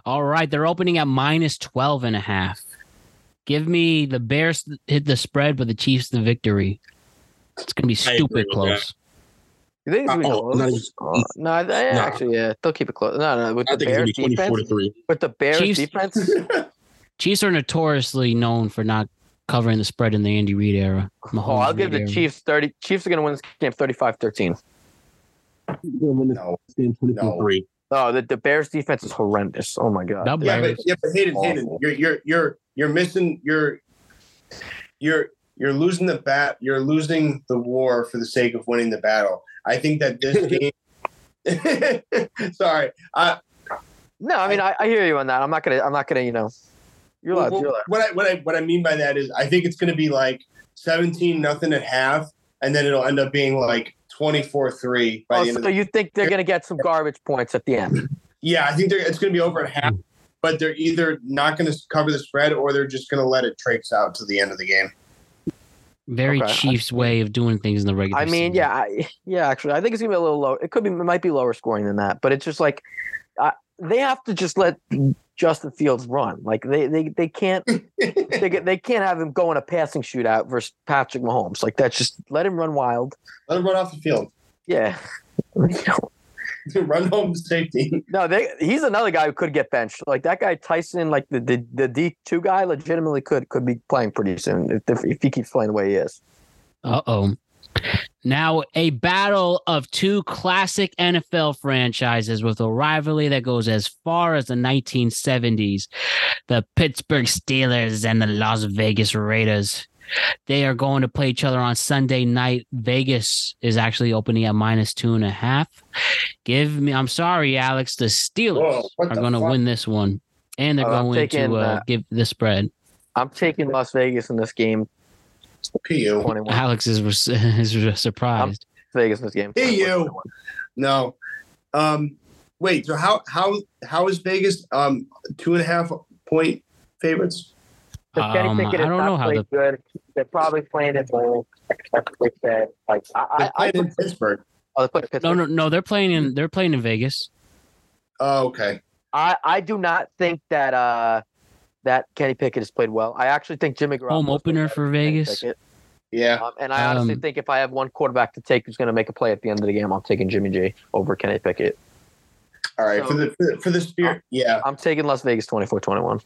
All right, they're opening at minus 12 and a half. Give me the Bears hit the spread, but the Chiefs the victory. It's going to be stupid with close. You think it's gonna be Oh, close? not even- Uh, no, I- I- Nah. actually, yeah, they'll keep it close. No, no, with I the think it's gonna Bears be 24 to defense, with the Bears Chiefs- defense, [laughs] [laughs] Chiefs are notoriously known for not covering the spread in the Andy Reid era. oh, I'll give the era. Chiefs thirty. Chiefs are gonna win this game 35-13. No. 24 3. No, the, the Bears defense is horrendous. Oh my god. Yeah, but yeah, but Hayden, Hayden, you're you're you're you're missing you're you're you're losing the bat. You're losing the war for the sake of winning the battle. I think that this [laughs] game. [laughs] Sorry, I, No, I mean I, I hear you on that. I'm not gonna I'm not gonna you know. You're allowed. Well, you're allowed. what I what I what I mean by that is I think it's going to be like seventeen nothing at half, and then it'll end up being like twenty four three by Oh, the end. so you think they're gonna get some garbage points at the end? yeah, I think they're, it's going to be over at half, hmm. But they're either not going to cover the spread or they're just going to let it trace out to the end of the game. Very Okay. Chiefs way of doing things in the regular I mean, season. yeah, I, yeah. Actually, I think it's gonna be a little low. It could be, it might be lower scoring than that, but it's just like uh, they have to just let Justin Fields run. Like they they they can't [laughs] they, they can't have him go in a passing shootout versus Patrick Mahomes. Like that's just let him run wild. Let him run off the field, Yeah. [laughs] [laughs] run home to safety. No, they, he's another guy who could get benched. Like that guy Tyson, like the the, the D two guy, legitimately could could be playing pretty soon if, if, if he keeps playing the way he is. Uh oh. Now, a battle of two classic NFL franchises with a rivalry that goes as far as the 1970s the Pittsburgh Steelers and the Las Vegas Raiders. They are going to play each other on Sunday night. Vegas is actually opening at minus two and a half. Give me, I'm sorry, Alex. The Steelers Whoa, are going to win this one, and they're Uh, going taking, to uh, uh, give the spread. I'm taking Las Vegas in this game. Hey you, 21. Alex is, [laughs] is surprised. Vegas in this game. Hey, 21. you. no. Um, wait. So how how how is Vegas um two and a half point favorites? But Kenny Um, Pickett I has don't not know how played good. They're probably playing it bold. That's what they said. Like I, They're I, I in Pittsburgh. oh, they played No, Pittsburgh. no, no. They're playing in. They're playing in Vegas. Oh, okay. I, I do not think that uh that Kenny Pickett has played well. I actually think Jimmy Garoppolo Home opener for Vegas. Yeah. Um, and I honestly Um, think if I have one quarterback to take who's going to make a play at the end of the game, I'm taking Jimmy G over Kenny Pickett. All right. So- for the for the, for the spirit. Yeah. I'm taking Las Vegas 24-21.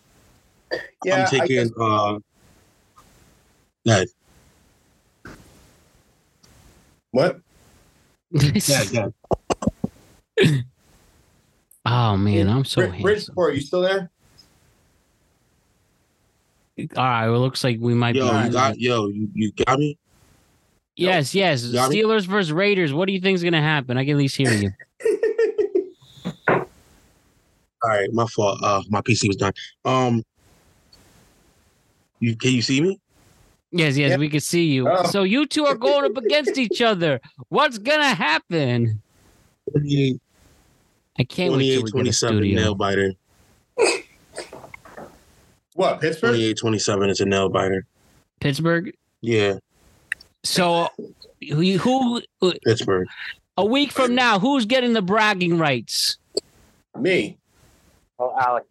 Yeah. I'm I taking. guess- uh, yeah, what? yeah, yeah. oh man, I'm so Brid- handsome. Bridgeport, you still there? All right, well, it looks like we might Yo, be. you got yo, you, you got me. yes, yes. Got me? Steelers versus Raiders. What do you think is going to happen? I can at least hear you. [laughs] All right, my fault. Uh, my PC was done. Um, you can you see me? Yes, yes, Yeah. we can see you. Oh. So you two are going up against each other. What's gonna happen? 28, I can't wait till we get a 27 studio. nail biter. What? Pittsburgh? 28 27 is a nail biter. Pittsburgh. Yeah, So who, who Pittsburgh. a week from now, who's getting the bragging rights? Me. Oh, Alex.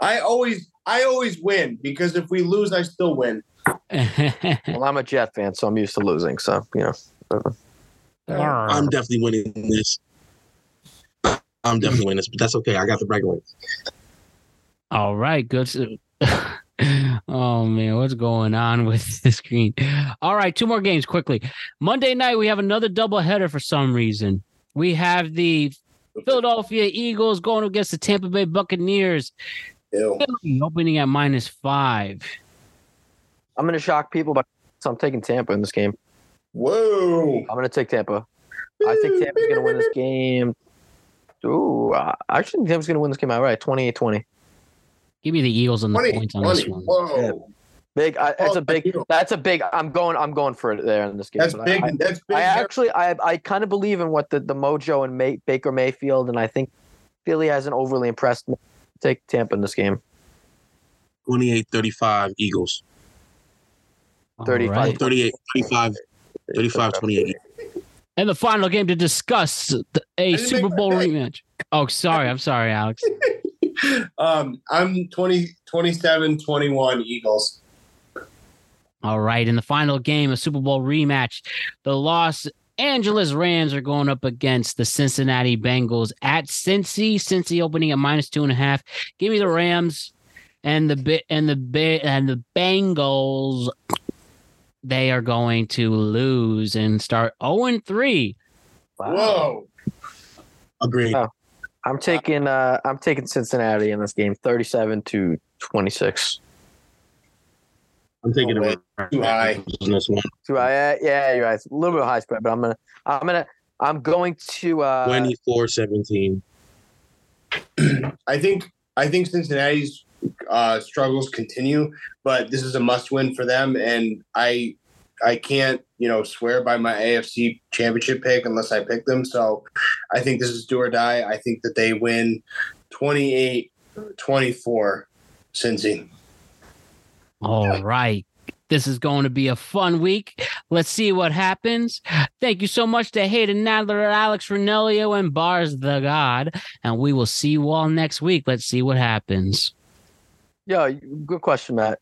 I always I always win because if we lose, I still win. [laughs] Well, I'm a Jet fan, so I'm used to losing. So, you know. I'm definitely winning this. I'm definitely winning this, but that's okay. I got the bragging rights. All right, good. [laughs] oh man, what's going on with the screen? All right, two more games quickly. Monday night we have another doubleheader for some reason. We have the Philadelphia Eagles going against the Tampa Bay Buccaneers, Ew. Philly opening at minus five. I'm going to shock people, but so I'm taking Tampa in this game. Whoa. I'm going to take Tampa. I think Tampa's going to win this game. Ooh, I I actually think Tampa's going to win this game outright, 28-20. Give me the Eagles on the 20, points on this one. Whoa. Big. I, it's Oh, a big. thank you. That's a big. I'm going. I'm going for it there in this game. That's But big. I, that's big. I actually, I, I kind of believe in what the, the mojo and May, Baker Mayfield, and I think Philly hasn't overly impressed me. Take Tampa in this game. 28 35 Eagles. All 35. right. 38 35 35 28. And the final game to discuss the, a Super Bowl rematch. Oh, sorry. I'm sorry, Alex. [laughs] um, I'm 20, 27, 21 Eagles. All right. In the final game, a Super Bowl rematch, the Los Angeles Rams are going up against the Cincinnati Bengals at Cincy. Cincy opening at minus two and a half. Give me the Rams and the bit and the bit and the Bengals. They are going to lose and start 0 and 3. Whoa. Agreed. Oh. I'm taking uh I'm taking Cincinnati in this game, 37 to 26. I'm taking Oh, it. Too high. on this one. Do I? Uh, yeah, you're right. It's a little bit high spread, but I'm gonna I'm gonna I'm going to uh 24 17. [clears throat] I think I think Cincinnati's uh, struggles continue, but this is a must-win for them, and I I can't you know swear by my AFC Championship pick unless I pick them. So I think this is do or die. I think that they win 28-24 Cincy. All [laughs] right. This is going to be a fun week. Let's see what happens. Thank you so much to Hayden Nadler, Alex Renelio, and Bars the God. And we will see you all next week. Let's see what happens. Yeah, good question, Matt.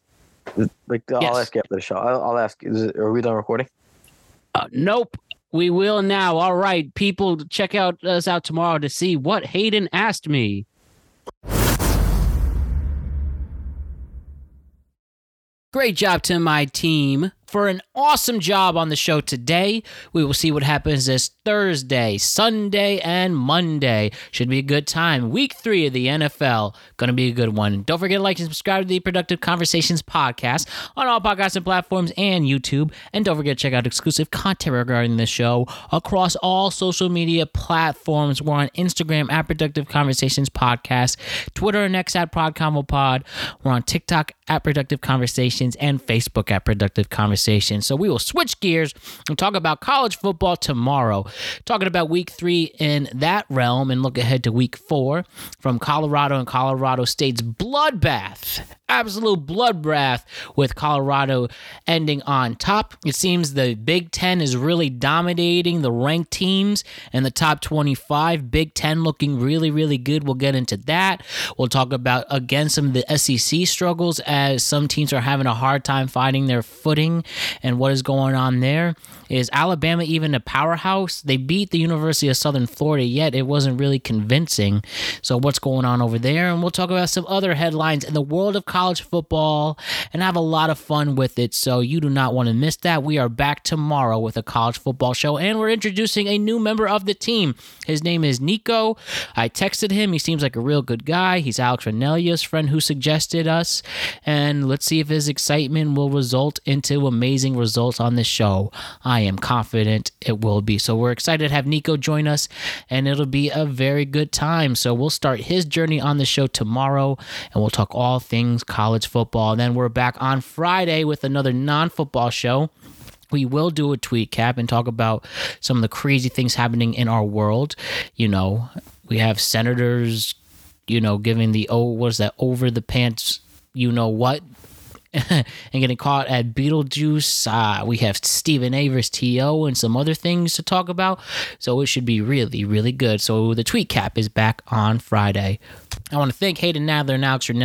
Like I'll Yes. ask you after the show. I'll, I'll ask. Is it, are we done recording? Uh, nope. We will now. All right, people, check out us out tomorrow to see what Hayden asked me. Great job to my team for an awesome job on the show today. We will see what happens this Thursday, Sunday, and Monday. Should be a good time. Week three of the NFL. Gonna be a good one. Don't forget to like and subscribe to the Productive Conversations podcast on all podcasting platforms and YouTube. And don't forget to check out exclusive content regarding the show across all social media platforms. We're on Instagram at Productive Conversations Podcast, Twitter and X at ProdConvoPod. We're on TikTok at Productive Conversations and Facebook at Productive Conversations. So we will switch gears and talk about college football tomorrow. Talking about week three in that realm and look ahead to week four from Colorado and Colorado State's bloodbath. Absolute bloodbath with Colorado ending on top. It seems the Big Ten is really dominating the ranked teams and the top 25. Big Ten looking really, really good. We'll get into that. We'll talk about, again, some of the SEC struggles as some teams are having a hard time finding their footing and what is going on there. Is Alabama even a powerhouse? They beat the University of Southern Florida, yet it wasn't really convincing. So, what's going on over there? And we'll talk about some other headlines in the world of college football and have a lot of fun with it. So, you do not want to miss that. We are back tomorrow with a college football show, and we're introducing a new member of the team. His name is Nico. I texted him. He seems like a real good guy. He's Alex Renelia's friend who suggested us. And let's see if his excitement will result into amazing results on this show. I am confident it will be. So we're excited to have Nico join us, and it'll be a very good time. So we'll start his journey on the show tomorrow, and we'll talk all things college football. And then we're back on Friday with another non football show. We will do a tweet cap and talk about some of the crazy things happening in our world. You know, we have senators, you know, giving the oh, what is that over the pants, you know what, [laughs] and getting caught at Beetlejuice. Uh, we have Stephen Avers, TO, and some other things to talk about. So it should be really, really good. So the tweet cap is back on Friday. I want to thank Hayden Nadler and Alex Renell